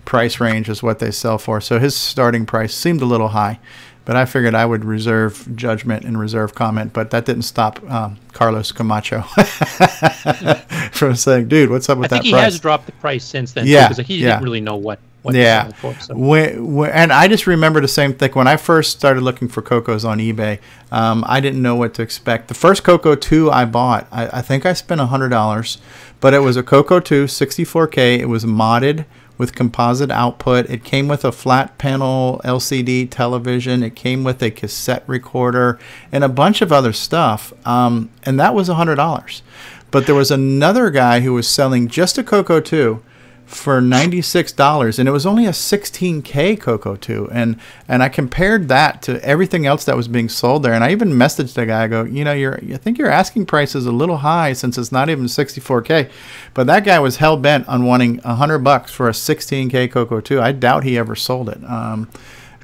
price range is what they sell for. So his starting price seemed a little high. But I figured I would reserve judgment and reserve comment, but that didn't stop um, Carlos Camacho *laughs* from saying, "Dude, what's up with I with think that he price?" has dropped the price since then. Yeah, because he yeah. didn't really know what. Yeah, to sell it for, so. When- when- and I just remember the same thing when I first started looking for Cocos on eBay. Um, I didn't know what to expect. The first Coco 2 I bought, I, I think I spent hundred dollars, but it was a Coco 2 64K. It was modded with composite output. It came with a flat panel LCD television. It came with a cassette recorder and a bunch of other stuff. Um, and that was hundred dollars. But there was another guy who was selling just a Coco 2 for $96 and it was only a 16k Coco 2 and and I compared that to everything else that was being sold there. And I even messaged the guy I go you know you're I think your asking price is a little high since it's not even 64k but that guy was hell bent on wanting 100 bucks for a 16k Coco 2 I doubt he ever sold it. Um,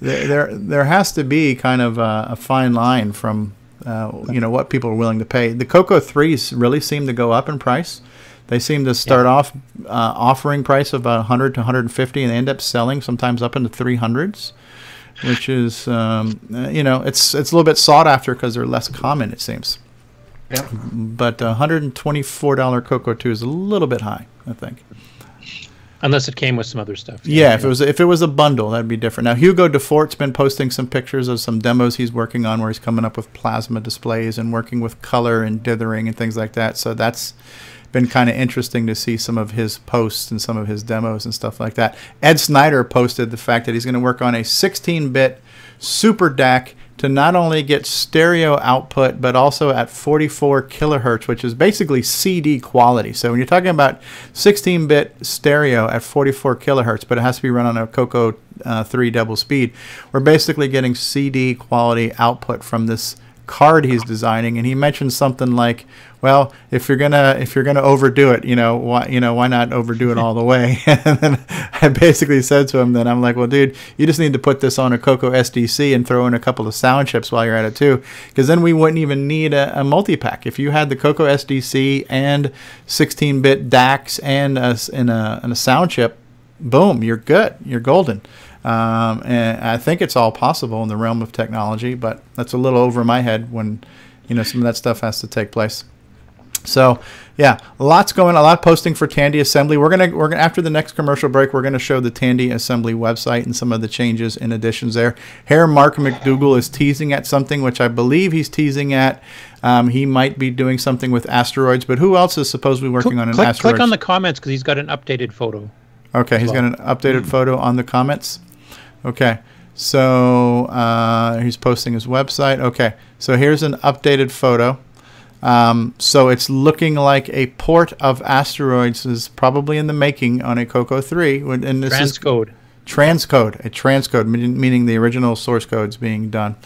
there there, has to be kind of a, a fine line from uh, you know what people are willing to pay. The Coco 3s really seem to go up in price they seem to start off uh, offering price of about 100 to 150, and they end up selling sometimes up into 300s, which is um, you know it's it's a little bit sought after because they're less common it seems. Yep. But uh, $124 Coco 2 is a little bit high, I think. Unless it came with some other stuff. Yeah, if it was if it was a bundle, that'd be different. Now Hugo Dufort's been posting some pictures of some demos he's working on where he's coming up with plasma displays and working with color and dithering and things like that. So that's been kind of interesting to see some of his posts and some of his demos and stuff like that. Ed Snyder posted the fact that he's going to work on a 16-bit super DAC to not only get stereo output but also at 44 kilohertz, which is basically CD quality. So when you're talking about 16-bit stereo at 44 kilohertz, but it has to be run on a Coco uh, 3 double speed, we're basically getting CD quality output from this card he's designing and he mentioned something like well if you're gonna if you're gonna overdo it you know why you know why not overdo it all the way? *laughs* And then i basically said to him that i'm like well dude you just need to put this on a coco sdc and throw in a couple of sound chips while you're at it too because then we wouldn't even need a, a multi-pack. If you had the coco sdc and 16-bit dacs and a, and a, and a sound chip boom you're good. You're golden um, and I think it's all possible in the realm of technology, but that's a little over my head when, you know, some of that stuff has to take place. So, yeah, lots going, a lot posting for Tandy Assembly. We're gonna, we're gonna after the next commercial break, we're gonna show the Tandy Assembly website and some of the changes and additions there. Here, Mark McDougall is teasing at something, which I believe he's teasing at. Um, he might be doing something with asteroids, but who else is supposedly working on an click, asteroid? click on the comments because he's got an updated photo. Okay, he's got an updated photo on the comments. Okay, so uh, he's posting his website. Okay, so here's an updated photo. Um, so it's looking like a port of asteroids is probably in the making on a Coco 3. And this Transcode. Is transcode, a transcode, meaning, meaning the original source code's being done.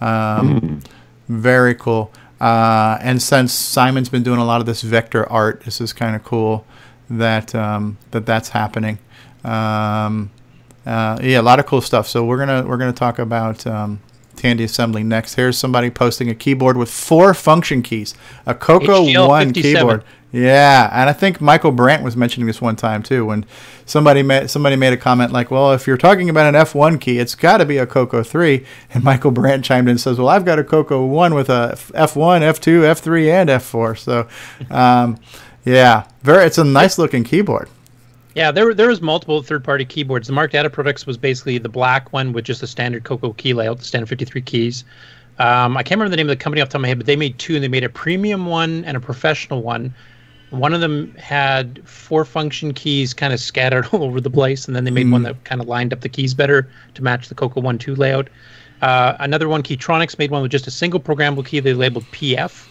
Um, Very cool. Uh, and since Simon's been doing a lot of this vector art, this is kind of cool that um, that that's happening. Um, uh, yeah, a lot of cool stuff. So we're gonna we're gonna talk about um, Tandy assembly next. Here's somebody posting a keyboard with four function keys, a Coco One 57. keyboard. Yeah, and I think Michael Brandt was mentioning this one time too when somebody made somebody made a comment like, "Well, if you're talking about an F1 key, it's got to be a Coco 3." *laughs* And Michael Brandt chimed in and says, "Well, I've got a Coco 1 with a F1, F2, F3, and F4." So, um, yeah, very it's a nice looking keyboard. Yeah, there there was multiple third-party keyboards. The Mark Data Products was basically the black one with just a standard Coco key layout, the standard 53 keys. Um, I can't remember the name of the company off the top of my head, but they made two, and they made a premium one and a professional one. One of them had four function keys kind of scattered *laughs* all over the place, and then they made one Mm. that kind of lined up the keys better to match the Coco One Two layout. Uh, another one, Keytronics, made one with just a single programmable key they labeled PF,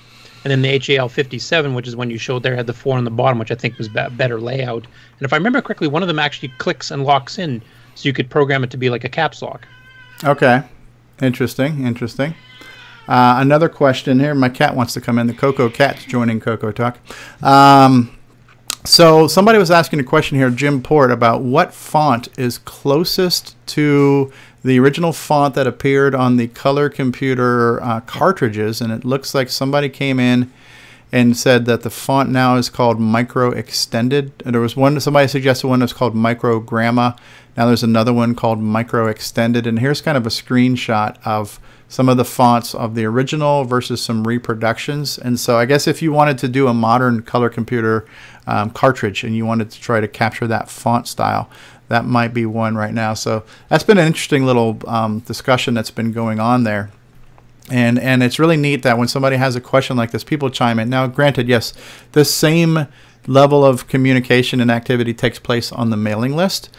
and then the HAL 57, which is one you showed there, had the four on the bottom, which I think was better layout. And if I remember correctly, one of them actually clicks and locks in, so you could program it to be like a caps lock. Okay. Interesting. Interesting. Uh, another question here. My cat wants to come in. The Coco Cat's joining Coco Talk. Um, so somebody was asking a question here, Jim Port, about what font is closest to the original font that appeared on the color computer uh, cartridges, and it looks like somebody came in and said that the font now is called Micro Extended. And there was one somebody suggested one that's called Microgramma. Now there's another one called Micro Extended, and here's kind of a screenshot of some of the fonts of the original versus some reproductions. And so I guess if you wanted to do a modern color computer um, cartridge and you wanted to try to capture that font style, that might be one right now. So that's been an interesting little um, discussion that's been going on there and and it's really neat that when somebody has a question like this, people chime in. Now, granted, yes, the same level of communication and activity takes place on the mailing list,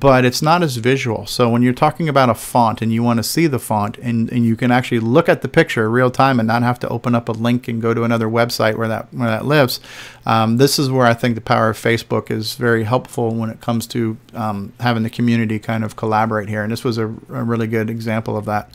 but it's not as visual. So when you're talking about a font and you want to see the font and, and you can actually look at the picture real time and not have to open up a link and go to another website where that where that lives, um, this is where I think the power of Facebook is very helpful when it comes to um, having the community kind of collaborate here. And this was a, a really good example of that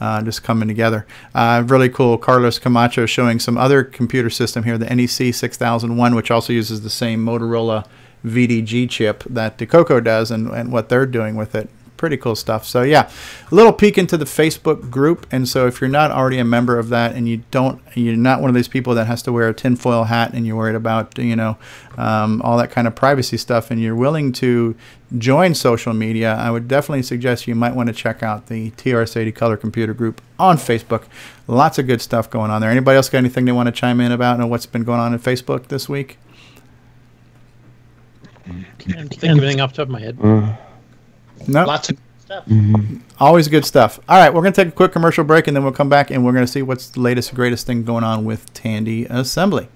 uh, just coming together. Uh, really cool. Carlos Camacho showing some other computer system here, the NEC 6001, which also uses the same Motorola VDG chip that the Coco does, and, and what they're doing with it. Pretty cool stuff. So yeah, a little peek into the Facebook group. And so if you're not already a member of that, and you don't, you're not one of these people that has to wear a tinfoil hat, and you're worried about you know um, all that kind of privacy stuff, and you're willing to join social media, I would definitely suggest you might want to check out the TRS-80 Color Computer Group on Facebook. Lots of good stuff going on there. Anybody else got anything they want to chime in about and what's been going on in Facebook this week? Can't think of anything off the top of my head. No. Lots of stuff. Mm-hmm. Always good stuff. All right, we're going to take a quick commercial break and then we'll come back and we're going to see what's the latest, greatest thing going on with Tandy Assembly.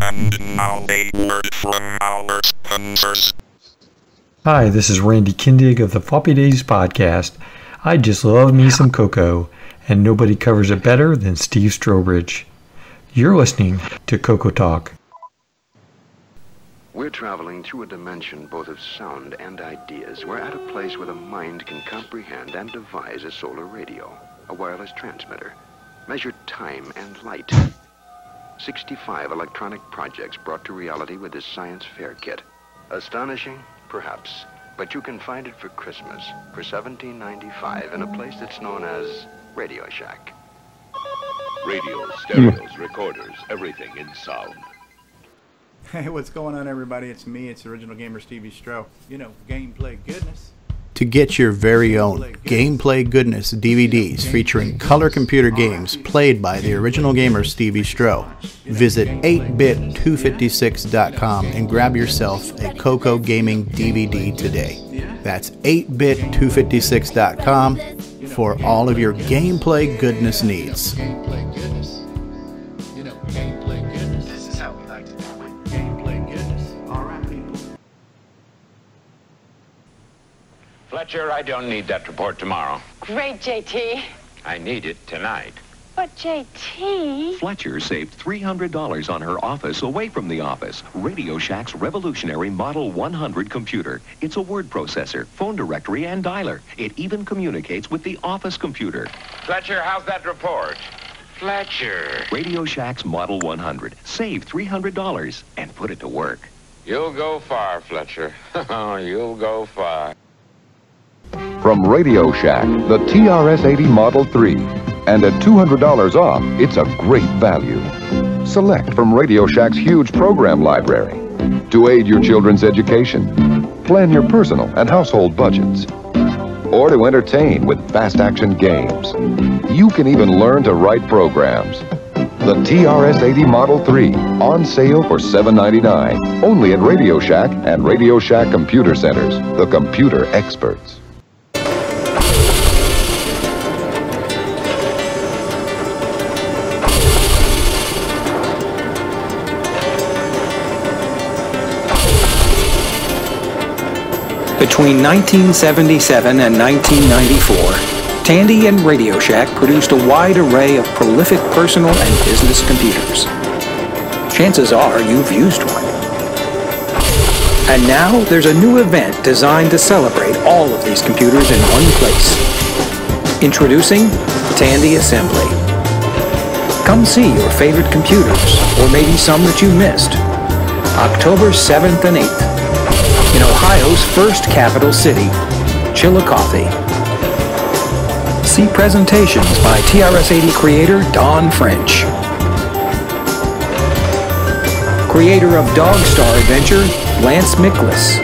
And now a word from our sponsors. Hi, this is Randy Kindig of the Floppy Days podcast. I just love me some Coco, and nobody covers it better than Steve Strobridge. You're listening to Coco Talk. We're traveling through a dimension both of sound and ideas. We're at a place where the mind can comprehend and devise a solar radio, a wireless transmitter, measure time and light. 65 electronic projects brought to reality with this science fair kit. Astonishing? Perhaps. But you can find it for Christmas for $17.95 in a place that's known as Radio Shack. Radios, stereos, recorders, everything in sound. Hey, what's going on, everybody? It's me, it's Original Gamer Stevie Stroh. You know, gameplay goodness. To get your very own Gameplay Goodness DVDs featuring color computer games played by the original gamer Stevie Stroh, visit 8bit256.com and grab yourself a Coco Gaming DVD today. That's 8bit256.com for all of your gameplay goodness needs. Fletcher, I don't need that report tomorrow. Great, JT. I need it tonight. But JT. Fletcher saved $300 on her office away from the office. Radio Shack's revolutionary Model 100 computer. It's a word processor, phone directory, and dialer. It even communicates with the office computer. Fletcher, how's that report? Fletcher. Radio Shack's Model 100. Save $300 and put it to work. You'll go far, Fletcher. *laughs* You'll go far. From Radio Shack, the TRS-80 Model 3. And at $200 off, it's a great value. Select from Radio Shack's huge program library. To aid your children's education, plan your personal and household budgets, or to entertain with fast-action games. You can even learn to write programs. The TRS-80 Model 3, on sale for $7.99, only at Radio Shack and Radio Shack Computer Centers, the computer experts. Between 1977 and 1994, Tandy and Radio Shack produced a wide array of prolific personal and business computers. Chances are you've used one. And now there's a new event designed to celebrate all of these computers in one place. Introducing Tandy Assembly. Come see your favorite computers, or maybe some that you missed. October 7th and 8th in Ohio's first capital city, Chillicothe. See presentations by TRS-80 creator Don French. Creator of Dog Star Adventure, Lance Micklus.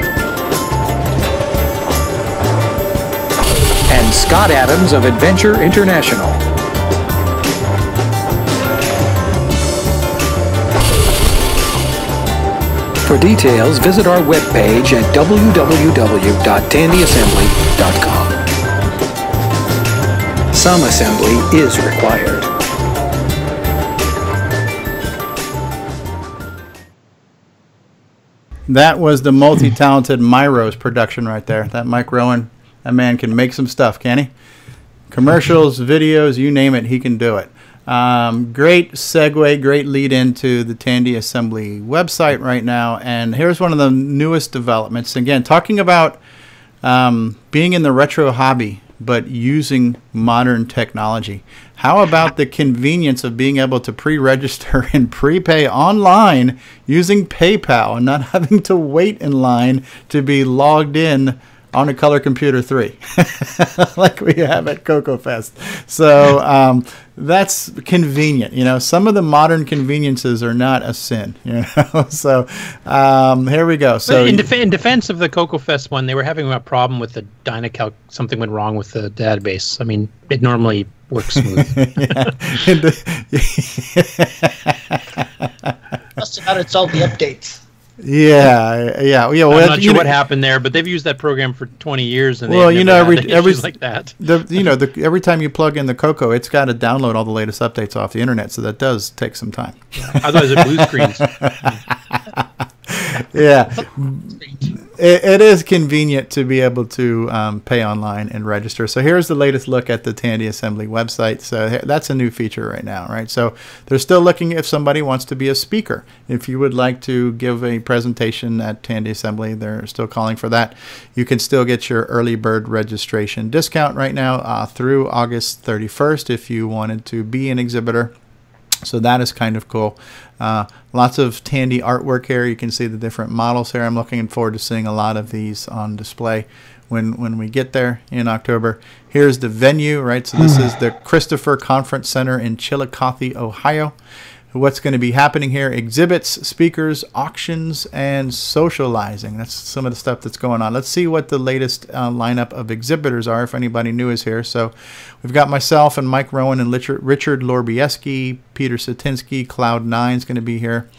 And Scott Adams of Adventure International. For details, visit our webpage at www.tandyassembly.com. Some assembly is required. That was the multi-talented Myros production right there. That Mike Rowan, that man can make some stuff, can he? Commercials, videos, you name it, he can do it. Um, great segue, great lead into the Tandy Assembly website right now. And here's one of the newest developments. Again, talking about um, being in the retro hobby, but using modern technology. How about the convenience of being able to pre register *laughs* and prepay online using PayPal and not *laughs* having to wait in line to be logged in on a Color Computer 3 *laughs* like we have at Coco Fest. So um, that's convenient. You know, some of the modern conveniences are not a sin. You know, *laughs* so um, here we go. So in, def- in defense of the Coco Fest one, they were having a problem with the Dynacalc. Something went wrong with the database. I mean, it normally works smooth. *laughs* Must have not installed the updates. Yeah, yeah, yeah. Well, I'm not sure know- what happened there, but they've used that program for 20 years, and well, you know, every every like that. *laughs* The you know the every time you plug in the Coco, it's got to download all the latest updates off the internet, so that does take some time. I thought it blue screens. *laughs* *laughs* yeah, it, it is convenient to be able to um, pay online and register. So here's the latest look at the Tandy Assembly website. So that's a new feature right now, right? So they're still looking if somebody wants to be a speaker. If you would like to give a presentation at Tandy Assembly, they're still calling for that. You can still get your early bird registration discount right now uh, through August 31st if you wanted to be an exhibitor. So that is kind of cool. Uh, lots of Tandy artwork here. You can see the different models here. I'm looking forward to seeing a lot of these on display when when we get there in October. Here's the venue, right? So this is the Christopher Conference Center in Chillicothe, Ohio. What's going to be happening here? Exhibits, speakers, auctions, and socializing. That's some of the stuff that's going on. Let's see what the latest uh, lineup of exhibitors are, if anybody new is here. So we've got myself and Mike Rowan and Richard, Lorbieski, Peter Satinsky, Cloud9 is going to be here.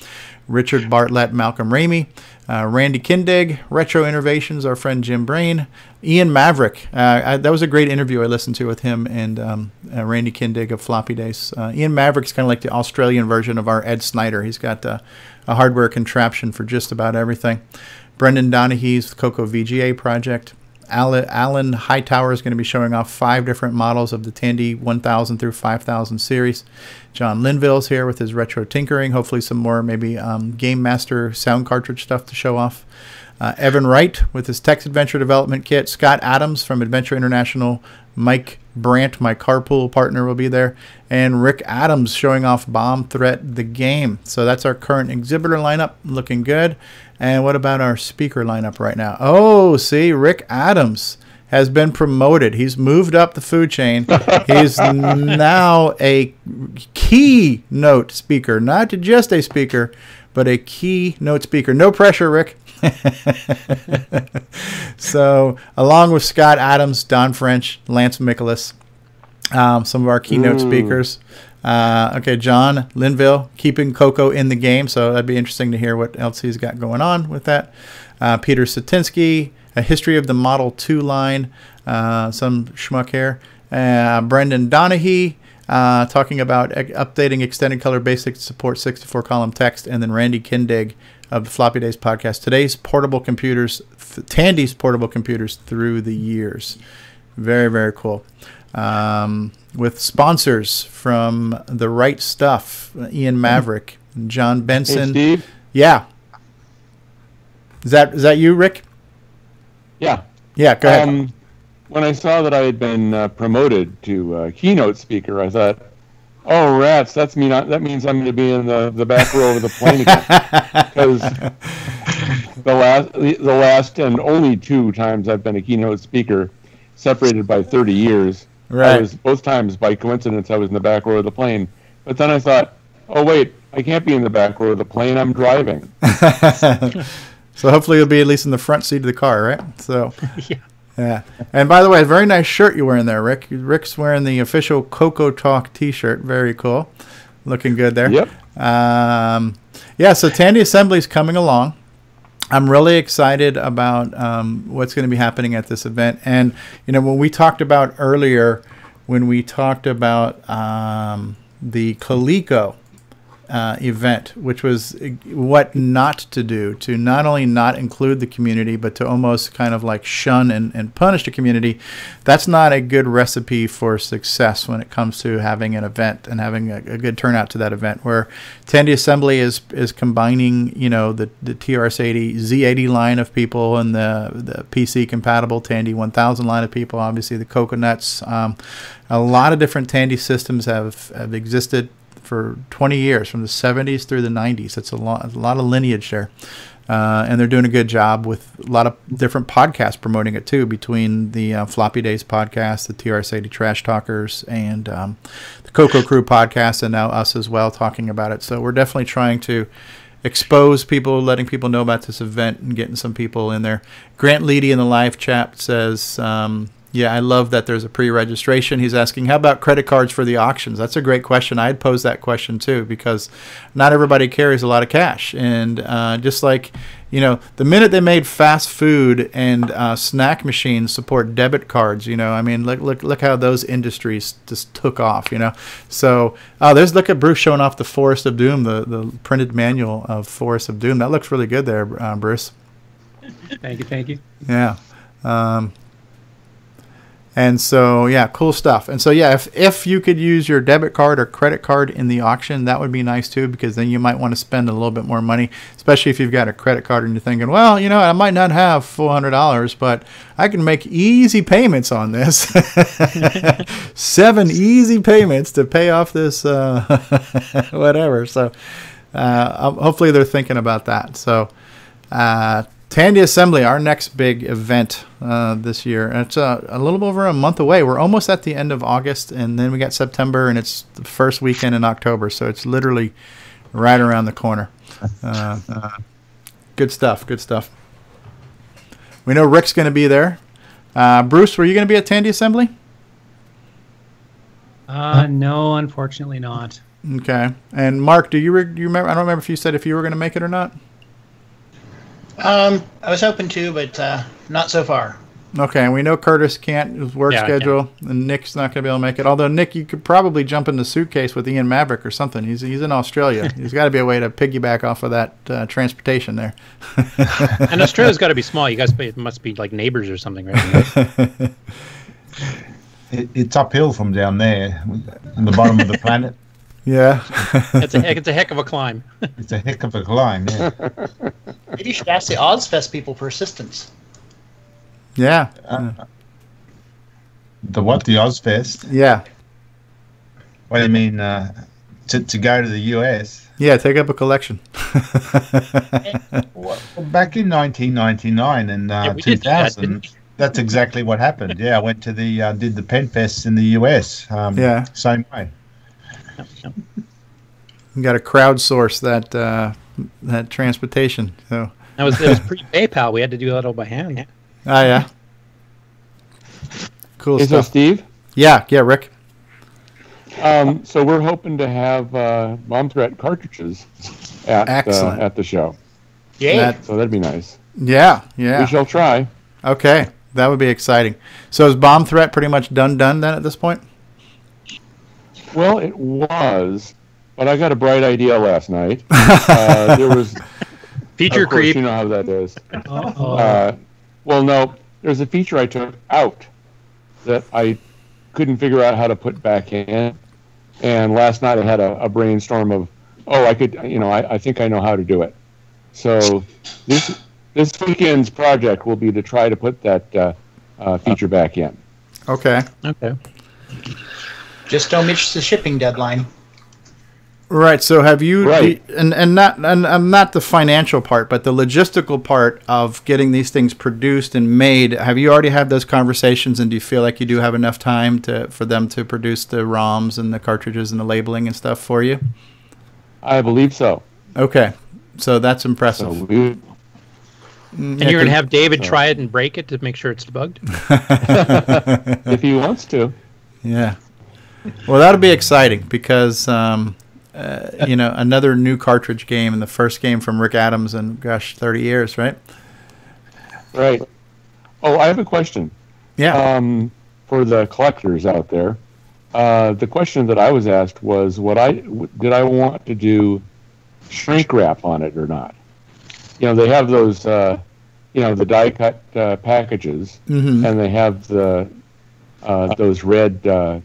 Richard Bartlett, Malcolm Ramey, uh, Randy Kindig, Retro Innovations, our friend Jim Brain, Ian Mavric. Uh, I, that was a great interview I listened to with him and um, uh, Randy Kindig of Floppy Days. Uh, Ian Mavric's kind of like the Australian version of our Ed Snyder. He's got uh, a hardware contraption for just about everything. Brendan Donahe's Coco VGA project. Alan, Hightower is going to be showing off five different models of the Tandy 1000 through 5000 series. John Linville's here with his retro tinkering. Hopefully, some more maybe um, Game Master sound cartridge stuff to show off. Uh, Evan Wright with his Text Adventure development kit. Scott Adams from Adventure International. Mike Brandt, my carpool partner, will be there. And Rick Adams showing off Bomb Threat the game. So that's our current exhibitor lineup. Looking good. And what about our speaker lineup right now? Oh, see, Rick Adams has been promoted. He's moved up the food chain. *laughs* He's now a keynote speaker, not just a speaker, but a keynote speaker. No pressure, Rick. *laughs* so, along with Scott Adams, Don French, Lance Michaelis, um, some of our keynote Ooh. speakers. Uh, okay, John Linville keeping Coco in the game, so that'd be interesting to hear what else he's got going on with that. Uh, Peter Satinsky, a history of the Model 2 line, uh, some schmuck here. Uh, Brendan Donahe, uh, talking about e- updating extended color basic support 64 column text, and then Randy Kindig of the Floppy Days podcast. Today's portable computers, th- Tandy's portable computers through the years. Very, very cool. Um, with sponsors from The Right Stuff, Ian Mavric, John Benson. Hey, Steve? Yeah. Is that is that you, Rick? Yeah. Yeah, go ahead. Um, when I saw that I had been uh, promoted to uh, keynote speaker, I thought, "Oh rats! That's mean. That means I'm going to be in the, the back row of the plane again." *laughs* Because the last the, the last and only two times I've been a keynote speaker, separated by 30 years, I Right. was both times by coincidence I was in the back row of the plane. But then I thought, "Oh wait, I can't be in the back row of the plane. I'm driving." *laughs* so hopefully you'll be at least in the front seat of the car, right? So *laughs* yeah. Yeah. And by the way, a very nice shirt you're wearing there, Rick. Rick's wearing the official Coco Talk T-shirt. Very cool. Looking good there. Yep. Um, yeah. So Tandy Assembly's coming along. I'm really excited about um, what's going to be happening at this event. And you know, when we talked about earlier, when we talked about um, the Coleco uh, event, which was what not to do, to not only not include the community, but to almost kind of like shun and, and punish the community. That's not a good recipe for success when it comes to having an event and having a, a good turnout to that event. Where Tandy Assembly is is combining, you know, the, the TRS-80, Z80 line of people and the, the PC compatible Tandy 1000 line of people, obviously the coconuts. Um, a lot of different Tandy systems have, have existed for 20 years, from the 70s through the 90s. It's a lot, a lot of lineage there. Uh, and they're doing a good job with a lot of different podcasts promoting it too, between the uh, Floppy Days podcast, the TRS-80 Trash Talkers, and um, the Coco Crew podcast, and now us as well talking about it. So we're definitely trying to expose people, letting people know about this event, and getting some people in there. Grant Leedy in the live chat says, um, Yeah, I love that there's a pre-registration. He's asking, how about credit cards for the auctions? That's a great question. I'd pose that question too because not everybody carries a lot of cash, and uh, just like you know, the minute they made fast food and uh, snack machines support debit cards, you know, I mean, look look look how those industries just took off, you know. So uh, there's look at Bruce showing off the Forest of Doom, the the printed manual of Forest of Doom. That looks really good there, uh, Bruce. Thank you, thank you. Yeah. Um, and so, yeah, cool stuff. And so, yeah, if, if you could use your debit card or credit card in the auction, that would be nice too, because then you might want to spend a little bit more money, especially if you've got a credit card and you're thinking, well, you know, I might not have $400, but I can make easy payments on this. *laughs* Seven easy payments to pay off this, uh, *laughs* whatever. So, uh, hopefully they're thinking about that. So, uh, Tandy Assembly, our next big event uh, this year. And it's uh, a little over a month away. We're almost at the end of August, and then we got September, and it's the first weekend in October. So it's literally right around the corner. Uh, good stuff. Good stuff. We know Rick's going to be there. Uh, Bruce, were you going to be at Tandy Assembly? Uh, no, unfortunately not. Okay. And Mark, do you, re- do you remember? I don't remember if you said if you were going to make it or not. Um, I was hoping to, but uh, not so far. Okay, and we know Curtis can't his work Yeah, I schedule, and Nick's not going to be able to make it. Although Nick, you could probably jump in the suitcase with Ian Mavric or something. He's he's in Australia. *laughs* There's got to be a way to piggyback off of that uh, transportation there. and Australia's got to be small. You guys it must be like neighbors or something, right? *laughs* It, it's uphill from down there, on the bottom of the *laughs* planet. Yeah. it's a heck, it's a heck of a climb. *laughs* It's a heck of a climb, yeah. Maybe you should ask the Ozfest people for assistance. Yeah. The what? The Ozfest? Yeah. What do you mean? Uh, to, to go to the US? Yeah, take up a collection. Well, back in 1999 and uh, Yeah, we did do that, 2000, that's exactly what happened. Yeah, I went to the uh, did the Pen Fest in the US. Um, Yeah. same way. You got to crowdsource that uh, that transportation. So. That was it was pre PayPal. We had to do that all by hand. Ah, yeah. Cool Hey, so stuff. Steve? Yeah, yeah, Rick. Um, so we're hoping to have uh, bomb threat cartridges at uh, at the show. Yeah. That- so that'd be nice. Yeah, yeah. We shall try. Okay, that would be exciting. So is bomb threat pretty much done done then at this point? Well, it was, but I got a bright idea last night. *laughs* Uh, there was Feature course, creep. You know how that is. Uh-oh. Uh, well, no, there's a feature I took out that I couldn't figure out how to put back in. And last night I had a, a brainstorm of, oh, I could, you know, I, I think I know how to do it. So this this weekend's project will be to try to put that uh, uh, feature back in. Okay. Okay. Just don't miss the shipping deadline. Right. So have you Right. and and not and, and not the financial part, but the logistical part of getting these things produced and made. Have you already had those conversations, and do you feel like you do have enough time to for them to produce the ROMs and the cartridges and the labeling and stuff for you? I believe so. Okay. So that's impressive. So we, mm, And you're gonna have David try it and break it to make sure it's debugged. *laughs* if he wants to. Yeah. Well, that'll be exciting because um, uh, you know another new cartridge game and the first game from Rick Adams in gosh, thirty years, right? Right. Oh, I have a question. Yeah. Um, for the collectors out there, uh, the question that I was asked was, "What I did I want to do shrink wrap on it or not?" You know, they have those, uh, you know, the die cut uh, packages, Mhm. and they have the uh, those red uh,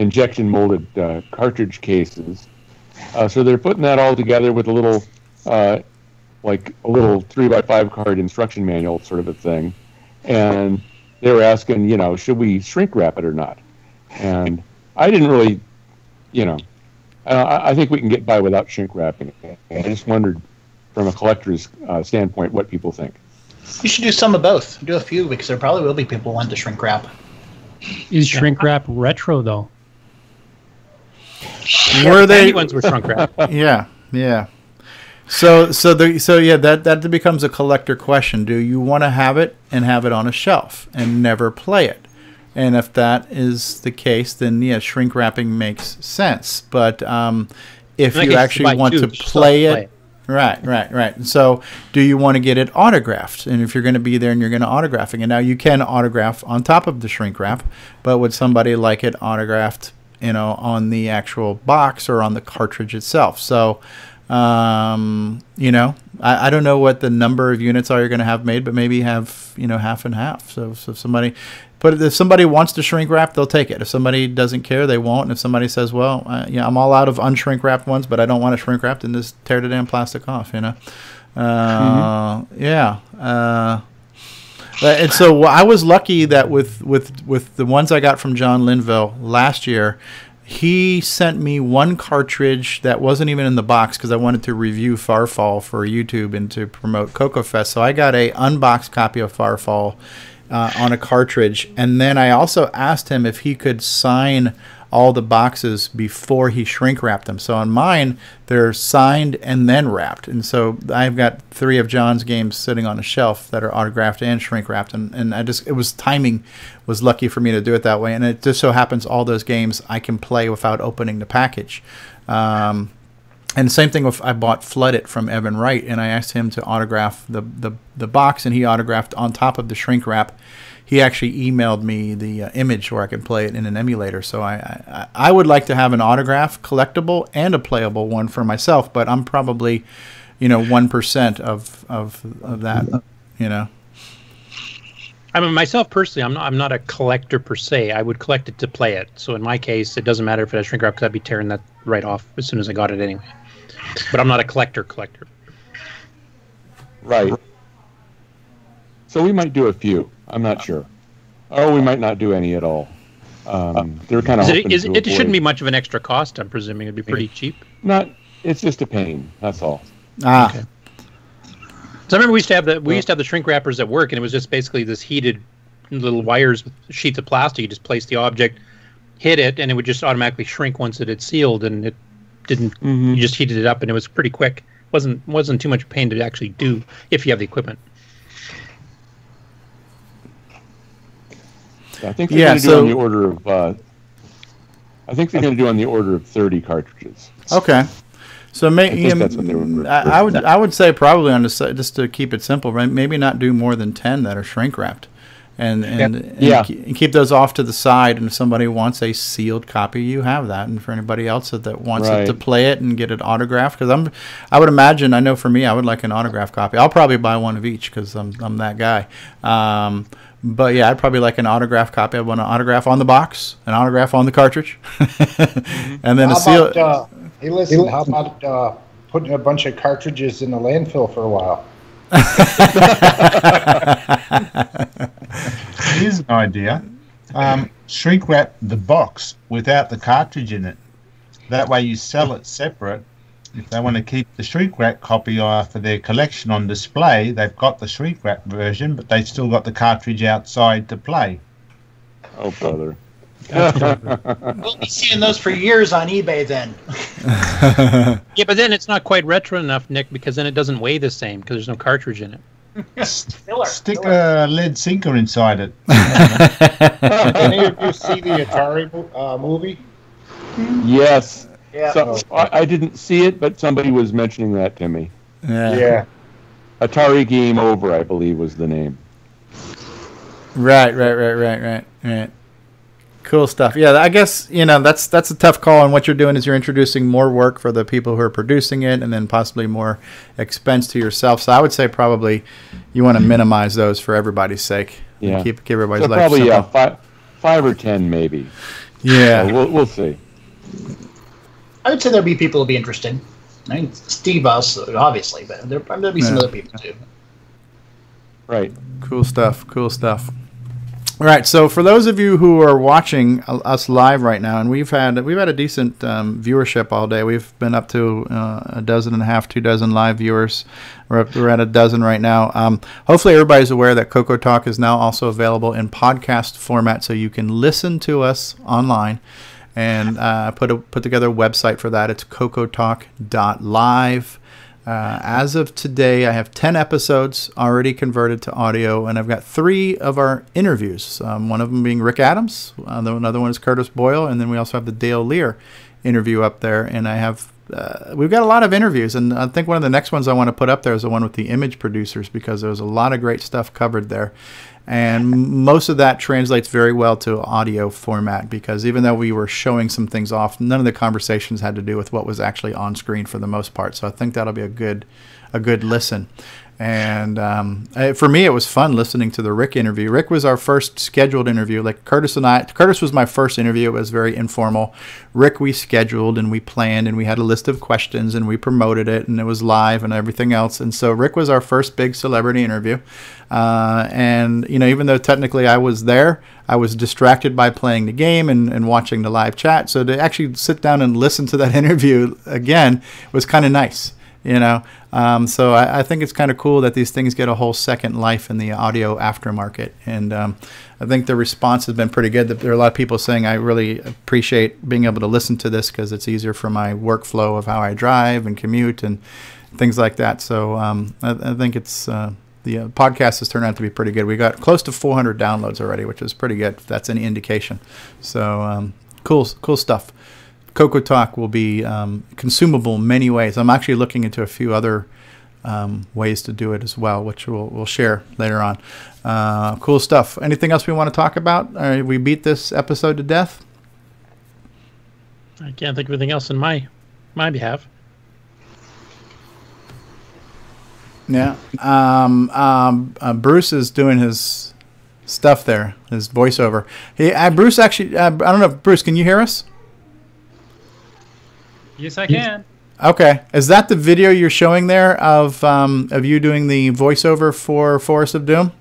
injection molded uh, cartridge cases. Uh, so they're putting that all together with a little, uh, like a little three by five card instruction manual sort of a thing, and they were asking, you know, should we shrink wrap it or not? And I didn't really, you know, I, I think we can get by without shrink wrapping it. I just wondered, from a collector's uh, standpoint, what people think. You should do some of both. Do a few because there probably will be people who want to shrink wrap. Is shrink wrap retro though? Were they Any ones were shrunk wrap. *laughs* yeah, yeah. So so the so yeah that that becomes a collector question. Do you want to have it and have it on a shelf and never play it? And if that is the case, then yeah, shrink wrapping makes sense. But um, if you actually want two, to you still play it, right, right, right. And So, do you want to get it autographed? And if you're going to be there and you're going to autographing it, now you can autograph on top of the shrink wrap, but would somebody like it autographed, you know, on the actual box or on the cartridge itself? So, um, you know, I, I don't know what the number of units are you're going to have made, but maybe have you know half and half. So, so if somebody, but if somebody wants to shrink wrap, they'll take it. If somebody doesn't care, they won't. And if somebody says, well, uh, yeah, I'm all out of unshrink wrapped ones, but I don't want to shrink wrap, then just tear the damn plastic off. You know, uh, yeah. Uh, and so I was lucky that with, with, with the ones I got from John Linville last year, he sent me one cartridge that wasn't even in the box because I wanted to review Fahrfall for YouTube and to promote Coco Fest. So I got a unboxed copy of Fahrfall uh, on a cartridge, and then I also asked him if he could sign all the boxes before he shrink wrapped them. So on mine, they're signed and then wrapped. And so I've got three of John's games sitting on a shelf that are autographed and shrink wrapped. And, and I just, it was timing was lucky for me to do it that way. And it just so happens all those games I can play without opening the package. Um, and same thing with I bought Flood It from Evan Wright, and I asked him to autograph the, the, the box, and he autographed on top of the shrink wrap. He actually emailed me the uh, image where I can play it in an emulator. So I, I I would like to have an autograph collectible and a playable one for myself, but I'm probably, you know, one percent of, of of that. You know. I mean, myself personally, I'm not. I'm not a collector per se. I would collect it to play it. So in my case, it doesn't matter if it has shrink wrap because I'd be tearing that right off as soon as I got it anyway. But I'm not a collector collector. Right. So we might do a few. I'm not sure. Or we might not do any at all. Um, they're kind of. It, is, it shouldn't be much of an extra cost. I'm presuming it'd be pretty cheap. Not. It's just a pain. That's all. Ah. So I remember we used to have the we used to have the shrink wrappers at work, and it was just basically this heated little wires with sheets of plastic. You just place the object, hit it, and it would just automatically shrink once it had sealed, and it didn't. You just heated it up, and it was pretty quick. wasn't wasn't too much pain to actually do if you have the equipment. I think they're Yeah, going to do on the order of. Uh, I think they're going to do on the order of 30 cartridges. Okay. So I maybe think that's what they were- I, I would I would say probably on the just to keep it simple, right? Maybe not do more than ten that are shrink wrapped, and and, Yep. and, Yeah. ke- and keep those off to the side. And if somebody wants a sealed copy, you have that. And for anybody else that, that wants it to play it and get it autographed, because I'm I would imagine I know for me I would like an autograph copy. I'll probably buy one of each because I'm I'm that guy. Um, but yeah, I'd probably like an autograph copy. I want an autograph on the box, an autograph on the cartridge, *laughs* and then how a seal. About, uh, hey, listen. How about uh, putting a bunch of cartridges in the landfill for a while? *laughs* Here's an idea. Um, shrink wrap the box without the cartridge in it. That way you sell it separate. If they want to keep the shrink wrap copy uh, for their collection on display, they've got the shrink wrap version, but they've still got the cartridge outside to play. Oh, brother. *laughs* We'll be seeing those for years on eBay then. *laughs* Yeah, but then it's not quite retro enough, Nick, because then it doesn't weigh the same because there's no cartridge in it. Stick a lead sinker inside it. *laughs* Any of you see the Atari uh, movie? Yes. Yeah. So, oh. I, I didn't see it, but somebody was mentioning that to me. Yeah. Yeah. Atari Game Over, I believe, was the name. Right, right, right, right, right, right. Cool stuff. Yeah, I guess you know that's that's a tough call. And what you're doing is you're introducing more work for the people who are producing it, and then possibly more expense to yourself. So I would say probably you want to minimize those for everybody's sake. Yeah. keep keep everybody's So life probably simple. yeah, five, five or ten maybe. Yeah. So we'll we'll see. I would say there'd be people who'd be interested. I mean, Steve us, obviously, but there, there'd be some Yeah. other people too. Right. Cool stuff. Cool stuff. All right. So for those of you who are watching uh, us live right now, and we've had we've had a decent um, viewership all day. We've been up to uh, a dozen and a half, two dozen live viewers. We're up, we're at a dozen right now. Um, hopefully, everybody's aware that Coco Talk is now also available in podcast format, so you can listen to us online. And uh, put a, put together a website for that. It's cocotalk.live. Uh, as of today, I have 10 episodes already converted to audio, and I've got three of our interviews. Um, one of them being Rick Adams, another one is Curtis Boyle, and then we also have the Dale Lear interview up there. And I have uh, we've got a lot of interviews, and I think one of the next ones I want to put up there is the one with the image producers because there was a lot of great stuff covered there. And most of that translates very well to audio format because even though we were showing some things off, none of the conversations had to do with what was actually on screen for the most part. So I think that'll be a good, a good listen. And um, for me, it was fun listening to the Rick interview. Rick was our first scheduled interview. Like Curtis and I, Curtis was my first interview. It was very informal. Rick, we scheduled and we planned and we had a list of questions and we promoted it and it was live and everything else. And so Rick was our first big celebrity interview. Uh, and, you know, even though technically I was there, I was distracted by playing the game and, and watching the live chat. So to actually sit down and listen to that *laughs* interview again was kind of nice you know? Um, so I, I think it's kind of cool that these things get a whole second life in the audio aftermarket. And um, i think the response has been pretty good. There are a lot of people saying i really appreciate being able to listen to this because it's easier for my workflow of how i drive and commute and things like that. So um, I, I think it's uh, the uh, podcast has turned out to be pretty good. We got close to 400 downloads already which is pretty good. That's any indication. So um, cool cool stuff Coco Talk will be um, consumable in many ways. I'm actually looking into a few other um, ways to do it as well, which we'll, we'll share later on. Uh, cool stuff. Anything else we want to talk about? Uh, we beat this episode to death. I can't think of anything else in my my behalf. Yeah. Um, um, uh, Bruce is doing his stuff there, his voiceover. Hey, uh, Bruce actually, uh, I don't know, if, Bruce, can you hear us? Yes, I can. Okay, is that the video you're showing there of um, of you doing the voiceover for Forest of Doom?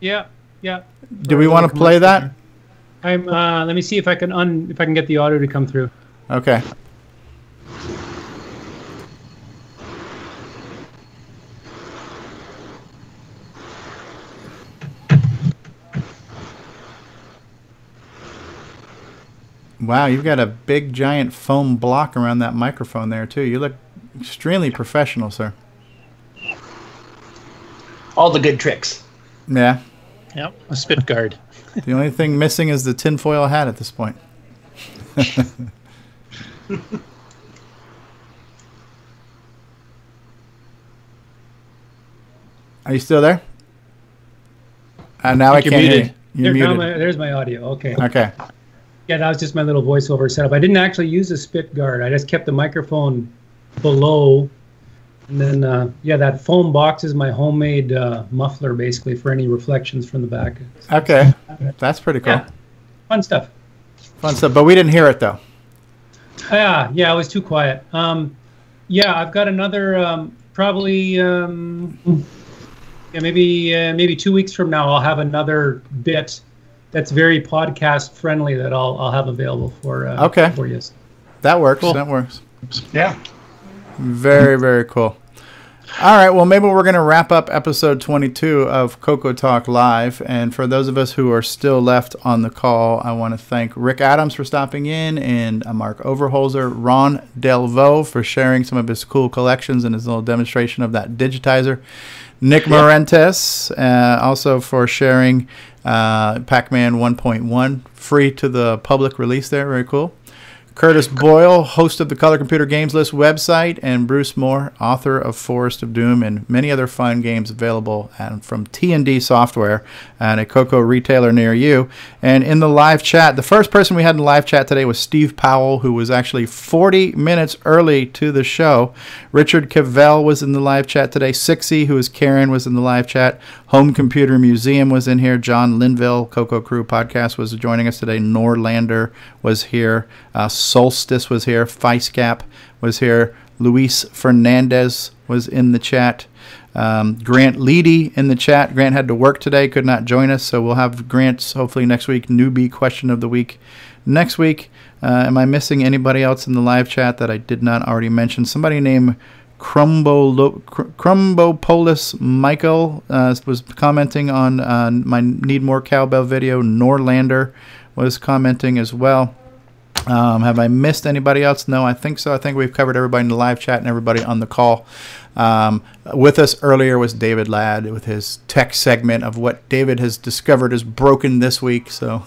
Yeah, yeah. Do we want to play that? I'm. Uh, let me see if I can un if I can get the audio to come through. Okay. Wow, you've got a big giant foam block around that microphone there too. You look extremely professional, sir. All the good tricks. Yeah. Yep, a spit guard. *laughs* *laughs* the only thing missing is the tinfoil hat at this point. *laughs* Are you still there? Uh, now I, think can't you're hear you. You're There- muted. my- there's my audio. Okay. Okay. Yeah, that was just my little voiceover setup. I didn't actually use a spit guard. I just kept the microphone below, and then uh, yeah, that foam box is my homemade uh, muffler, basically for any reflections from the back. Okay. That's pretty cool. Yeah. Fun stuff. Fun stuff. But we didn't hear it though. Yeah, yeah, it was too quiet. Um, yeah, I've got another um, probably um, yeah maybe uh, maybe two weeks from now I'll have another bit that's very podcast friendly that I'll I'll have available for uh, Okay. for you. That works. Cool. That works. Yeah. Very, very cool. All right. Well, maybe we're going to wrap up episode 22 of Coco Talk Live. And for those of us who are still left on the call, I want to thank Rick Adams for stopping in and uh, Mark Overholzer, Ron Delvaux for sharing some of his cool collections and his little demonstration of that digitizer. Nick Marentes, uh, also for sharing uh, Pac Man 1.1, free to the public release there. Very cool. Curtis Boyle, host of the Color Computer Games List website, and Bruce Moore, author of Forest of Doom and many other fun games available and from T&D Software and a Coco retailer near you. And in the live chat, the first person we had in the live chat today was Steve Powell, who was actually 40 minutes early to the show. Richard Cavell was in the live chat today. Sixy, who is Karen, was in the live chat. Home Computer Museum was in here. John Linville, Coco Crew Podcast, was joining us today. Norlander was here. Uh, Solstice was here. Feiscap was here. Luis Fernandez was in the chat. Um, Grant Leedy in the chat. Grant had to work today, could not join us, so we'll have Grant's hopefully next week newbie question of the week next week. Uh, am I missing anybody else in the live chat that I did not already mention? Somebody named Crumbo Crumbopolis Michael uh, was commenting on uh, my Need More Cowbell video. Norlander was commenting as well. Um, have I missed anybody else? No, I think so. I think we've covered everybody in the live chat and everybody on the call. Um, with us earlier was David Ladd with his tech segment of what David has discovered is broken this week. So,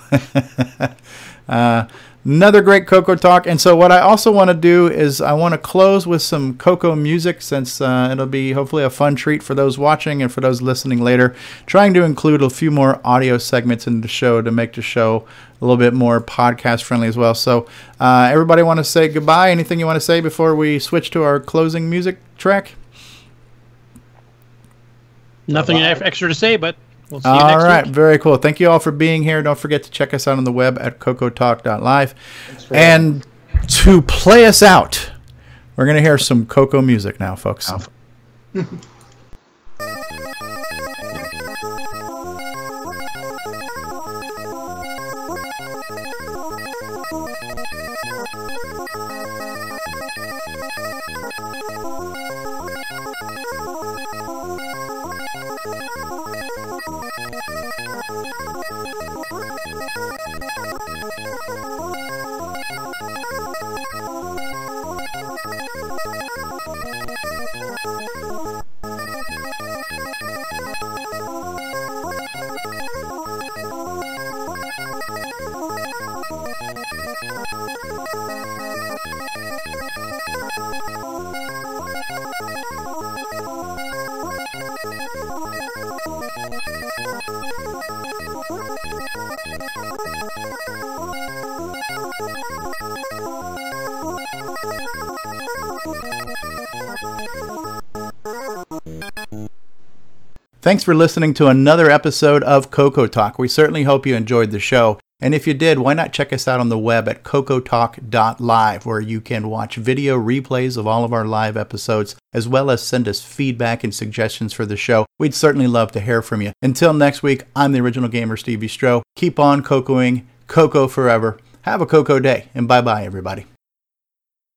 *laughs* uh, another great Coco talk. And so, what I also want to do is I want to close with some Coco music since uh, it'll be hopefully a fun treat for those watching and for those listening later. Trying to include a few more audio segments in the show to make the show a little bit more podcast friendly as well. So, uh, everybody want to say goodbye? Anything you want to say before we switch to our closing music track? Nothing extra to say, but we'll see you All next right, week. very cool. Thank you all for being here. Don't forget to check us out on the web at cocotalk.live. And to play us out, we're going to hear some Coco music now, folks. *laughs* Thanks for listening to another episode of Coco Talk. We certainly hope you enjoyed the show. And if you did, why not check us out on the web at cocotalk.live, where you can watch video replays of all of our live episodes, as well as send us feedback and suggestions for the show. We'd certainly love to hear from you. Until next week, I'm the original gamer, Stevie Stroh. Keep on cocoing, Coco forever. Have a Coco day, and bye bye, everybody.